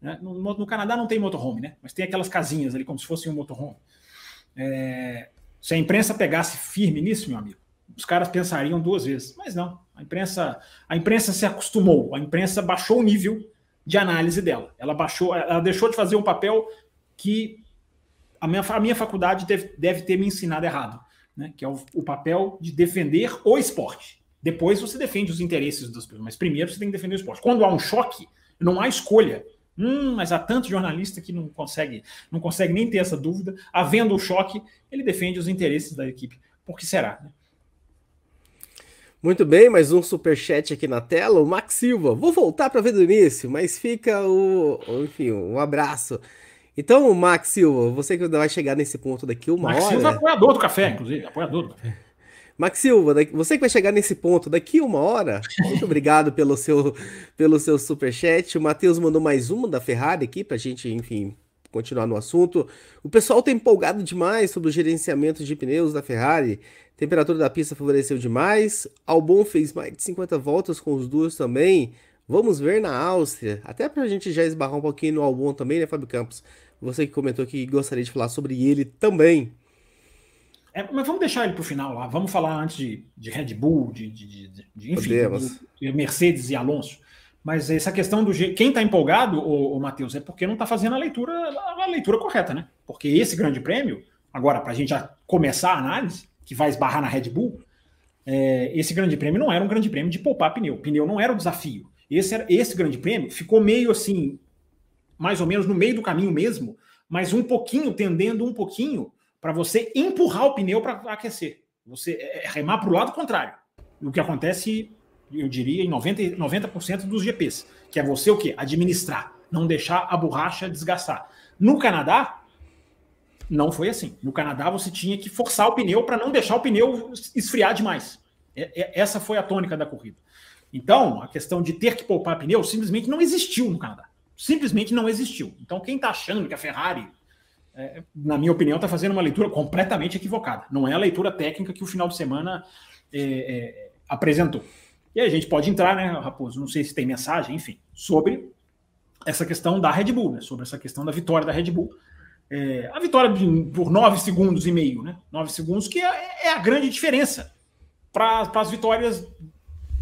né? No, no, Canadá não tem motorhome, né? mas tem aquelas casinhas ali como se fosse um motorhome. É, se a imprensa pegasse firme nisso, meu amigo, os caras pensariam duas vezes. Mas não, a imprensa, a imprensa se acostumou, a imprensa baixou o nível de análise dela. Ela baixou, ela deixou de fazer um papel que a minha, a minha faculdade deve, deve ter me ensinado errado, né? que é o, o papel de defender o esporte. Depois você defende os interesses das pessoas, mas primeiro você tem que defender o esporte. Quando há um choque, Não há escolha. Hum, mas há tanto jornalista que não consegue, não consegue nem ter essa dúvida. Havendo o choque, ele defende os interesses da equipe. Por que será? Né? Muito bem, mais um super chat aqui na tela. O Max Silva. Vou voltar para ver do início, mas fica o, enfim, um abraço. Então, Max Silva, você que vai chegar nesse ponto daqui uma Max hora. Max Silva é apoiador do café, inclusive, apoiador do café. Max Silva, você que vai chegar nesse ponto daqui uma hora, muito obrigado pelo seu, pelo seu superchat. O Matheus mandou mais uma da Ferrari aqui para a gente, enfim, continuar no assunto. O pessoal está empolgado demais sobre o gerenciamento de pneus da Ferrari. Temperatura da pista favoreceu demais. Albon fez mais de 50 voltas com os duas também. Vamos ver na Áustria. Até para a gente já esbarrar um pouquinho no Albon também, né, Fábio Campos? Você que comentou que gostaria de falar sobre ele também. É, mas vamos deixar ele para o final lá. Vamos falar antes de, de Red Bull, de, de, de enfim, de Mercedes e Alonso. Mas essa questão do quem está empolgado, o, o Matheus, é porque não está fazendo a leitura, a leitura correta, né? Porque esse grande prêmio, agora, para a gente já começar a análise, que vai esbarrar na Red Bull, é, esse grande prêmio não era um grande prêmio de poupar pneu. Pneu não era o desafio. Esse, era, esse grande prêmio ficou meio assim, mais ou menos no meio do caminho mesmo, mas um pouquinho, tendendo um pouquinho para você empurrar o pneu para aquecer. Você é, é remar para o lado contrário. O que acontece, eu diria, em 90%, 90 dos GPs, que é você o quê? Administrar, não deixar a borracha desgastar. No Canadá, não foi assim. No Canadá, você tinha que forçar o pneu para não deixar o pneu esfriar demais. Essa foi a tônica da corrida. Então, a questão de ter que poupar pneu simplesmente não existiu no Canadá. Simplesmente não existiu. Então, quem está achando que a Ferrari é, na minha opinião, está fazendo uma leitura completamente equivocada. Não é a leitura técnica que o final de semana é, é, apresentou. E aí a gente pode entrar, né, Raposo? Não sei se tem mensagem, enfim, sobre essa questão da Red Bull, né? Sobre essa questão da vitória da Red Bull. É, a vitória de, por nove segundos e meio, né? Nove segundos, que é, é a grande diferença para as vitórias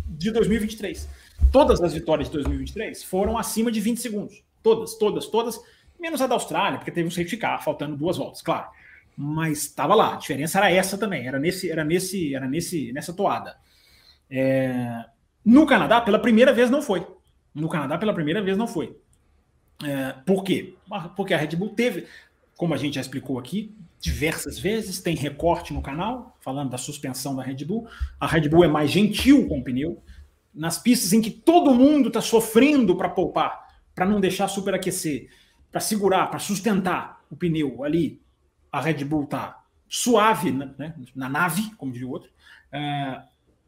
de 2023. Todas as vitórias de 2023 foram acima de 20 segundos. Todas, todas, todas menos a da Austrália, porque teve um safety car, faltando duas voltas, claro. Mas estava lá, a diferença era essa também, era nesse, era nesse, era nesse, nessa toada. É... No Canadá, pela primeira vez não foi. No Canadá, pela primeira vez não foi. É... Por quê? Porque a Red Bull teve, como a gente já explicou aqui, diversas vezes, tem recorte no canal, falando da suspensão da Red Bull. A Red Bull é mais gentil com o pneu. Nas pistas em que todo mundo está sofrendo para poupar, para não deixar superaquecer, para segurar, para sustentar o pneu ali, a Red Bull tá suave né, na nave, como diria o outro. É,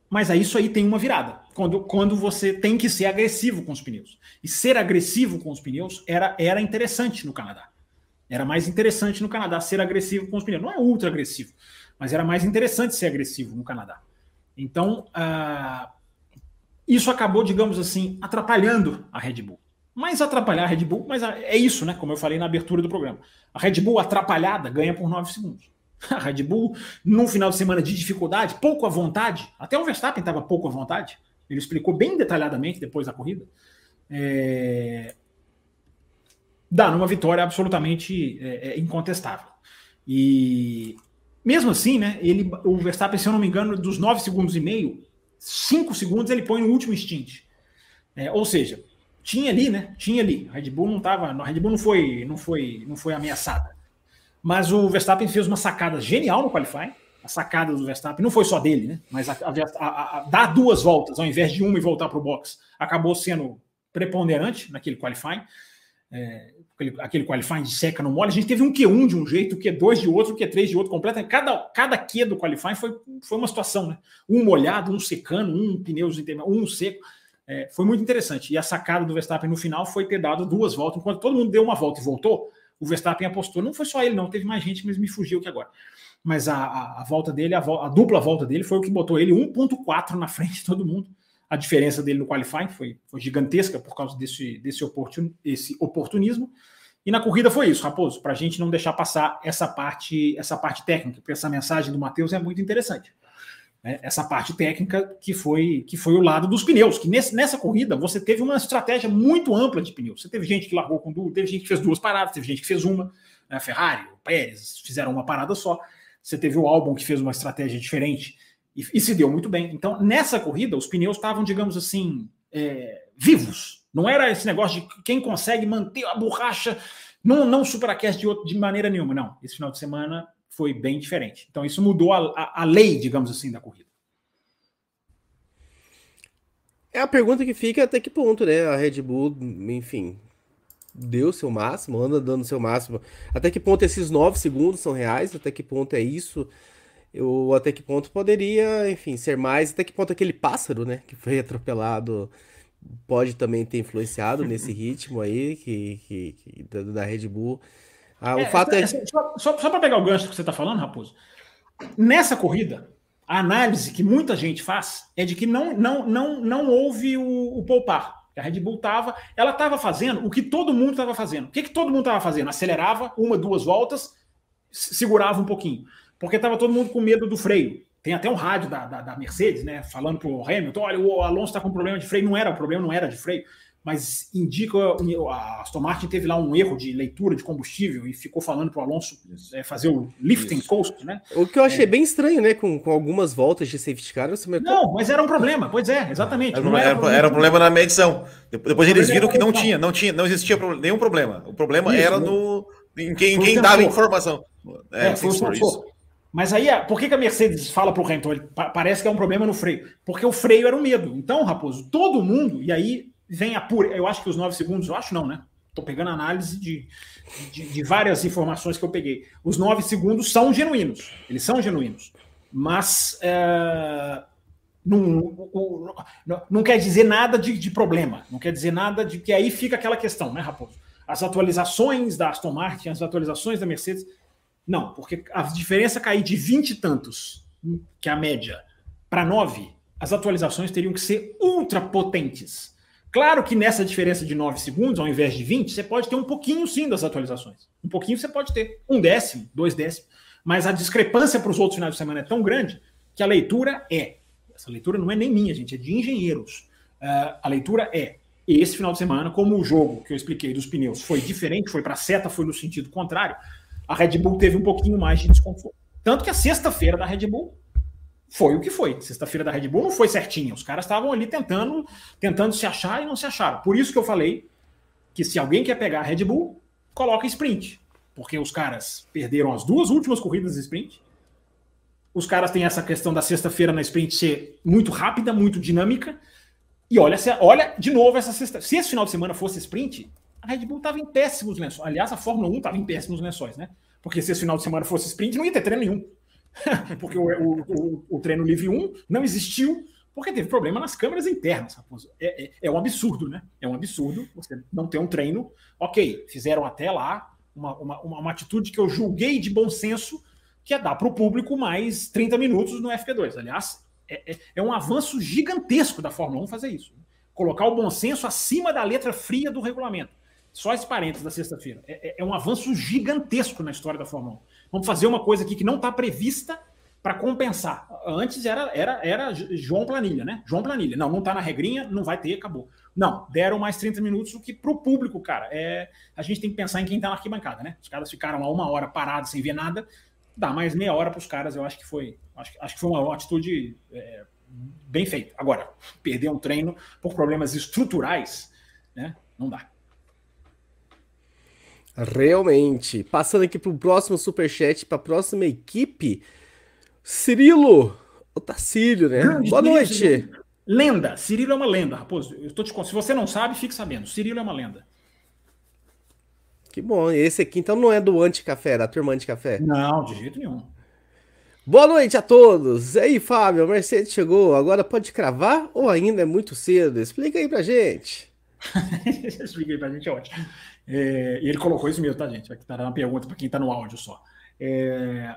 mas aí isso aí tem uma virada. Quando, quando você tem que ser agressivo com os pneus. E ser agressivo com os pneus era, era interessante no Canadá. Era mais interessante no Canadá ser agressivo com os pneus. Não é ultra agressivo, mas era mais interessante ser agressivo no Canadá. Então, uh, isso acabou, digamos assim, atrapalhando a Red Bull mais atrapalhar a Red Bull, mas é isso, né? Como eu falei na abertura do programa. A Red Bull atrapalhada ganha por 9 segundos. (laughs) A Red Bull, num final de semana de dificuldade, pouco à vontade, até o Verstappen estava pouco à vontade, ele explicou bem detalhadamente depois da corrida. É... Dá numa vitória absolutamente é, é, incontestável. E mesmo assim, né? Ele, o Verstappen, se eu não me engano, dos 9 segundos e meio, 5 segundos ele põe no último stint. É, ou seja, tinha ali, né? Tinha ali. A Red Bull não estava, a Red Bull não foi, não foi, não foi ameaçada. Mas o Verstappen fez uma sacada genial no qualifying. A sacada do Verstappen não foi só dele, né? Mas a, a, a, dar duas voltas ao invés de uma e voltar para o box acabou sendo preponderante naquele qualifying. É, aquele, aquele qualifying de seca no mole. A gente teve um Q1 de um jeito, o Q2 de outro, o Q3 de outro, completamente. Cada, cada Q do qualifying foi, foi uma situação, né? Um molhado, um secando, um pneus um seco. É, foi muito interessante. E a sacada do Verstappen no final foi ter dado duas voltas. Enquanto todo mundo deu uma volta e voltou, o Verstappen apostou. Não foi só ele, não. Teve mais gente, mas me fugiu aqui agora. Mas a, a, a volta dele, a, a, dupla volta dele, foi o que botou ele 1,4 na frente de todo mundo. A diferença dele no qualifying foi, foi gigantesca por causa desse, desse oportun, oportunismo. E na corrida foi isso, Raposo, para a gente não deixar passar essa parte, essa parte técnica, porque essa mensagem do Matheus é muito interessante né, essa parte técnica que foi que foi o lado dos pneus. Que nesse, nessa corrida você teve uma estratégia muito ampla de pneus. Você teve gente que largou com duas, teve gente que fez duas paradas, teve gente que fez uma. Né, Ferrari, Pérez fizeram uma parada só. Você teve o Albon que fez uma estratégia diferente e, e se deu muito bem. Então nessa corrida os pneus estavam, digamos assim, é, vivos. Não era esse negócio de quem consegue manter a borracha, não, não superaquece de, outro, de maneira nenhuma. Não, esse final de semana foi bem diferente. Então isso mudou a, a, a lei, digamos assim, da corrida. É a pergunta que fica até que ponto, né? A Red Bull, enfim, deu seu máximo, anda dando seu máximo. Até que ponto esses 9 segundos são reais? Até que ponto é isso? Eu, até que ponto poderia, enfim, ser mais? Até que ponto aquele pássaro, né, que foi (laughs) atropelado, pode também ter influenciado nesse (laughs) ritmo aí que, que, que da, Red Bull? Ah, o é, fato é. é só, só, só para pegar o gancho que você está falando, Raposo, nessa corrida, a análise que muita gente faz é de que não, não, não, não houve o, o poupar. A Red Bull estava, ela estava fazendo o que todo mundo estava fazendo. O que, que todo mundo estava fazendo? Acelerava uma, duas voltas, segurava um pouquinho, porque estava todo mundo com medo do freio. Tem até um rádio da, da, da Mercedes, né, falando para o Hamilton, olha, o Alonso está com problema de freio. Não era, o problema não era de freio mas indica a Aston Martin teve lá um erro de leitura de combustível e ficou falando para o Alonso é, fazer o lifting Isso. coast, né? O que eu achei é. bem estranho, né? Com, com algumas voltas de safety car. Você Não, mas era um problema, pois é, exatamente. Era, era, problema, era um problema na medição. Depois eles viram que não tinha, não tinha, não existia nenhum problema. O problema Isso, era né? no em quem, quem dava informação. É, é foi isso. Mas aí, por que, que a Mercedes fala para o Hamilton? Parece que é um problema no freio. Porque o freio era o medo. Então, Raposo, todo mundo, e aí vem a pura. Eu acho que os nove segundos, eu acho não, né? Estou pegando análise de, de, de, várias informações que eu peguei. Os nove segundos são genuínos, eles são genuínos, mas é, não, não, não, quer dizer nada de, de, problema, não quer dizer nada de que aí fica aquela questão, né, Raposo? As atualizações da Aston Martin, as atualizações da Mercedes, não, porque a diferença cair de 20 e tantos, que é a média, para 9, as atualizações teriam que ser ultra potentes Claro que nessa diferença de 9 segundos, ao invés de 20, você pode ter um pouquinho sim das atualizações. Um pouquinho você pode ter. Um décimo, dois décimos. Mas a discrepância para os outros finais de semana é tão grande que a leitura é. Essa leitura não é nem minha, gente, é de engenheiros. Uh, a leitura é. Esse final de semana, como o jogo que eu expliquei dos pneus foi diferente, foi para a seta, foi no sentido contrário, a Red Bull teve um pouquinho mais de desconforto. Tanto que a sexta-feira da Red Bull foi o que foi. Sexta-feira da Red Bull não foi certinha. Os caras estavam ali tentando, tentando se achar e não se acharam. Por isso que eu falei que se alguém quer pegar a Red Bull, coloca sprint. Porque os caras perderam as duas últimas corridas de sprint. Os caras têm essa questão da sexta-feira na sprint ser muito rápida, muito dinâmica. E olha, olha de novo essa sexta. Se esse final de semana fosse sprint, a Red Bull estava em péssimos lençóis. Aliás, a Fórmula 1 estava em péssimos lençóis, né? Porque se esse final de semana fosse sprint, não ia ter treino nenhum. (laughs) porque o, o, o, treino livre 1 não existiu porque teve problema nas câmeras internas, Raposo. É, é, é, um absurdo, né? É um absurdo você não ter um treino. Ok, fizeram até lá uma, uma, uma atitude que eu julguei de bom senso, que é dar para o público mais 30 minutos no FP2. Aliás, é, é, é, um avanço gigantesco da Fórmula 1 fazer isso. Colocar o bom senso acima da letra fria do regulamento. Só esse parênteses da sexta-feira. É, é, é um avanço gigantesco na história da Fórmula 1. Vamos fazer uma coisa aqui que não está prevista para compensar. Antes era, era, era João Planilha, né? João Planilha. Não, não está na regrinha, não vai ter, acabou. Não, deram mais 30 minutos, o que para o público, cara, é. A gente tem que pensar em quem está na arquibancada, né? Os caras ficaram lá uma hora parados sem ver nada, dá mais meia hora para os caras, eu acho que foi. Acho, acho que foi uma, atitude é, bem feita. Agora, perder um treino por problemas estruturais, né? Não dá. Realmente. Passando aqui para o próximo superchat, para a próxima equipe. Cirilo Otacílio, né? Não, Boa noite. Lenda. Cirilo é uma lenda, Raposo. Eu tô te... Se você não sabe, fique sabendo. Cirilo é uma lenda. Que bom. Esse aqui então não é do anti-café, da turma anti-café? Não, de jeito nenhum. Boa noite a todos. E aí, Fábio, a Mercedes chegou. Agora pode cravar ou ainda é muito cedo? Explica aí pra gente. (laughs) Explica aí pra gente, é ótimo. É, e ele colocou isso mesmo, tá, gente? Aqui tá na pergunta para quem está no áudio só. É,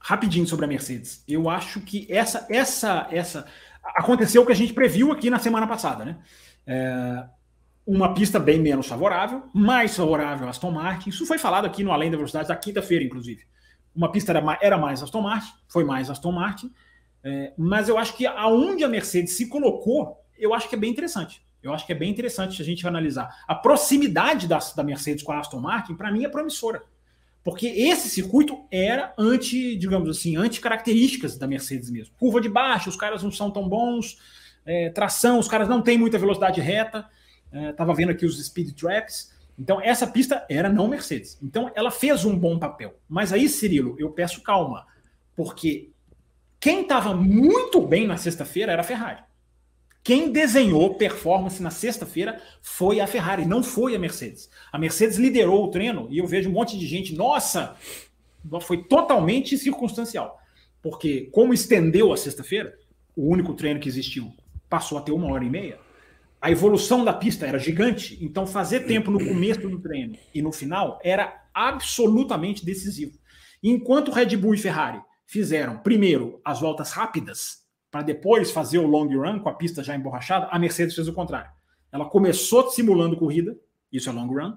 rapidinho sobre a Mercedes. Eu acho que essa, essa, essa aconteceu o que a gente previu aqui na semana passada, né? É, uma pista bem menos favorável, mais favorável a Aston Martin. Isso foi falado aqui no Além da Velocidade da quinta-feira, inclusive. Uma pista era, era mais Aston Martin, foi mais Aston Martin. É, mas eu acho que aonde a Mercedes se colocou, eu acho que é bem interessante. Eu acho que é bem interessante a gente analisar. A proximidade da, da Mercedes com a Aston Martin, para mim, é promissora. Porque esse circuito era anti, digamos assim, anti-características da Mercedes mesmo. Curva de baixo, os caras não são tão bons, é, tração, os caras não têm muita velocidade reta. Estava é, vendo aqui os speed traps. Então, essa pista era não Mercedes. Então, ela fez um bom papel. Mas aí, Cirilo, eu peço calma, porque quem estava muito bem na sexta-feira era a Ferrari. Quem desenhou performance na sexta-feira foi a Ferrari, não foi a Mercedes. A Mercedes liderou o treino e eu vejo um monte de gente, nossa, foi totalmente circunstancial. Porque, como estendeu a sexta-feira, o único treino que existiu passou a ter uma hora e meia, a evolução da pista era gigante, então fazer tempo no começo do treino e no final era absolutamente decisivo. Enquanto Red Bull e Ferrari fizeram primeiro as voltas rápidas, para depois fazer o long run com a pista já emborrachada, a Mercedes fez o contrário. Ela começou simulando corrida, isso é long run,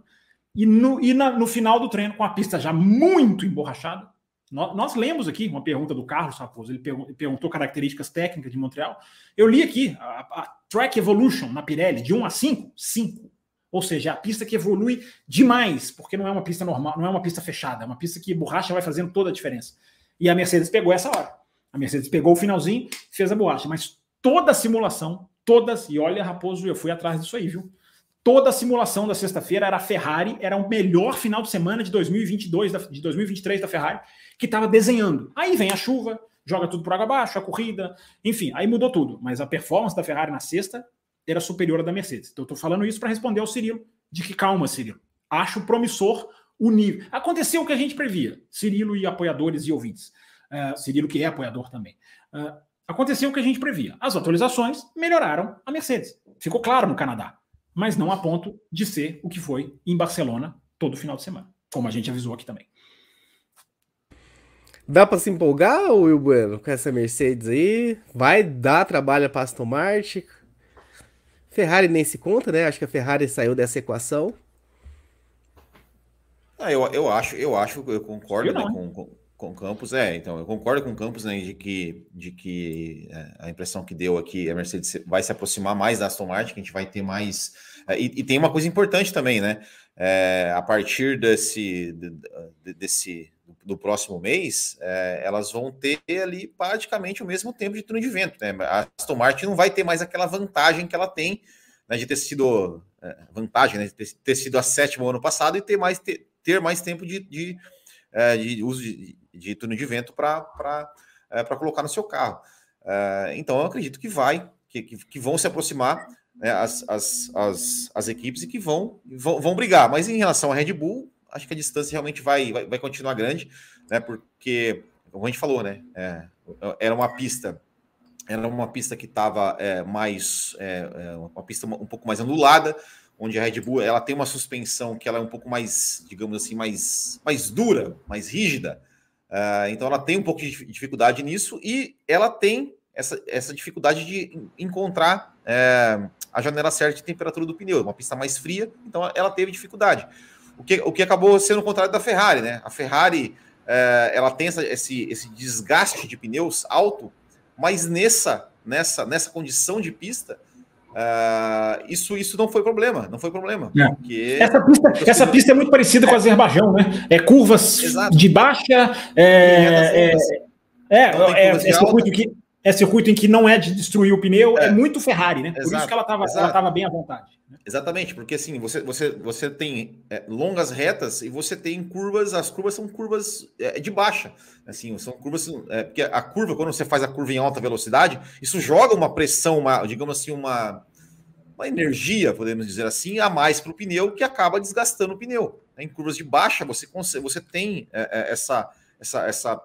e no, e na, no final do treino, com a pista já muito emborrachada, nós, nós lemos aqui uma pergunta do Carlos Raposo, ele perguntou características técnicas de Montreal. Eu li aqui a, a Track Evolution na Pirelli, de 1 a 5, 5. Ou seja, é a pista que evolui demais, porque não é uma pista normal, não é uma pista fechada, é uma pista que borracha vai fazendo toda a diferença. E a Mercedes pegou essa hora. A Mercedes pegou o finalzinho, fez a borracha, mas toda a simulação, todas, e olha, Raposo, eu fui atrás disso aí, viu? Toda a simulação da sexta-feira era a Ferrari, era o melhor final de semana de 2022, de 2023 da Ferrari, que estava desenhando. Aí vem a chuva, joga tudo por água abaixo, a corrida, enfim, aí mudou tudo. Mas a performance da Ferrari na sexta era superior à da Mercedes. Então eu estou falando isso para responder ao Cirilo, de que calma, Cirilo. Acho promissor o nível. Aconteceu o que a gente previa, Cirilo e apoiadores e ouvintes. Uh, Cirilo, que é apoiador também. Uh, aconteceu o que a gente previa. As atualizações melhoraram a Mercedes. Ficou claro no Canadá. Mas não a ponto de ser o que foi em Barcelona todo final de semana, como a gente avisou aqui também. Dá para se empolgar, Will Bueno, com essa Mercedes aí? Vai dar trabalho para Aston Martin? Ferrari nem se conta, né? Acho que a Ferrari saiu dessa equação. Ah, eu, eu acho, eu acho, eu concordo né, com, com, com Campos, é, então, eu concordo com Campos, né, de que, de que é, a impressão que deu aqui, a Mercedes vai se aproximar mais da Aston Martin, que a gente vai ter mais, é, e, e, tem uma coisa importante também, né, é, a partir desse, de, desse, do próximo mês, é, elas vão ter ali praticamente o mesmo tempo de turno de vento, né, a Aston Martin não vai ter mais aquela vantagem que ela tem, né, de ter sido, é, vantagem, né, de ter, ter sido a sétima ano passado e ter mais, ter, ter mais tempo de, de, é, de uso de, de, turno de vento para é, colocar no seu carro. É, então, eu acredito que vai, que, que, que vão se aproximar né, as, as, as, as, equipes e que vão, vão, vão brigar. Mas em relação à Red Bull, acho que a distância realmente vai, vai, vai continuar grande, né? Porque, como a gente falou, né? É, era uma pista, era uma pista que estava é, mais é, é, uma pista um pouco mais anulada, onde a Red Bull ela tem uma suspensão que ela é um pouco mais, digamos assim, mais, mais dura, mais rígida. Uh, então ela tem um pouco de dificuldade nisso e ela tem essa, essa dificuldade de encontrar é, a janela certa de temperatura do pneu. Uma pista mais fria, então ela teve dificuldade. O que, o que acabou sendo o contrário da Ferrari, né? A Ferrari é, ela tem essa, esse, esse desgaste de pneus alto, mas nessa, nessa, nessa condição de pista, Uh, isso, isso não foi problema, não foi problema. É. Porque... Essa, pista, essa pista é muito parecida é. com o Azerbaijão, né? É curvas Exato. de baixa. É, é, é, é, é circuito que, é circuito em que não é de destruir o pneu, é, é muito Ferrari, né? Por Exato. isso que ela estava bem à vontade. Né? Exatamente, porque assim, você, você, você tem é, longas retas e você tem curvas, as curvas são curvas é, de baixa. Assim, são curvas. É, porque a curva, quando você faz a curva em alta velocidade, isso joga uma pressão, uma, digamos assim, uma, uma energia, podemos dizer assim, a mais para o pneu que acaba desgastando o pneu. Em curvas de baixa, você, você tem é, é, essa, essa, essa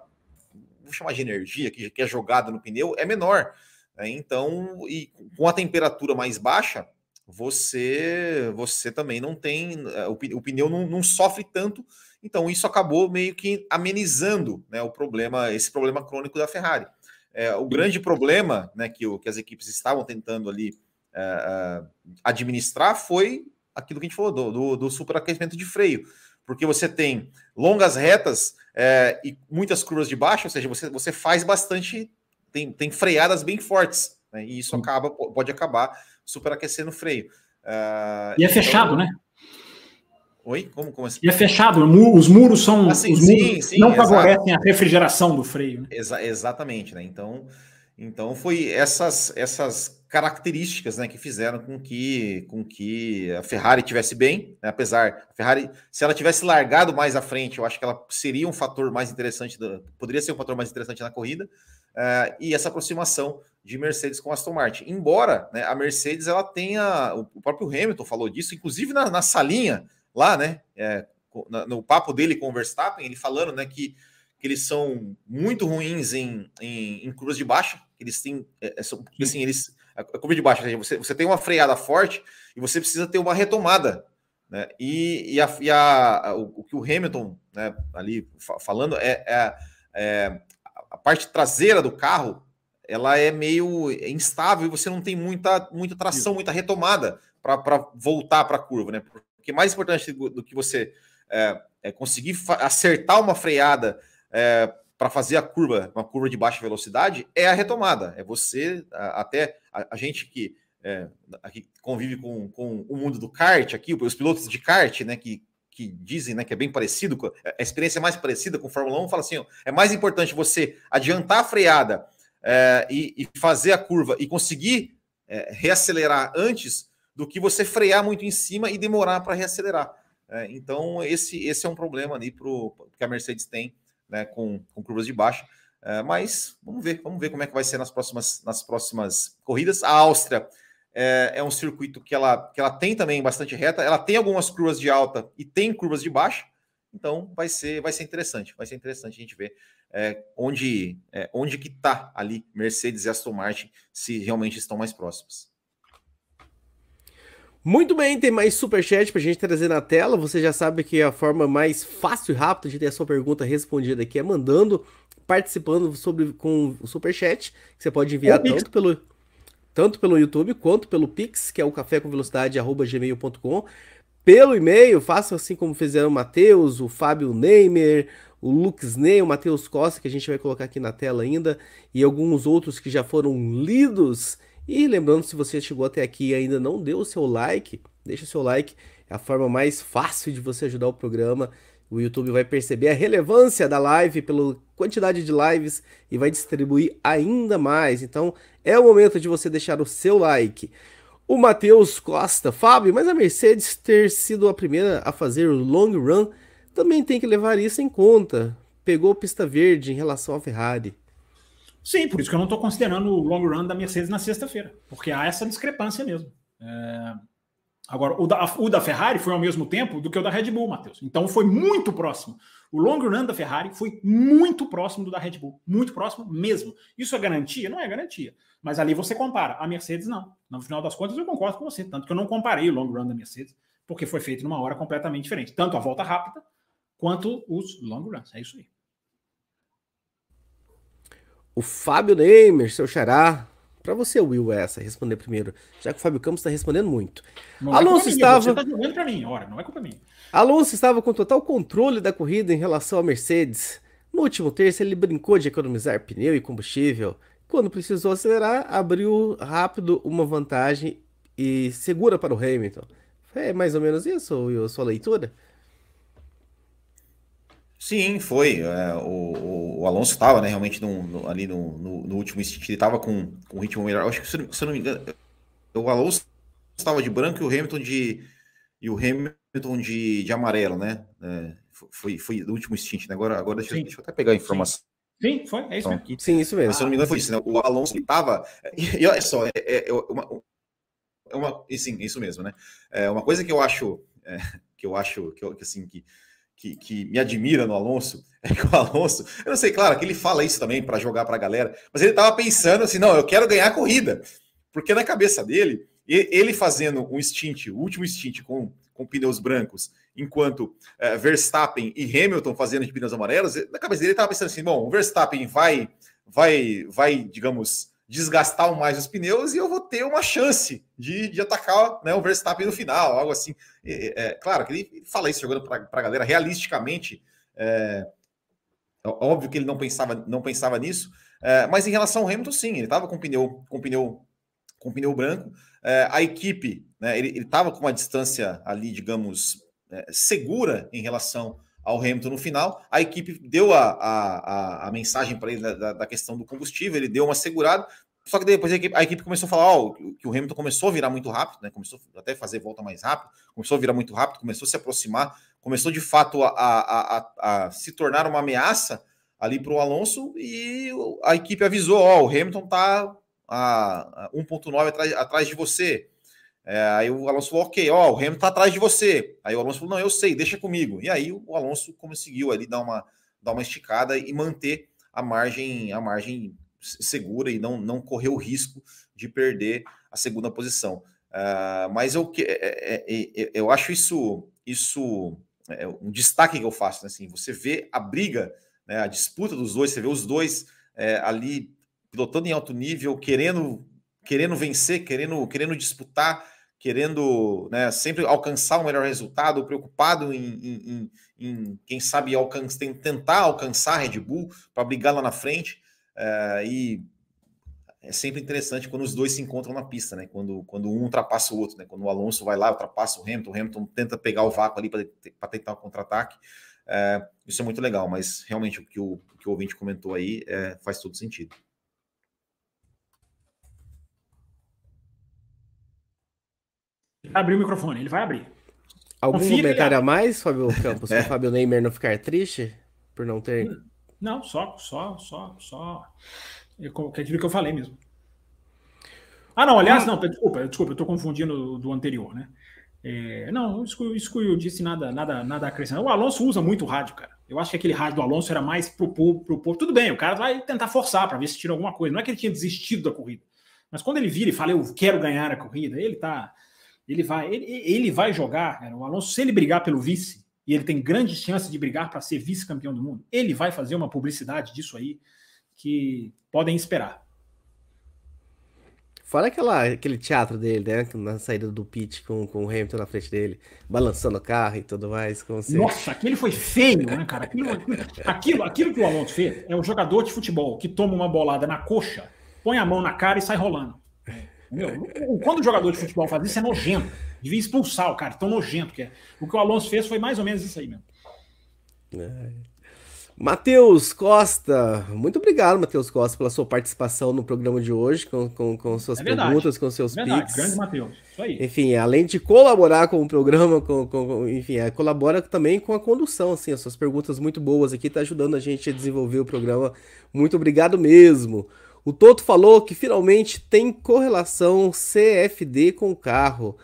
vou chamar de energia, que, que é jogada no pneu, é menor. Né? Então, e com a temperatura mais baixa, você você também não tem, é, o, pneu não, não, sofre tanto, então isso acabou meio que amenizando né, o problema, esse problema crônico da Ferrari. É, o grande problema né, que, o, que as equipes estavam tentando ali é, administrar foi aquilo que a gente falou do, do, do superaquecimento de freio, porque você tem longas retas é, e muitas curvas de baixo, ou seja, você, você faz bastante, tem, tem freadas bem fortes, né, e isso acaba pode acabar superaquecendo o freio. Uh, e é então... fechado, né? Oi? Como, como assim? E é fechado, os muros são. Assim, os muros sim, sim, não favorecem a refrigeração do freio. Né? Exa exatamente, né? Então, então foi essas, essas características né, que fizeram com que, com que a Ferrari tivesse bem, né, apesar a Ferrari, se ela tivesse largado mais à frente, eu acho que ela seria um fator mais interessante, poderia ser um fator mais interessante na corrida, uh, e essa aproximação de Mercedes com Aston Martin. Embora né, a Mercedes ela tenha, o próprio Hamilton falou disso, inclusive na, na salinha lá, né, é, no papo dele com o Verstappen, ele falando né, que, que eles são muito ruins em, em, em curvas de baixa, eles têm, é, é assim, eles a curva de baixo, você, você tem uma freada forte e você precisa ter uma retomada. Né? E, e, a, e a, o, o, que o Hamilton né, ali falando é, é, é, a parte traseira do carro ela é meio instável e você não tem muita, muita tração, muita retomada para voltar para a curva. Né? Porque mais importante do, do que você é, é conseguir acertar uma freada é, para fazer a curva, uma curva de baixa velocidade, é a retomada. É você, até a, a gente que é, aqui convive com, com o mundo do kart aqui, os pilotos de kart, né, que, que dizem né, que é bem parecido, a experiência é mais parecida com Fórmula 1, fala assim: ó, é mais importante você adiantar a freada é, e, e, fazer a curva e conseguir é, reacelerar antes do que você frear muito em cima e demorar para reacelerar. É, então, esse, esse é um problema ali pro, que a Mercedes tem né, com, com curvas de baixa. É, mas vamos ver, vamos ver como é que vai ser nas próximas, nas próximas corridas. A Áustria é, é, um circuito que ela, que ela tem também bastante reta, ela tem algumas curvas de alta e tem curvas de baixa, então vai ser, vai ser interessante, vai ser interessante a gente ver é, onde, é, onde que está ali Mercedes e Aston Martin, se realmente estão mais próximos. Muito bem, tem mais superchat pra gente trazer na tela. Você já sabe que a forma mais fácil e rápida de ter a sua pergunta respondida aqui é mandando, participando sobre, com o superchat, que você pode enviar tanto pelo, tanto pelo YouTube quanto pelo Pix, que é o café com velocidade gmail.com. Pelo e-mail, faça assim como fizeram o Matheus, o Fábio Neymer, o Lux Ney, o Matheus Costa, que a gente vai colocar aqui na tela ainda, e alguns outros que já foram lidos e lembrando, se você chegou até aqui e ainda não deu o seu like, deixa o seu like, é a forma mais fácil de você ajudar o programa. O YouTube vai perceber a relevância da live pela quantidade de lives e vai distribuir ainda mais. Então é o momento de você deixar o seu like. O Matheus Costa, Fábio, mas a Mercedes ter sido a primeira a fazer o long run também tem que levar isso em conta. Pegou pista verde em relação à Ferrari. Sim, por isso que eu não estou considerando o long run da Mercedes na sexta-feira, porque há essa discrepância mesmo. É... Agora, o da, o da Ferrari foi ao mesmo tempo do que o da Red Bull, Matheus. Então foi muito próximo. O long run da Ferrari foi muito próximo do da Red Bull. Muito próximo mesmo. Isso é garantia? Não é garantia. Mas ali você compara. A Mercedes não. No final das contas, eu concordo com você. Tanto que eu não comparei o long run da Mercedes, porque foi feito numa hora completamente diferente. Tanto a volta rápida quanto os long runs. É isso aí. O Fábio Neymer, seu xará. Para você, Will, essa, responder primeiro, já que o Fábio Campos está respondendo muito. Não é Alonso é estava. Você tá jogando para mim, ora, não é culpa minha. Alonso estava com total controle da corrida em relação à Mercedes. No último terço, ele brincou de economizar pneu e combustível. Quando precisou acelerar, abriu rápido uma vantagem e segura para o Hamilton. É mais ou menos isso, Will, a sua leitura? Sim, foi. É, o, o, Alonso estava né, realmente no, no, ali no, no, no, último stint, ele estava com, com um ritmo melhor. Acho que, se, eu não me engano, o Alonso estava de branco e o Hamilton de, e o Hamilton de, de amarelo, né? É, foi, foi do último stint, né? Agora, agora deixa, deixa eu até pegar a informação. Sim, Sim foi, é isso mesmo. Sim, isso mesmo. Se eu não me engano, foi isso, né? O Alonso estava. E, (laughs) e olha só, é, é, é uma, é uma. Sim, isso mesmo, né? É uma coisa que eu acho. É, que eu acho que, eu, que assim que que, que, me admira no Alonso (laughs) é que o Alonso, eu não sei, claro, que ele fala isso também para jogar para a galera, mas ele estava pensando assim: não, eu quero ganhar a corrida, porque na cabeça dele, ele fazendo um stint, o último stint com, com pneus brancos, enquanto é, Verstappen e Hamilton fazendo de pneus amarelos, na cabeça dele ele estava pensando assim: bom, o Verstappen vai, vai, vai, digamos, desgastar mais os pneus e eu vou ter uma chance de, de atacar né, o Verstappen no final, algo assim. É, é, claro que ele fala isso jogando para a galera realisticamente. É, óbvio que ele não pensava, não pensava nisso, é, mas em relação ao Hamilton, sim, ele estava com pneu, com pneu, com pneu branco. É, a equipe, né, ele estava com uma distância ali, digamos, é, segura em relação ao Hamilton no final. A equipe deu a, a, a, a mensagem para ele da, da, questão do combustível, ele deu uma segurada. só que depois a equipe, a equipe começou a falar ó, que o Hamilton começou a virar muito rápido, né? Começou até fazer volta mais rápido, começou a virar muito rápido, começou a se aproximar, começou de fato a, a, a, a se tornar uma ameaça ali para o Alonso e a equipe avisou: ó, o Hamilton tá a 1.9 atrás, atrás de você. É, aí o Alonso falou, ok, ó, o Hamilton tá atrás de você. Aí o Alonso falou, não, eu sei, deixa comigo. E aí o Alonso conseguiu ali dar uma, dar uma esticada e manter a margem, a margem segura e não, não correr o risco de perder a segunda posição. Uh, mas eu, é é, é, é, eu acho isso, isso é um destaque que eu faço. Né? Assim, você vê a briga, né, a disputa dos dois, você vê os dois é, ali pilotando em alto nível, querendo, querendo vencer, querendo, querendo disputar, querendo né, sempre alcançar o melhor resultado, preocupado em, em, em, em quem sabe tentar alcançar a Red Bull para brigar lá na frente. É, e é sempre interessante quando os dois se encontram na pista, né? Quando, quando um ultrapassa o outro, né? Quando o Alonso vai lá, ultrapassa o Hamilton, o Hamilton tenta pegar o vácuo ali para tentar o contra-ataque. É, isso é muito legal, mas realmente o que o, o, que o ouvinte comentou aí é, faz todo sentido. Abriu o microfone, ele vai abrir. Algum Confia comentário a mais, Fábio Campos, (laughs) é. para o Fábio Neymer não ficar triste por não ter não, só, só, só, só. Aquilo que eu falei mesmo. Ah, não, aliás, não, desculpa, desculpa, eu estou confundindo do anterior, né? É, não, isso, isso que eu disse nada, nada, nada acrescentar. O Alonso usa muito rádio, cara. Eu acho que aquele rádio do Alonso era mais pro povo, pro povo. Tudo bem, o cara vai tentar forçar para ver se tira alguma coisa. Não é que ele tinha desistido da corrida. Mas quando ele vira e fala, eu quero ganhar a corrida, ele tá. Ele vai, ele, ele vai jogar, cara. O Alonso, se ele brigar pelo vice, e ele tem grande chance de brigar para ser vice-campeão do mundo, ele vai fazer uma publicidade disso aí que podem esperar. Fora aquela, aquele teatro dele, né? Na saída do pit com, com o Hamilton na frente dele, balançando o carro e tudo mais. Como se... Nossa, aquele foi feio, né, cara? Aquilo, aquilo, aquilo que o Alonso fez é um jogador de futebol que toma uma bolada na coxa, põe a mão na cara e sai rolando. Meu, quando o jogador de futebol faz isso, é nojento. Devia expulsar o cara, tão nojento que é. O que o Alonso fez foi mais ou menos isso aí mesmo. É. Matheus Costa, muito obrigado, Matheus Costa, pela sua participação no programa de hoje, com, com, com suas é perguntas, com seus é verdade, Grande Matheus, isso aí. Enfim, além de colaborar com o programa, com, com, enfim, é, colabora também com a condução, assim, as suas perguntas muito boas aqui, tá ajudando a gente a desenvolver o programa. Muito obrigado mesmo. O Toto falou que finalmente tem correlação CFD com o carro.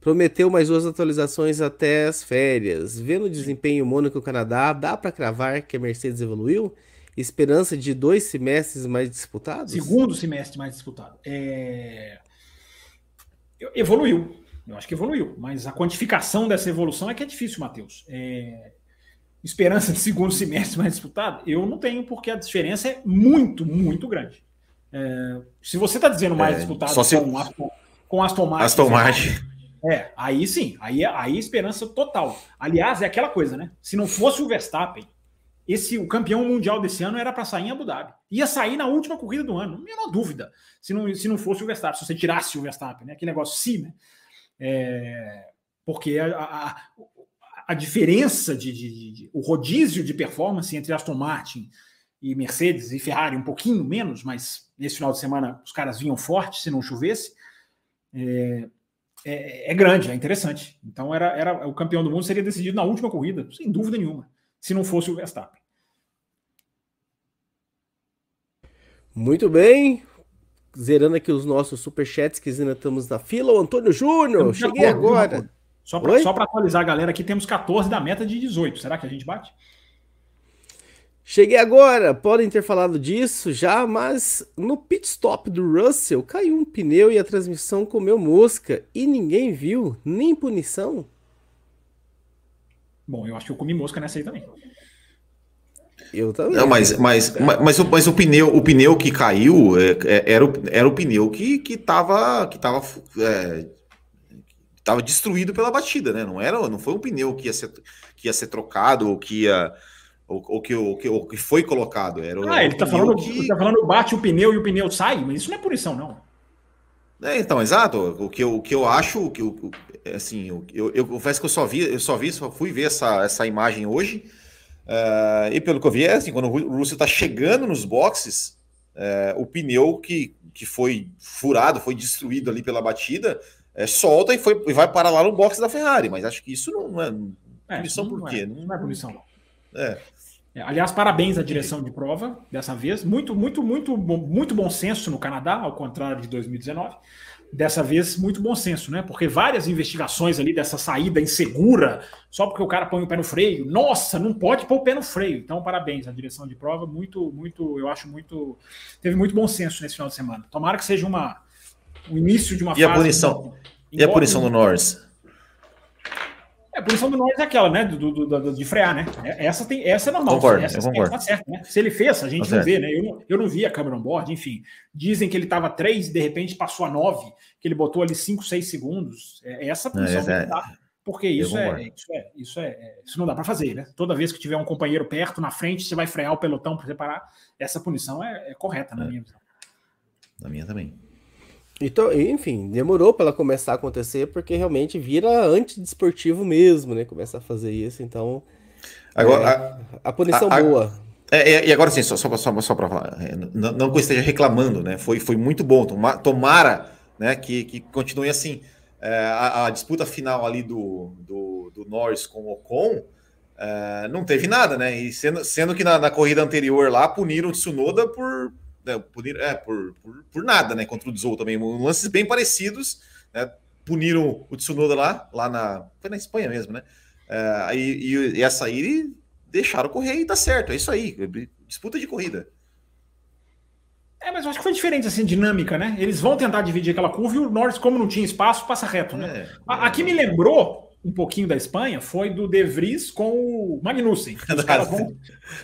Prometeu mais duas atualizações até as férias. Vendo o desempenho Mônaco-Canadá, dá para cravar que a Mercedes evoluiu? Esperança de dois semestres mais disputados? Segundo semestre mais disputado. É... Evoluiu. Eu acho que evoluiu. Mas a quantificação dessa evolução é que é difícil, Matheus. É esperança de segundo semestre mais disputado? Eu não tenho, porque a diferença é muito, muito grande. É, se você está dizendo mais é, disputado com, se... Aston, com Aston Martin. Aston Martin. É, aí sim, aí, aí esperança total. Aliás, é aquela coisa, né? Se não fosse o Verstappen, esse o campeão mundial desse ano era para sair em Abu Dhabi. Ia sair na última corrida do ano, não dúvida. Se não, se não fosse o Verstappen, se você tirasse o Verstappen, né? Aquele negócio sim, né? É, porque a, a, a diferença de, de, de, de, o rodízio de performance entre Aston Martin e Mercedes e Ferrari um pouquinho menos, mas nesse final de semana os caras vinham fortes se não chovesse. É, é, é, grande, é interessante. Então era, era o campeão do mundo seria decidido na última corrida, sem dúvida nenhuma, se não fosse o Verstappen. Muito bem. Zerando aqui os nossos superchats que ainda estamos na fila. O Antônio Júnior, cheguei agora. Só para atualizar a galera aqui, temos 14 da meta de 18. Será que a gente bate? Cheguei agora, podem ter falado disso já, mas no pit stop do Russell caiu um pneu e a transmissão comeu mosca e ninguém viu, nem punição. Bom, eu acho que eu comi mosca nessa aí também. Eu também. Não, mas, mas, mas, mas, o, mas o pneu, o pneu que caiu é, é, era, o, era o pneu que, que tava, que tava, é, tava destruído pela batida, né? Não era, não foi um pneu que ia ser, que ia ser trocado ou que ia o, o, que, o, que, o que foi colocado. Era ah, ele tá falando, que... tá falando bate o pneu e o pneu sai, mas isso não é punição, não. É, então, exato. O que eu, o que eu acho, que eu, assim, eu, eu confesso que eu só vi, eu só vi, só fui ver essa, essa imagem hoje. Uh, e pelo que eu vi, é assim, quando o Russell tá chegando nos boxes, é, o pneu que, que foi furado, foi destruído ali pela batida, é, solta e, foi, e vai parar lá no box da Ferrari. Mas acho que isso não é, é punição por quê? Não, não é punição, não. É. É, aliás, parabéns à direção de prova dessa vez. Muito, muito, muito, muito bom senso no Canadá, ao contrário de 2019. Dessa vez, muito bom senso, né? Porque várias investigações ali dessa saída insegura, só porque o cara põe o pé no freio. Nossa, não pode pôr o pé no freio. Então, parabéns à direção de prova. Muito, muito, eu acho muito. Teve muito bom senso nesse final de semana. Tomara que seja uma, o início de uma e fase. A punição, e a punição do Norris? É, a punição do Norris é aquela, né? Do, do, do, de frear, né? É, essa, tem, essa é normal. Concordo, essa, eu concordo. Tá certo, né? Se ele fez, a gente tá não certo. vê, né? Eu não, eu não vi a câmera on board, enfim. Dizem que ele estava 3 e de repente passou a 9, que ele botou ali 5, 6 segundos. É, essa punição não, é, dá, porque isso é, isso é, isso é, isso não dá para fazer, né? Toda vez que tiver um companheiro perto, na frente, você vai frear o pelotão para separar. Essa punição é, é correta, na minha visão. Na minha também. Então, enfim, demorou para ela começar a acontecer, porque realmente vira antidesportivo mesmo, né? Começa a fazer isso, então. Agora, é, a, a punição a, boa. É, é, e agora sim, só, só, só, só para falar, é, não, não que eu esteja reclamando, né? Foi, foi muito bom. Tomara, tomara né, que, que continue assim. É, a, a, disputa final ali do, do, do Norris com o Ocon é, não teve nada, né? E sendo, sendo que na, na corrida anterior lá puniram o Tsunoda por, né, por, é, por, por, por, nada, né? Contra o Zou também. Lances bem parecidos, né? Puniram o Tsunoda lá, lá na. Foi na Espanha mesmo, né? É, e, e essa aí deixaram correr e tá certo, é isso aí. Disputa de corrida. É, mas eu acho que foi diferente assim, dinâmica, né? Eles vão tentar dividir aquela curva e o Norris, como não tinha espaço, passa reto, né? É, Aqui me lembrou um pouquinho da Espanha foi do De Vries com o Magnussen. Que os (laughs) caras vão,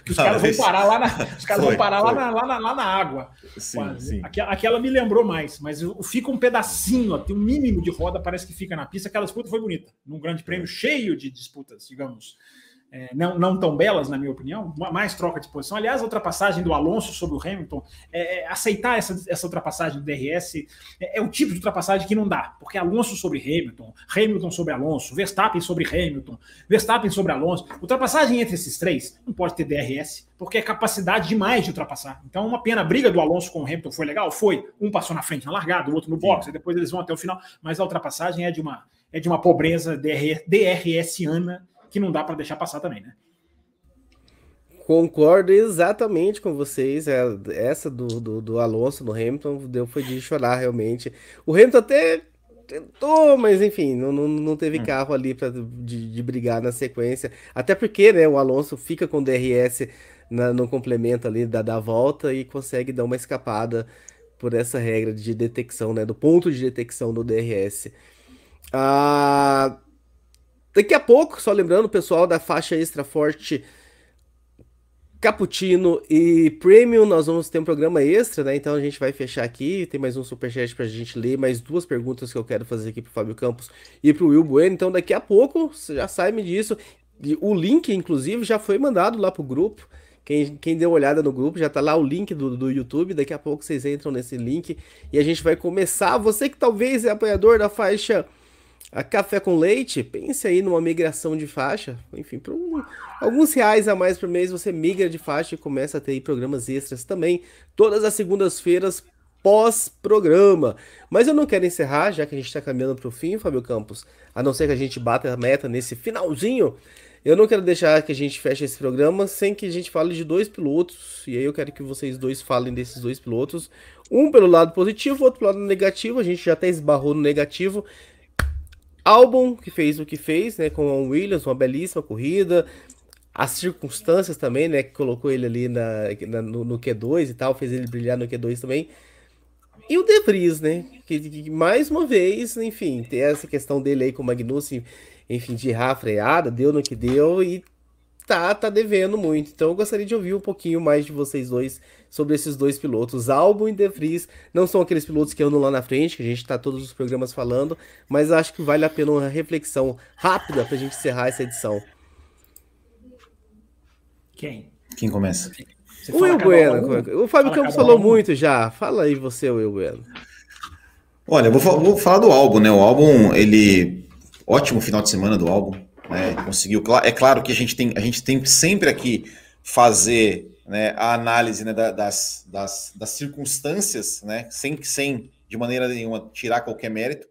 os caras vão parar lá na, os caras foi, vão parar lá na, lá, na, lá na, água. Sim, sim. Aquela, aquela, me lembrou mais, mas fica um pedacinho, tem um mínimo de roda, parece que fica na pista. Aquela disputa foi bonita, num grande prêmio cheio de disputas, digamos é, não, não tão belas, na minha opinião, mais troca de posição. Aliás, a ultrapassagem do Alonso sobre o Hamilton, é, é, aceitar essa, essa ultrapassagem do DRS é, é, o tipo de ultrapassagem que não dá, porque Alonso sobre Hamilton, Hamilton sobre Alonso, Verstappen sobre Hamilton, Verstappen sobre Alonso. Ultrapassagem entre esses três não pode ter DRS, porque é capacidade demais de ultrapassar. Então, uma pena, a briga do Alonso com o Hamilton foi legal? Foi. Um passou na frente na largada, o outro no box, e depois eles vão até o final, mas a ultrapassagem é de uma, é de uma pobreza DR, DRSiana que não dá para deixar passar também, né? Concordo exatamente com vocês. É, essa do, do, do Alonso no Hamilton deu foi de chorar realmente. O Hamilton até tentou, mas enfim, não, não, não teve hum. carro ali para de, de, brigar na sequência. Até porque né, o Alonso fica com DRS na, no complemento ali da, da volta e consegue dar uma escapada por essa regra de detecção, né? Do ponto de detecção do DRS. Ah, Daqui a pouco, só lembrando, pessoal da faixa extra forte Cappuccino e Premium, nós vamos ter um programa extra, né? Então a gente vai fechar aqui. Tem mais um superchat pra gente ler, mais duas perguntas que eu quero fazer aqui pro Fábio Campos e pro Will Bueno. Então daqui a pouco, você já sabe disso. E o link, inclusive, já foi mandado lá pro grupo. Quem, quem deu olhada no grupo, já tá lá o link do, do YouTube. Daqui a pouco vocês entram nesse link e a gente vai começar. Você que talvez é apoiador da faixa a café com leite, pense aí numa migração de faixa. Enfim, por um, alguns reais a mais por mês você migra de faixa e começa a ter programas extras também. Todas as segundas-feiras pós-programa. Mas eu não quero encerrar, já que a gente está caminhando para o fim, Fábio Campos. A não ser que a gente bata a meta nesse finalzinho. Eu não quero deixar que a gente feche esse programa sem que a gente fale de dois pilotos. E aí eu quero que vocês dois falem desses dois pilotos. Um pelo lado positivo, outro pelo lado negativo. A gente já até esbarrou no negativo álbum que fez o que fez, né, com o Williams, uma belíssima corrida, as circunstâncias também, né, que colocou ele ali na, na no, no, Q2 e tal, fez ele brilhar no Q2 também. E o De Vries, né, que, que, mais uma vez, enfim, tem essa questão dele aí com o Magnussen, enfim, de errar a freada, deu no que deu e tá, tá devendo muito. Então eu gostaria de ouvir um pouquinho mais de vocês dois sobre esses dois pilotos. Albon e De Vries não são aqueles pilotos que andam lá na frente, que a gente está todos os programas falando, mas acho que vale a pena uma reflexão rápida para a gente encerrar essa edição. Quem? Quem começa? o Will Bueno. O Fábio Campos falou um. muito já. Fala aí você, Will Bueno. Olha, eu vou, vou falar do álbum, né? O álbum, ele. Ótimo final de semana do álbum. Né? Conseguiu. É claro que a gente tem, a gente tem sempre aqui fazer né, a análise né, das, das, das, circunstâncias, né, sem, sem de maneira nenhuma tirar qualquer mérito.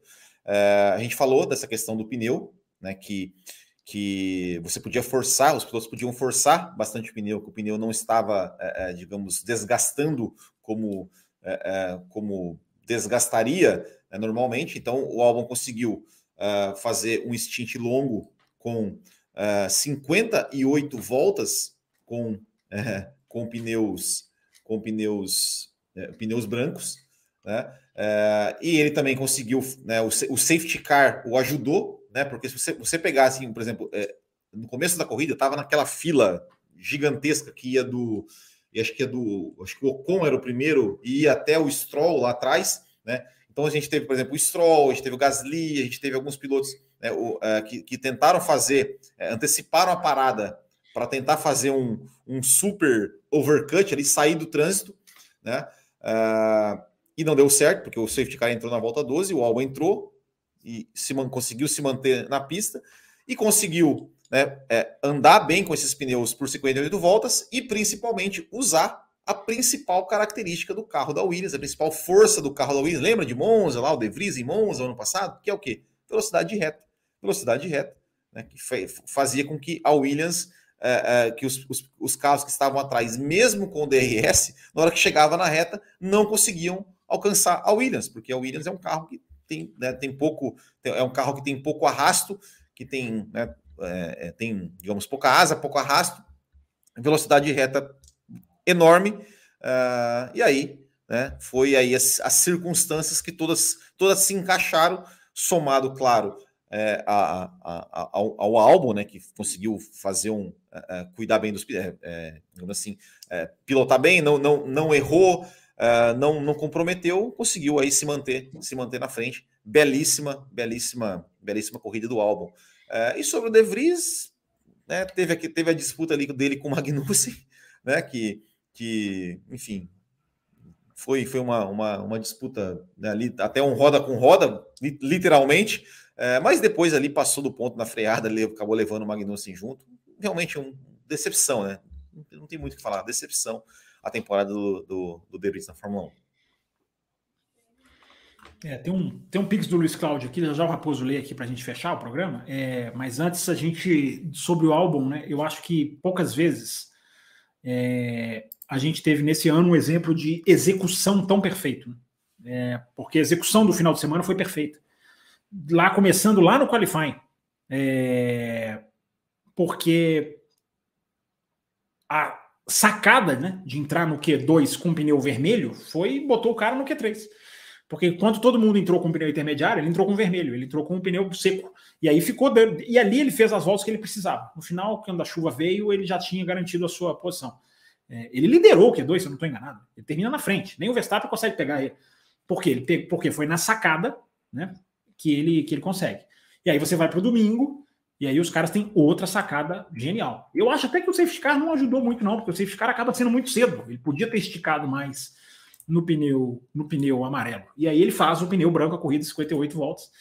Uh, a gente falou dessa questão do pneu, né, que, que você podia forçar, os pilotos podiam forçar bastante o pneu, que o pneu não estava, uh, digamos, desgastando como, como desgastaria né, normalmente. Então, o álbum conseguiu fazer um stint longo com 58 voltas com com pneus com pneus é, pneus brancos, né? E ele também conseguiu, né? O, o, safety car o ajudou, né? Porque se você, você pegar assim, por exemplo, no começo da corrida estava naquela fila gigantesca que ia do, e acho que é do, acho que o Ocon era o primeiro e ia até o Stroll lá atrás, né? Então a gente teve, por exemplo, o Stroll, a gente teve o Gasly, a gente teve alguns pilotos né, o, uh, que, que, tentaram fazer, uh, anteciparam a parada para tentar fazer um, um super overcut ali, sair do trânsito, né? Uh, e não deu certo, porque o safety car entrou na volta 12, o Albon entrou e se conseguiu se manter na pista e conseguiu né, é, andar bem com esses pneus por 58 voltas e principalmente usar a principal característica do carro da Williams, a principal força do carro da Williams. Lembra de Monza, lá o De Vries em Monza ano passado? Que é o quê? Velocidade reta. Velocidade reta, né, que fazia com que a Williams é, é, que os, os, os, carros que estavam atrás, mesmo com o DRS, na hora que chegava na reta, não conseguiam alcançar a Williams, porque a Williams é um carro que tem, né, tem pouco, é um carro que tem pouco arrasto, que tem, né, é, tem, digamos, pouca asa, pouco arrasto, velocidade reta enorme, uh, e aí, né, foi aí as, as circunstâncias que todas, todas se encaixaram, somado, claro, é, a, a, a, ao, ao, álbum, né, que conseguiu fazer um é, é cuidar bem dos, é, é assim, pilotar bem, não, não, não errou, não, não comprometeu, conseguiu aí se manter, se manter na frente. Belíssima, belíssima, belíssima corrida do álbum. e sobre o De Vries, né, teve, aqui, teve a disputa ali dele com o Magnussen, (laughs) né, que, que enfim, foi, foi uma, uma, uma disputa né, ali, até um roda com roda, literalmente. É, mas depois ali passou do ponto na freada, acabou levando o Magnussen junto. Realmente uma decepção, né? Não tem muito o que falar, decepção a temporada do, do, do De Vries na Fórmula 1. É, tem um, tem um pix do Luiz Cláudio aqui, já o Raposo lê aqui para a gente fechar o programa. É, mas antes, a gente, sobre o álbum, né? Eu acho que poucas vezes é, a gente teve nesse ano um exemplo de execução tão perfeito. Né? É, porque a execução do final de semana foi perfeita lá começando lá no qualifying. É, porque a sacada né, de entrar no Q2 com pneu vermelho foi botou o cara no Q3. Porque quando todo mundo entrou com pneu intermediário, ele entrou com vermelho, ele entrou com pneu seco. E aí ficou dando. E ali ele fez as voltas que ele precisava. No final, quando a chuva veio, ele já tinha garantido a sua posição. É, ele liderou o Q2, se eu não estou enganado. Ele termina na frente. Nem o Verstappen consegue pegar ele. Por quê? Ele porque foi na sacada, né? Que ele, que ele consegue. E aí você vai para o domingo, e aí os caras têm outra sacada genial. Eu acho até que o safety car não ajudou muito, não, porque o safety car acaba sendo muito cedo. Ele podia ter esticado mais no pneu, no pneu amarelo. E aí ele faz o pneu branco a corrida 58 voltas.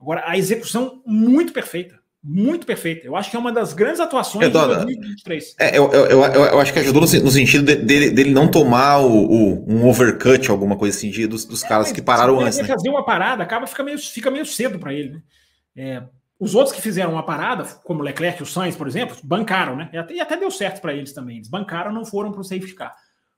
Agora, a execução muito perfeita muito perfeita. Eu acho que é uma das grandes atuações de 2023. É, eu, eu, eu, eu, acho que ajudou no, no sentido de, dele, dele não tomar o, o, um overcut, alguma coisa assim, de, dos, dos é, caras que pararam antes. Né? fazer uma parada, acaba fica meio, fica meio cedo para ele. Né? É, os outros que fizeram uma parada, como Leclerc e o Sainz, por exemplo, bancaram, né? E até, e até deu certo para eles também. Eles bancaram, não foram para o safety car.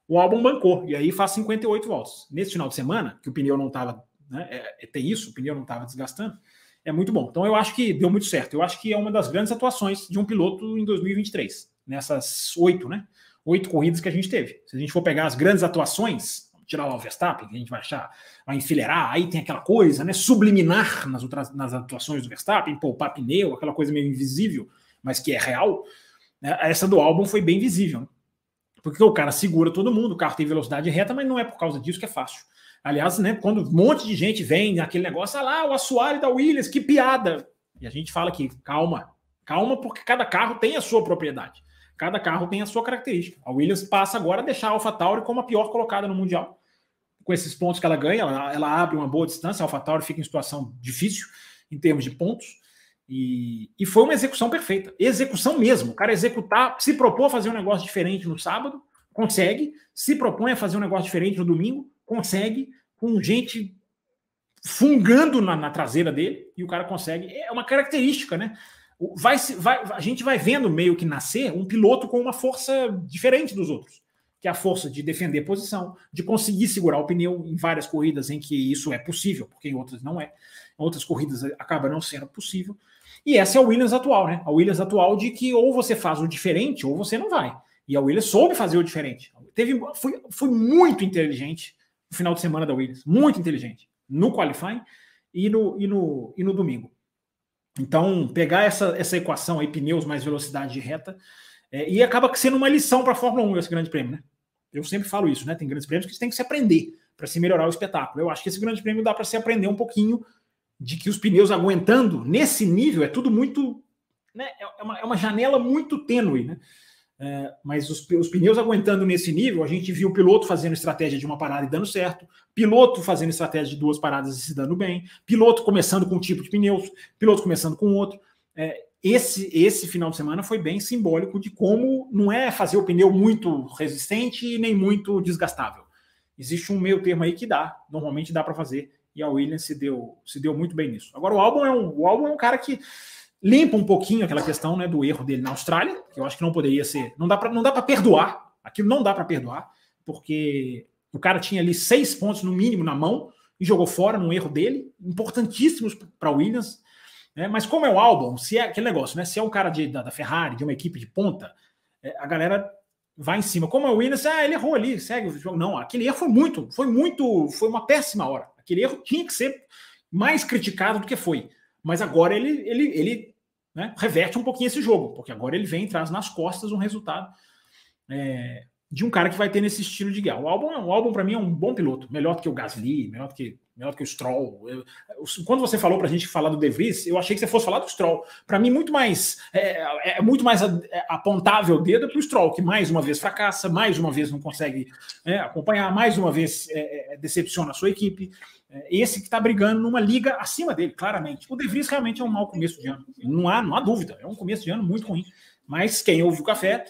O álbum bancou, e aí faz 58 voltas. Nesse final de semana, que o pneu não estava. Né, é, é, tem isso, o pneu não estava desgastando é muito bom. Então eu acho que deu muito certo. Eu acho que é uma das grandes atuações de um piloto em 2023, nessas oito, né? Oito corridas que a gente teve. Se a gente for pegar as grandes atuações, tirar lá o Verstappen, que a gente vai achar, vai enfileirar, aí tem aquela coisa, né? Subliminar nas, outras, nas atuações do Verstappen, poupar pneu, aquela coisa meio invisível, mas que é real. Né? Essa do álbum foi bem visível. Né? Porque o cara segura todo mundo, o carro tem velocidade reta, mas não é por causa disso que é fácil. Aliás, né, quando um monte de gente vem naquele negócio, ah lá, o assoalho da Williams, que piada. E a gente fala aqui, calma, calma, porque cada carro tem a sua propriedade. Cada carro tem a sua característica. A Williams passa agora a deixar a AlphaTauri como a pior colocada no Mundial. Com esses pontos que ela ganha, ela, ela abre uma boa distância, a AlphaTauri fica em situação difícil em termos de pontos. E, e foi uma execução perfeita. Execução mesmo. O cara executar, se propor fazer um negócio diferente no sábado, consegue, se propõe a fazer um negócio diferente no domingo, consegue, com gente fungando na, na, traseira dele, e o cara consegue. É uma característica, né? Vai, vai, a gente vai vendo meio que nascer um piloto com uma força diferente dos outros, que é a força de defender posição, de conseguir segurar o pneu em várias corridas em que isso é possível, porque em outras não é. Em outras corridas acaba não sendo possível. E essa é a Williams atual, né? A Williams atual de que ou você faz o diferente ou você não vai. E a Williams soube fazer o diferente. Teve, foi, foi muito inteligente no final de semana da Williams. Muito inteligente. No qualifying e no, e no, e no domingo. Então, pegar essa, essa equação aí, pneus mais velocidade de reta, é, e acaba sendo uma lição para a Fórmula 1 esse grande prêmio, né? Eu sempre falo isso, né? Tem grandes prêmios que você tem que se aprender para se melhorar o espetáculo. Eu acho que esse grande prêmio dá para se aprender um pouquinho de que os pneus aguentando nesse nível é tudo muito. Né, é, uma, é uma janela muito tênue, né? É, mas os, os, pneus aguentando nesse nível, a gente viu o piloto fazendo estratégia de uma parada e dando certo, piloto fazendo estratégia de duas paradas e se dando bem, piloto começando com um tipo de pneus, piloto começando com outro. É, esse, esse final de semana foi bem simbólico de como não é fazer o pneu muito resistente e nem muito desgastável. Existe um meio termo aí que dá, normalmente dá para fazer e a Williams se deu, se deu muito bem nisso. Agora, o álbum é um, o álbum é um cara que limpa um pouquinho aquela questão né, do erro dele na Austrália, que eu acho que não poderia ser. Não dá para perdoar. Aquilo não dá para perdoar, porque o cara tinha ali seis pontos no mínimo na mão e jogou fora num erro dele, importantíssimos para o Williams. Né? Mas como é o álbum, se é aquele negócio, né? Se é um cara de, da, da Ferrari, de uma equipe de ponta, é, a galera vai em cima. Como é o Williams, ah, ele errou ali, segue o jogo. Não, aquele erro foi muito, foi muito, foi uma péssima hora. Aquele erro tinha que ser mais criticado do que foi. Mas agora ele, ele, ele né, reverte um pouquinho esse jogo, porque agora ele vem e traz nas costas um resultado é, de um cara que vai ter nesse estilo de guerra. O álbum, o álbum para mim é um bom piloto, melhor do que o Gasly, melhor do que, melhor do que o Stroll. Eu, quando você falou para a gente falar do De Vries, eu achei que você fosse falar do Stroll. Para mim, muito mais é, é, é muito mais apontável o dedo para o Stroll, que mais uma vez fracassa, mais uma vez não consegue é, acompanhar, mais uma vez é, é, decepciona a sua equipe. É, esse que está brigando numa liga acima dele, claramente. O De Vries realmente é um mau começo de ano. Não há, não há dúvida. É um começo de ano muito ruim. Mas quem ouve o café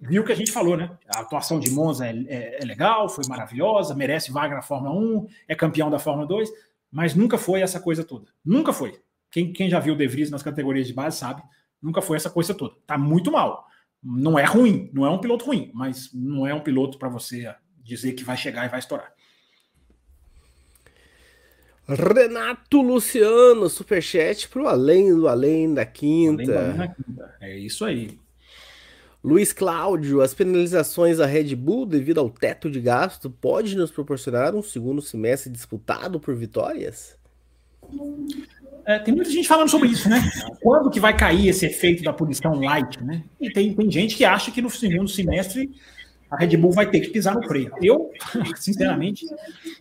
viu o que a gente falou, né? A atuação de Monza é, é, é, legal, foi maravilhosa, merece vaga na Fórmula 1, é campeão da Fórmula 2, mas nunca foi essa coisa toda. Nunca foi. Quem, quem já viu o De Vries nas categorias de base sabe, nunca foi essa coisa toda. Tá muito mal. Não é ruim, não é um piloto ruim, mas não é um piloto para você dizer que vai chegar e vai estourar. Renato Luciano, superchat pro além do além da quinta. Além da quinta. É isso aí. Luiz Cláudio, as penalizações da Red Bull devido ao teto de gasto pode nos proporcionar um segundo semestre disputado por vitórias? É, tem muita gente falando sobre isso, né? Quando que vai cair esse efeito da punição light, né? E tem, tem gente que acha que no segundo semestre a Red Bull vai ter que pisar no freio. Eu, (laughs) sinceramente,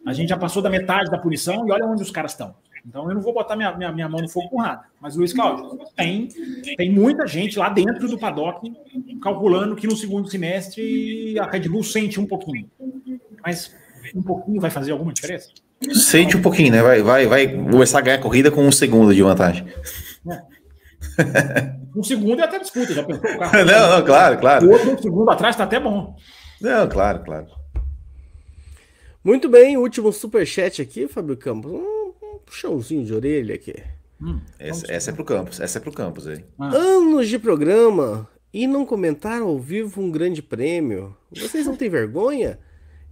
a gente já passou da metade da punição e olha onde os caras estão. Então eu não vou botar minha, minha, minha mão no fogo com nada. Mas, Luiz Cláudio, tem, tem muita gente lá dentro do paddock calculando que no segundo semestre a Red Bull sente um pouquinho. Mas um pouquinho vai fazer alguma diferença? Sente um pouquinho, né? Vai, vai, vai começar a ganhar a corrida com um segundo de vantagem. É. (laughs) Um segundo é até disputa, já pensou? O carro (laughs) não, não, claro, claro. O outro um segundo atrás está até bom. Não, claro, claro. Muito bem, último superchat aqui, Fábio Campos. Um, um puxãozinho de orelha aqui. Hum, essa, essa é pro Campos, essa é pro Campos aí. Ah. Anos de programa e não comentaram ao vivo um grande prêmio. Vocês não têm vergonha?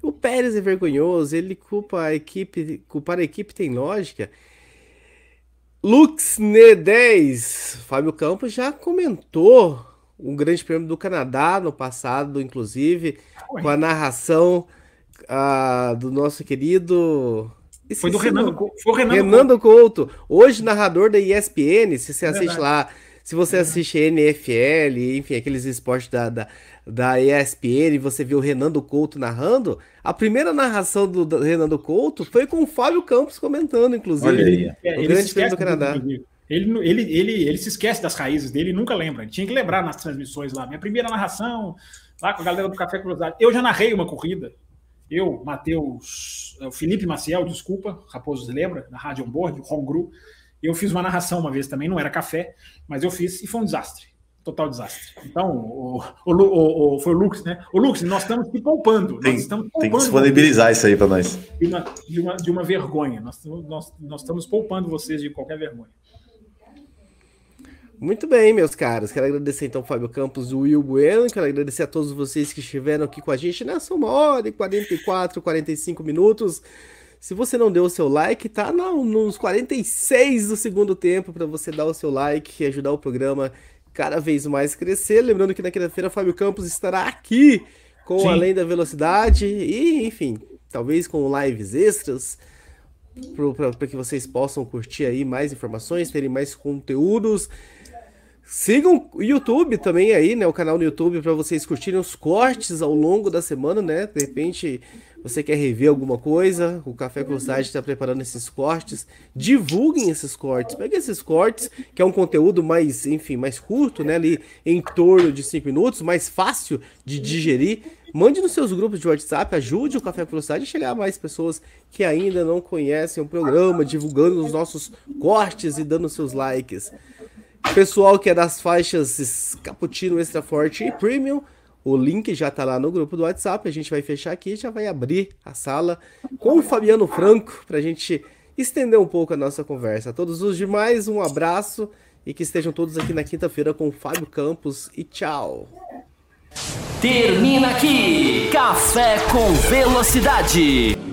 O Pérez é vergonhoso, ele culpa a equipe, culpar a equipe tem lógica. LuxNe10, Fábio Campos já comentou um grande prêmio do Canadá no passado, inclusive, Oi. com a narração uh, do nosso querido. Foi do Renan, foi o Renan Renando Couto. Couto. Hoje narrador da ESPN, se você assiste lá, se você assiste NFL, enfim, aqueles esportes da, da, da ESPN, você viu o Renando Couto narrando, a primeira narração do, do Renando Couto foi com o Fábio Campos comentando, inclusive. Olha aí. O grande prêmio do Canadá. Do ele, ele, ele, ele se esquece das raízes dele e nunca lembra. Ele tinha que lembrar nas transmissões lá. Minha primeira narração, lá com a galera do Café Cruzado. Eu já narrei uma corrida. Eu, Matheus, o Felipe Maciel, desculpa, Raposo lembra, na Rádio Onboard, o Hongru. Eu fiz uma narração uma vez também, não era café, mas eu fiz e foi um desastre. total desastre. Então, o, o, o, o, foi o Lux, né? O Lux, nós estamos te poupando. Tem, nós estamos poupando tem que disponibilizar isso aí para nós. De uma, de, uma, de uma vergonha. Nós, nós, nós estamos poupando vocês de qualquer vergonha. Muito bem, meus caros. Quero agradecer então Fábio Campos e o Will Bueno. Quero agradecer a todos vocês que estiveram aqui com a gente nessa uma hora e 44, 45 minutos. Se você não deu o seu like, tá nos 46 do segundo tempo para você dar o seu like e ajudar o programa cada vez mais crescer. Lembrando que na quinta-feira Fábio Campos estará aqui com Sim. Além da Velocidade e, enfim, talvez com lives extras para que vocês possam curtir aí mais informações, terem mais conteúdos. Sigam o YouTube também aí, né? O canal no YouTube para vocês curtirem os cortes ao longo da semana, né? De repente você quer rever alguma coisa, o Café com está preparando esses cortes. Divulguem esses cortes. Peguem esses cortes, que é um conteúdo mais, enfim, mais curto, né? Ali em torno de 5 minutos, mais fácil de digerir. Mande nos seus grupos de WhatsApp, ajude o Café com a chegar a mais pessoas que ainda não conhecem o programa, divulgando os nossos cortes e dando seus likes. Pessoal que é das faixas Cappuccino Extra Forte e Premium, o link já tá lá no grupo do WhatsApp. A gente vai fechar aqui, já vai abrir a sala com o Fabiano Franco para a gente estender um pouco a nossa conversa. A todos os demais, um abraço e que estejam todos aqui na quinta-feira com o Fábio Campos e tchau. Termina aqui Café com Velocidade.